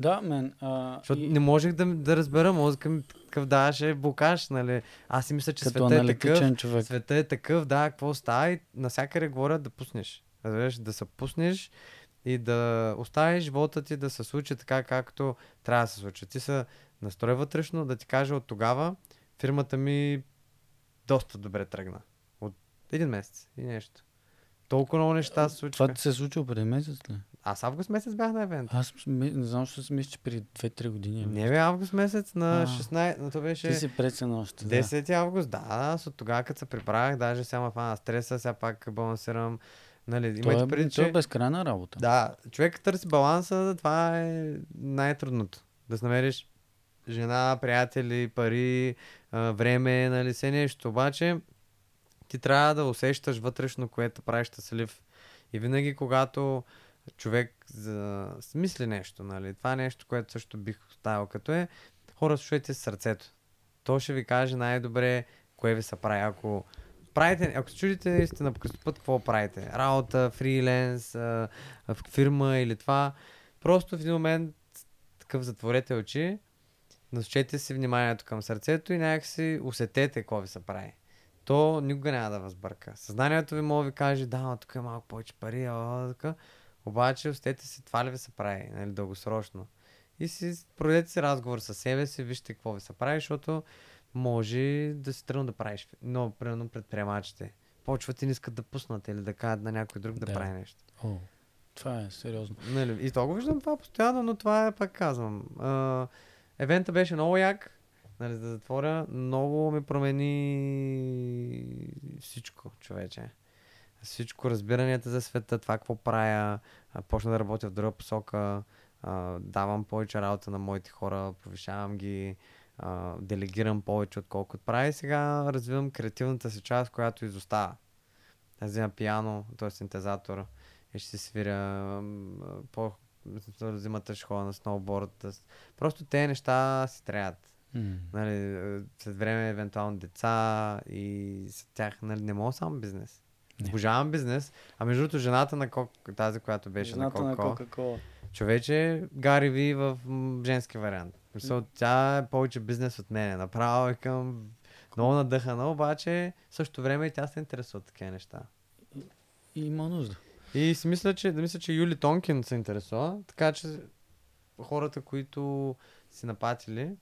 Да, мен. А, Защото и, не можех да, да разбера, мозъка ми такъв даваше блокаж, нали? Аз си мисля, че като света е такъв. човек. Света е такъв, да, какво става и насякъде говорят да пуснеш. Разбираш, да се пуснеш и да оставиш живота ти да се случи така, както трябва да се случи. Ти се настрой вътрешно, да ти кажа от тогава, фирмата ми доста добре тръгна. От един месец и нещо. Толкова много неща се случиха. Това ти се е случило преди месец ли? Аз август месец бях на евент. Аз не знам, що си мисля, че преди 2-3 години. е. Не бе, август месец на А. 16, но то беше... Ти си пресен още. Да. 10 август, да, аз от тогава, като се приправях, даже сега ма фана стреса, сега пак балансирам. Нали, То е, преди, то е че... безкрайна работа. Да, човек търси баланса, това е най-трудното. Да намериш жена, приятели, пари, време, нали, все нещо. Обаче, ти трябва да усещаш вътрешно, което прави щастлив. И винаги, когато човек за... смисли нещо, нали, това е нещо, което също бих оставил като е, хора, слушайте сърцето. То ще ви каже най-добре кое ви се прави. Ако правите, ако се чудите сте на път, какво правите? Работа, фриленс, в фирма или това, просто в един момент такъв затворете очи, насочете си вниманието към сърцето и някакси усетете какво ви се прави. То никога няма да възбърка. Съзнанието ви може да ви каже, да, тук е малко повече пари, а, така. Обаче усетете си това ли ви се прави, нали, дългосрочно. И си проведете си разговор с себе си, вижте какво ви се прави, защото може да си тръгна да правиш. Но, примерно, предприемачите. Почват и не искат да пуснат или да кажат на някой друг да, Да. прави нещо. О, това е сериозно. Нали, и то го виждам това постоянно, но това е, пак казвам. А, евента беше много як, нали, да затворя. Много ми промени всичко, човече. Всичко, разбиранията за света, това какво правя, почна да работя в друга посока, давам повече работа на моите хора, повишавам ги, делегирам повече отколкото правя и сега развивам креативната си част, която изостава. Аз взема пиано, т.е. синтезатор и ще си свиря по зимата ще ходя на сноуборд. Просто те неща си трябват. М. Нали, е, след време евентуално деца и с тях нали, не мога само бизнес. Не. Обожавам бизнес. А между другото, жената на Кок, тази, която беше Жената на Кока-Кола. човече, Гари Ви в женски вариант. Мисъл, тя е повече бизнес от мене. Направо е към много надъхана, обаче в същото време и тя се интересува от такива неща. И има нужда. И си мисля, че, да мисля, че Юли Тонкин се интересува, така че хората, които си напатили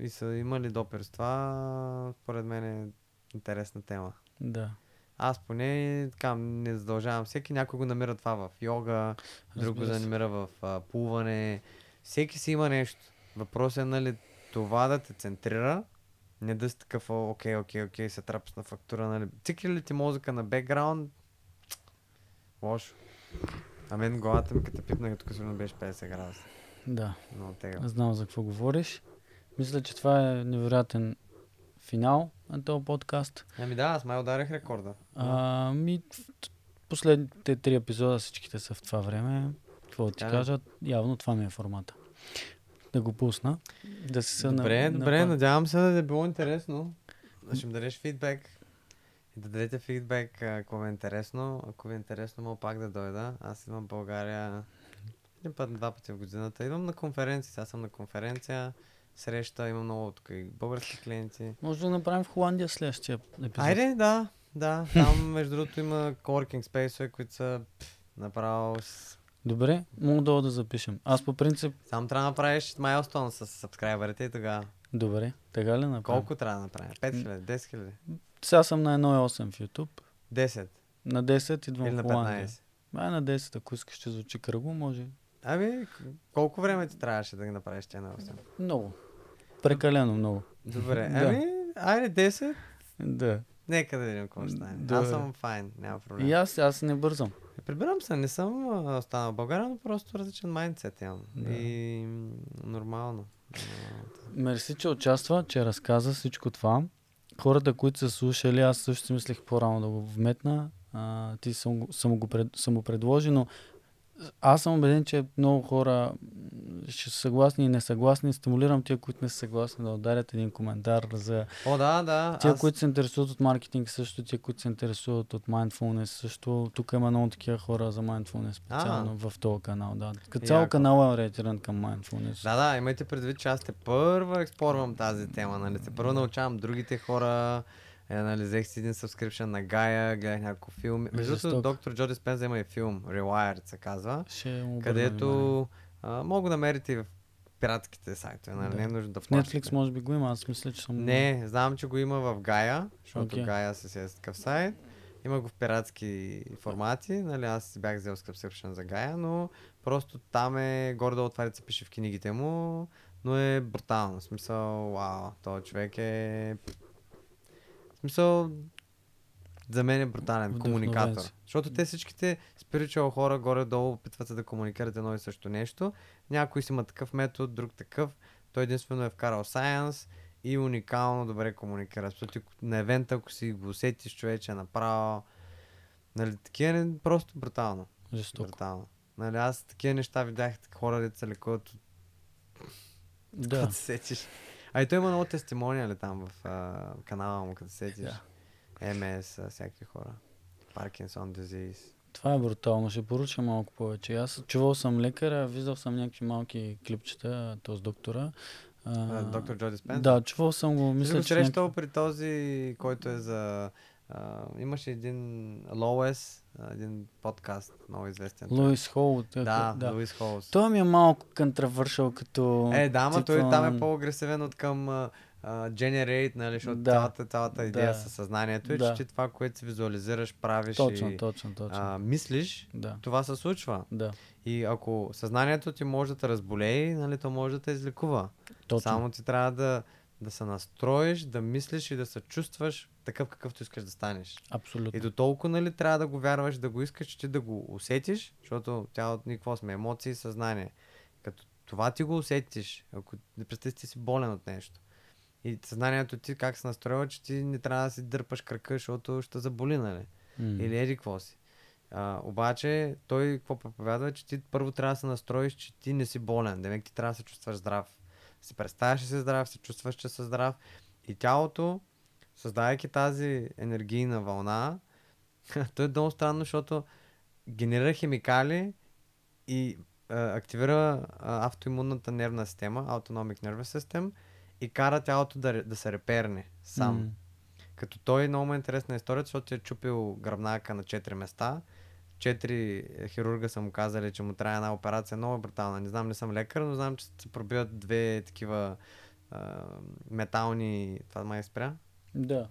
и са имали това, според мен е интересна тема. Да. Аз поне така не задължавам всеки. Някой го намира това в йога, друг го намира в а, плуване. Всеки си има нещо. Въпросът е, нали, това да те центрира, не да си такъв, «О, окей, окей, окей, се трапиш на фактура, нали. Цикли ли ти музика на бекграунд? Лошо. А мен главата ми като пипнах, тук сигурно беше 50 градуса. Да. Много тега. Знам за какво говориш. Мисля, че това е невероятен финал на този подкаст. Ами да, аз май ударих рекорда. А, ми, последните три епизода всичките са в това време. Какво да ти ли? кажа? Явно това ми е формата. Да го пусна. Да се са Добре, на, добре, на, надявам се да е било интересно. Ще ми дадеш фидбек. И да дадете фидбек, ако ви е интересно. Ако ви е интересно, мога пак да дойда. Аз идвам в България един път, два пъти в годината. Идвам на конференции. Сега съм на конференция. Среща, имам много тук и български клиенти. Може да направим в Холандия следващия епизод. Айде, да, да. Там, между другото, има coworking space, които са пф, направо с... Добре, мога долу да запишем. Аз по принцип... Само трябва да направиш майлстон с сабскрайбърите и тогава. Добре, така ли направим? Колко трябва да направим? 5000, 10 000, Сега съм на 1.8 в YouTube. 10 На 10 идвам или на в Холандия. 15. Ай, на 10, ако искаш, ще звучи кръгло, може. Ами, колко време ти трябваше да ги направиш тя на 8? Много. Прекалено много. Добре, *laughs* ами, айде 10. Да. Нека да видим какво ще стане. Аз съм файн, няма проблем. И аз, аз не бързам. Прибирам се, не съм останал в България, но просто различен майндсет имам. Да. И нормално. Мерси, че участва, че разказа всичко това. Хората, които са слушали, аз също си мислех по-рано да го вметна. А, ти съм, съм, го пред, съм го предложи, но аз съм убеден, че много хора ще са съгласни и несъгласни. Стимулирам тия, които не са съгласни да ударят един коментар за О, да, да. тия, аз... които се интересуват от маркетинг също, тия, които се интересуват от mindfulness също. Тук има много такива хора за mindfulness специално в този канал. Да. Като Яко. канал е ориентиран към mindfulness. Да, да, имайте предвид, че аз те първа експлорвам тази тема, нали? Те първо научавам другите хора, е, нали, взех си един subscription на Гая, гледах няколко филми. Между другото, доктор Джо Диспенза има и филм, Rewired се казва, където а, мога да намерите в пиратските сайтове, нали? Да. Не е нужно да плащате. Netflix може би го има, аз мисля, че съм... Не, знам, че го има в Гая, защото Окей. Гая си е такъв сайт. Има го в пиратски формати, нали, аз си бях взел subscription за Гая, но просто там е горе-долу това се пише в книгите му, но е брутално. В смисъл, вау, този човек е... Смисъл, за мен е брутален комуникатор. Защото те всичките спиричуал хора горе-долу опитват се да комуникират едно и също нещо. Някой си има такъв метод, друг такъв. Той единствено е вкарал science и уникално добре комуникира. Ти на евента, ако си го усетиш човече направо, нали, такива не, просто брутално. Жестоко. Брутално. Нали, аз такива неща видях, хора, деца лекуват от Да. *laughs* като се сетиш. А и той има много тестимониали там в а, канала му, като се сетиш. Да. МС, всякакви хора. Паркинсон дизиз. Това е брутално. Ще поруча малко повече. Аз чувал съм лекаря, виждал съм някакви малки клипчета, този доктора. А, Доктор Джо Диспенза. Да, чувал съм го. Мисля, че някакъв- при този, който е за... А, имаше един Лоуес, един подкаст, много известен. той. Луис Хол. Да, да. да. Луис Холс. Той ми е малко контравършал като... Е, да, ама той типа- там е по-агресивен от към а, Generate, нали, защото Да. цялата, цялата идея Да. със съзнанието е, Да. че ти това, което си визуализираш, правиш Точно, и точно, точно. а, мислиш, Да, това се случва. да. И ако съзнанието ти може да те разболее, нали, то може да те излекува. Точно. Само ти трябва да, да се настроиш, да мислиш и да се чувстваш такъв какъвто искаш да станеш. Абсолютно. И до толкова нали, трябва да го вярваш, да го искаш, че да го усетиш, защото тялото ни какво сме? Емоции и съзнание. Като това ти го усетиш, ако не представи си, ти си болен от нещо. И съзнанието ти как се настроила, че ти не трябва да си дърпаш кръка, защото ще заболи, нали? М. Или еди какво си. А, обаче той какво проповядва, че ти първо трябва да се настроиш, че ти не си болен. Демек ти трябва да се чувстваш здрав. Си представяш, че си здрав, се чувстваш, че си здрав. И тялото, създавайки тази енергийна вълна, *laughs* то е много странно, защото генерира химикали и а, активира а, автоимунната нервна система, Autonomic Nervous System, и кара тялото да, да се реперне сам. М. Като той много е интересна историята, защото е чупил гръбнака на 4 места. Четири е, хирурга са му казали, че му трябва една операция много брутална. Не знам, не съм лекар, но знам, че се пробиват две такива а, метални... Това май спря? Да.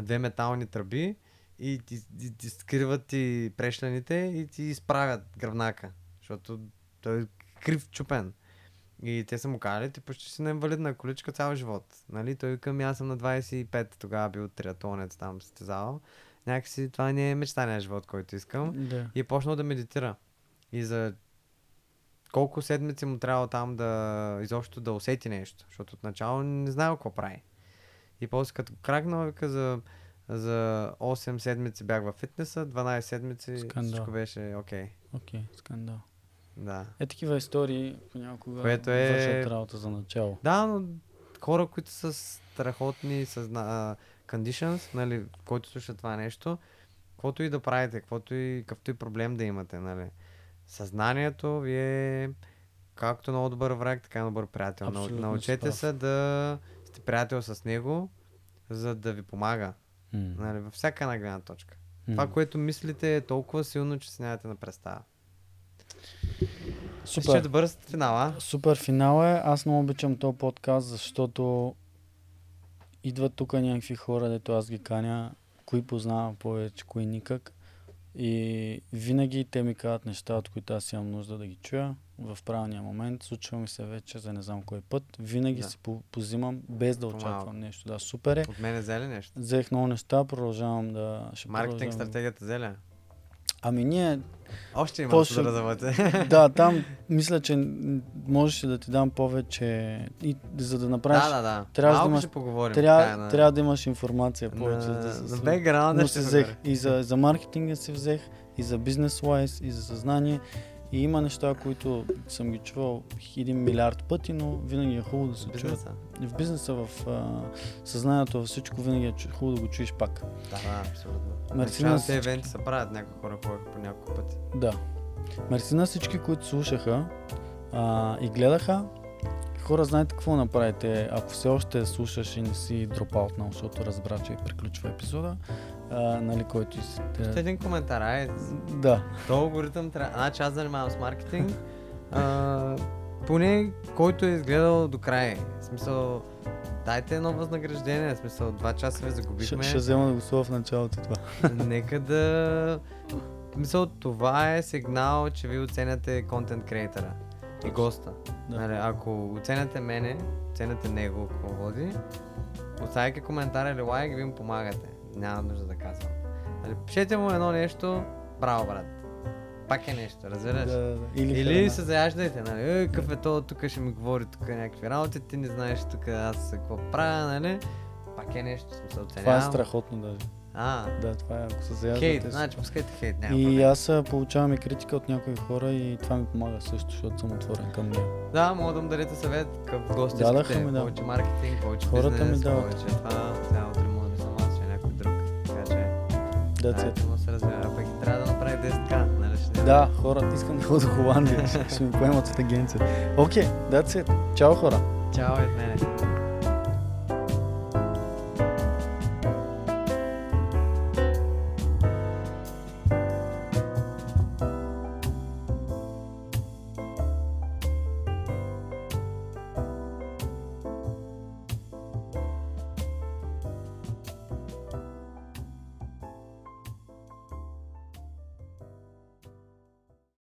две метални тръби и ти, ти, ти скриват ти прешлените и ти изправят гръбнака, защото той е крив чупен. И те са му казали, ти почти си на инвалидна количка цял живот. Нали? Той към аз съм на 25, тогава бил триатлонец там състезавал. Някакси това не е мечтания живот, който искам. Да. И е почнал да медитира. И за колко седмици му трябва там да изобщо да усети нещо, защото отначало не знае какво прави. И после като кракнал, вика за, за 8 седмици бях във фитнеса, 12 седмици Скандал. всичко беше окей. Окей, скандал. Да. Е, такива истории понякога Което е- вършат работа за начало. Да, но хора, които са страхотни с а, conditions, нали, който слуша това нещо, каквото и да правите, каквото и, какъвто и проблем да имате, нали. Съзнанието ви е както много добър враг, така и добър приятел. Абсолютно Научете се да сте приятел с него, за да ви помага. М. Нали, във всяка една гледна точка. М. Това, което мислите е толкова силно, че си нямате на представа. Ще е Супер. добър финал, а? Супер финал е. Аз много обичам този подкаст, защото идват тук някакви хора, дето аз ги каня, кои познавам повече, кои никак. И винаги те ми казват неща, от които аз имам нужда да ги чуя в правилния момент. Случва ми се вече за не знам кой път. Винаги Да. си по- позимам без да По-малко. очаквам нещо. Да, супер е. От мен е взели нещо. Взех много неща, продължавам да... Ще Маркетинг продължавам. стратегията взеля. Ами ние Още има После- да развивате. *laughs* да, там *laughs* мисля, че можеше да ти дам повече и за да направиш... да, да, да. трябва да Малко имаш- ще поговорим. трябва, на- трябва да имаш информация повече. на, да свърши. бекграунда ще взех и за, за маркетинга си взех, и за бизнес лайс, и за съзнание. И има неща, които съм ги чувал един милиард пъти, но винаги е хубаво да се чуят. В бизнеса, в а, съзнанието, във всичко винаги е хубаво да го чуеш пак. Да, да, абсолютно. Мерси на Началните всички. евенти се правят, някои хора ходят по няколко пъти. Да. Мерси на всички, които слушаха а, и гледаха. Хора, знаете какво направите? Ако все още слушаш и не си дропаутнал, защото разбра, че приключва епизода, а, нали, който... и с- Още един коментар, ай. Да. То алгоритъм трябва. Значи аз занимавам с маркетинг. а, поне който е изгледал до край. В смисъл, дайте едно възнаграждение. В смисъл, два часа ви Ще, загубихме. ще взема да го слова в началото това. *laughs* Нека да... Мисъл, това е сигнал, че ви оценяте контент креатора и госта. Да. Нали, ако оценяте мене, оценяте него, какво води, оставяйки коментар или лайк, ви му помагате. Няма нужда да казвам. Нали, пишете му едно нещо, браво, брат. Пак е нещо, разбираш? Да, да. Или, Или храна. се заяждайте, нали? Е, какъв е то, тук ще ми говори тук някакви работи, ти не знаеш тук аз какво правя, нали? Пак е нещо, смисъл Това е оценявам. страхотно даже. А, Да, това е, ако се заяждате. хейт, значи пускайте хейт, няма И проблем. аз получавам и критика от някои хора и това ми помага също, защото съм отворен към нея. Да, мога да му дадете съвет към гости ми, да. повече маркетинг, повече Хората ми бизнес, дават. повече това, сега It. дайте му се развива, а пък трябва да направи 10к, нали ще? Да, хора, искам да ходя до Холандия. ще, ми поемат от агенция. Окей, okay, that's it. Чао хора. Чао, е мене.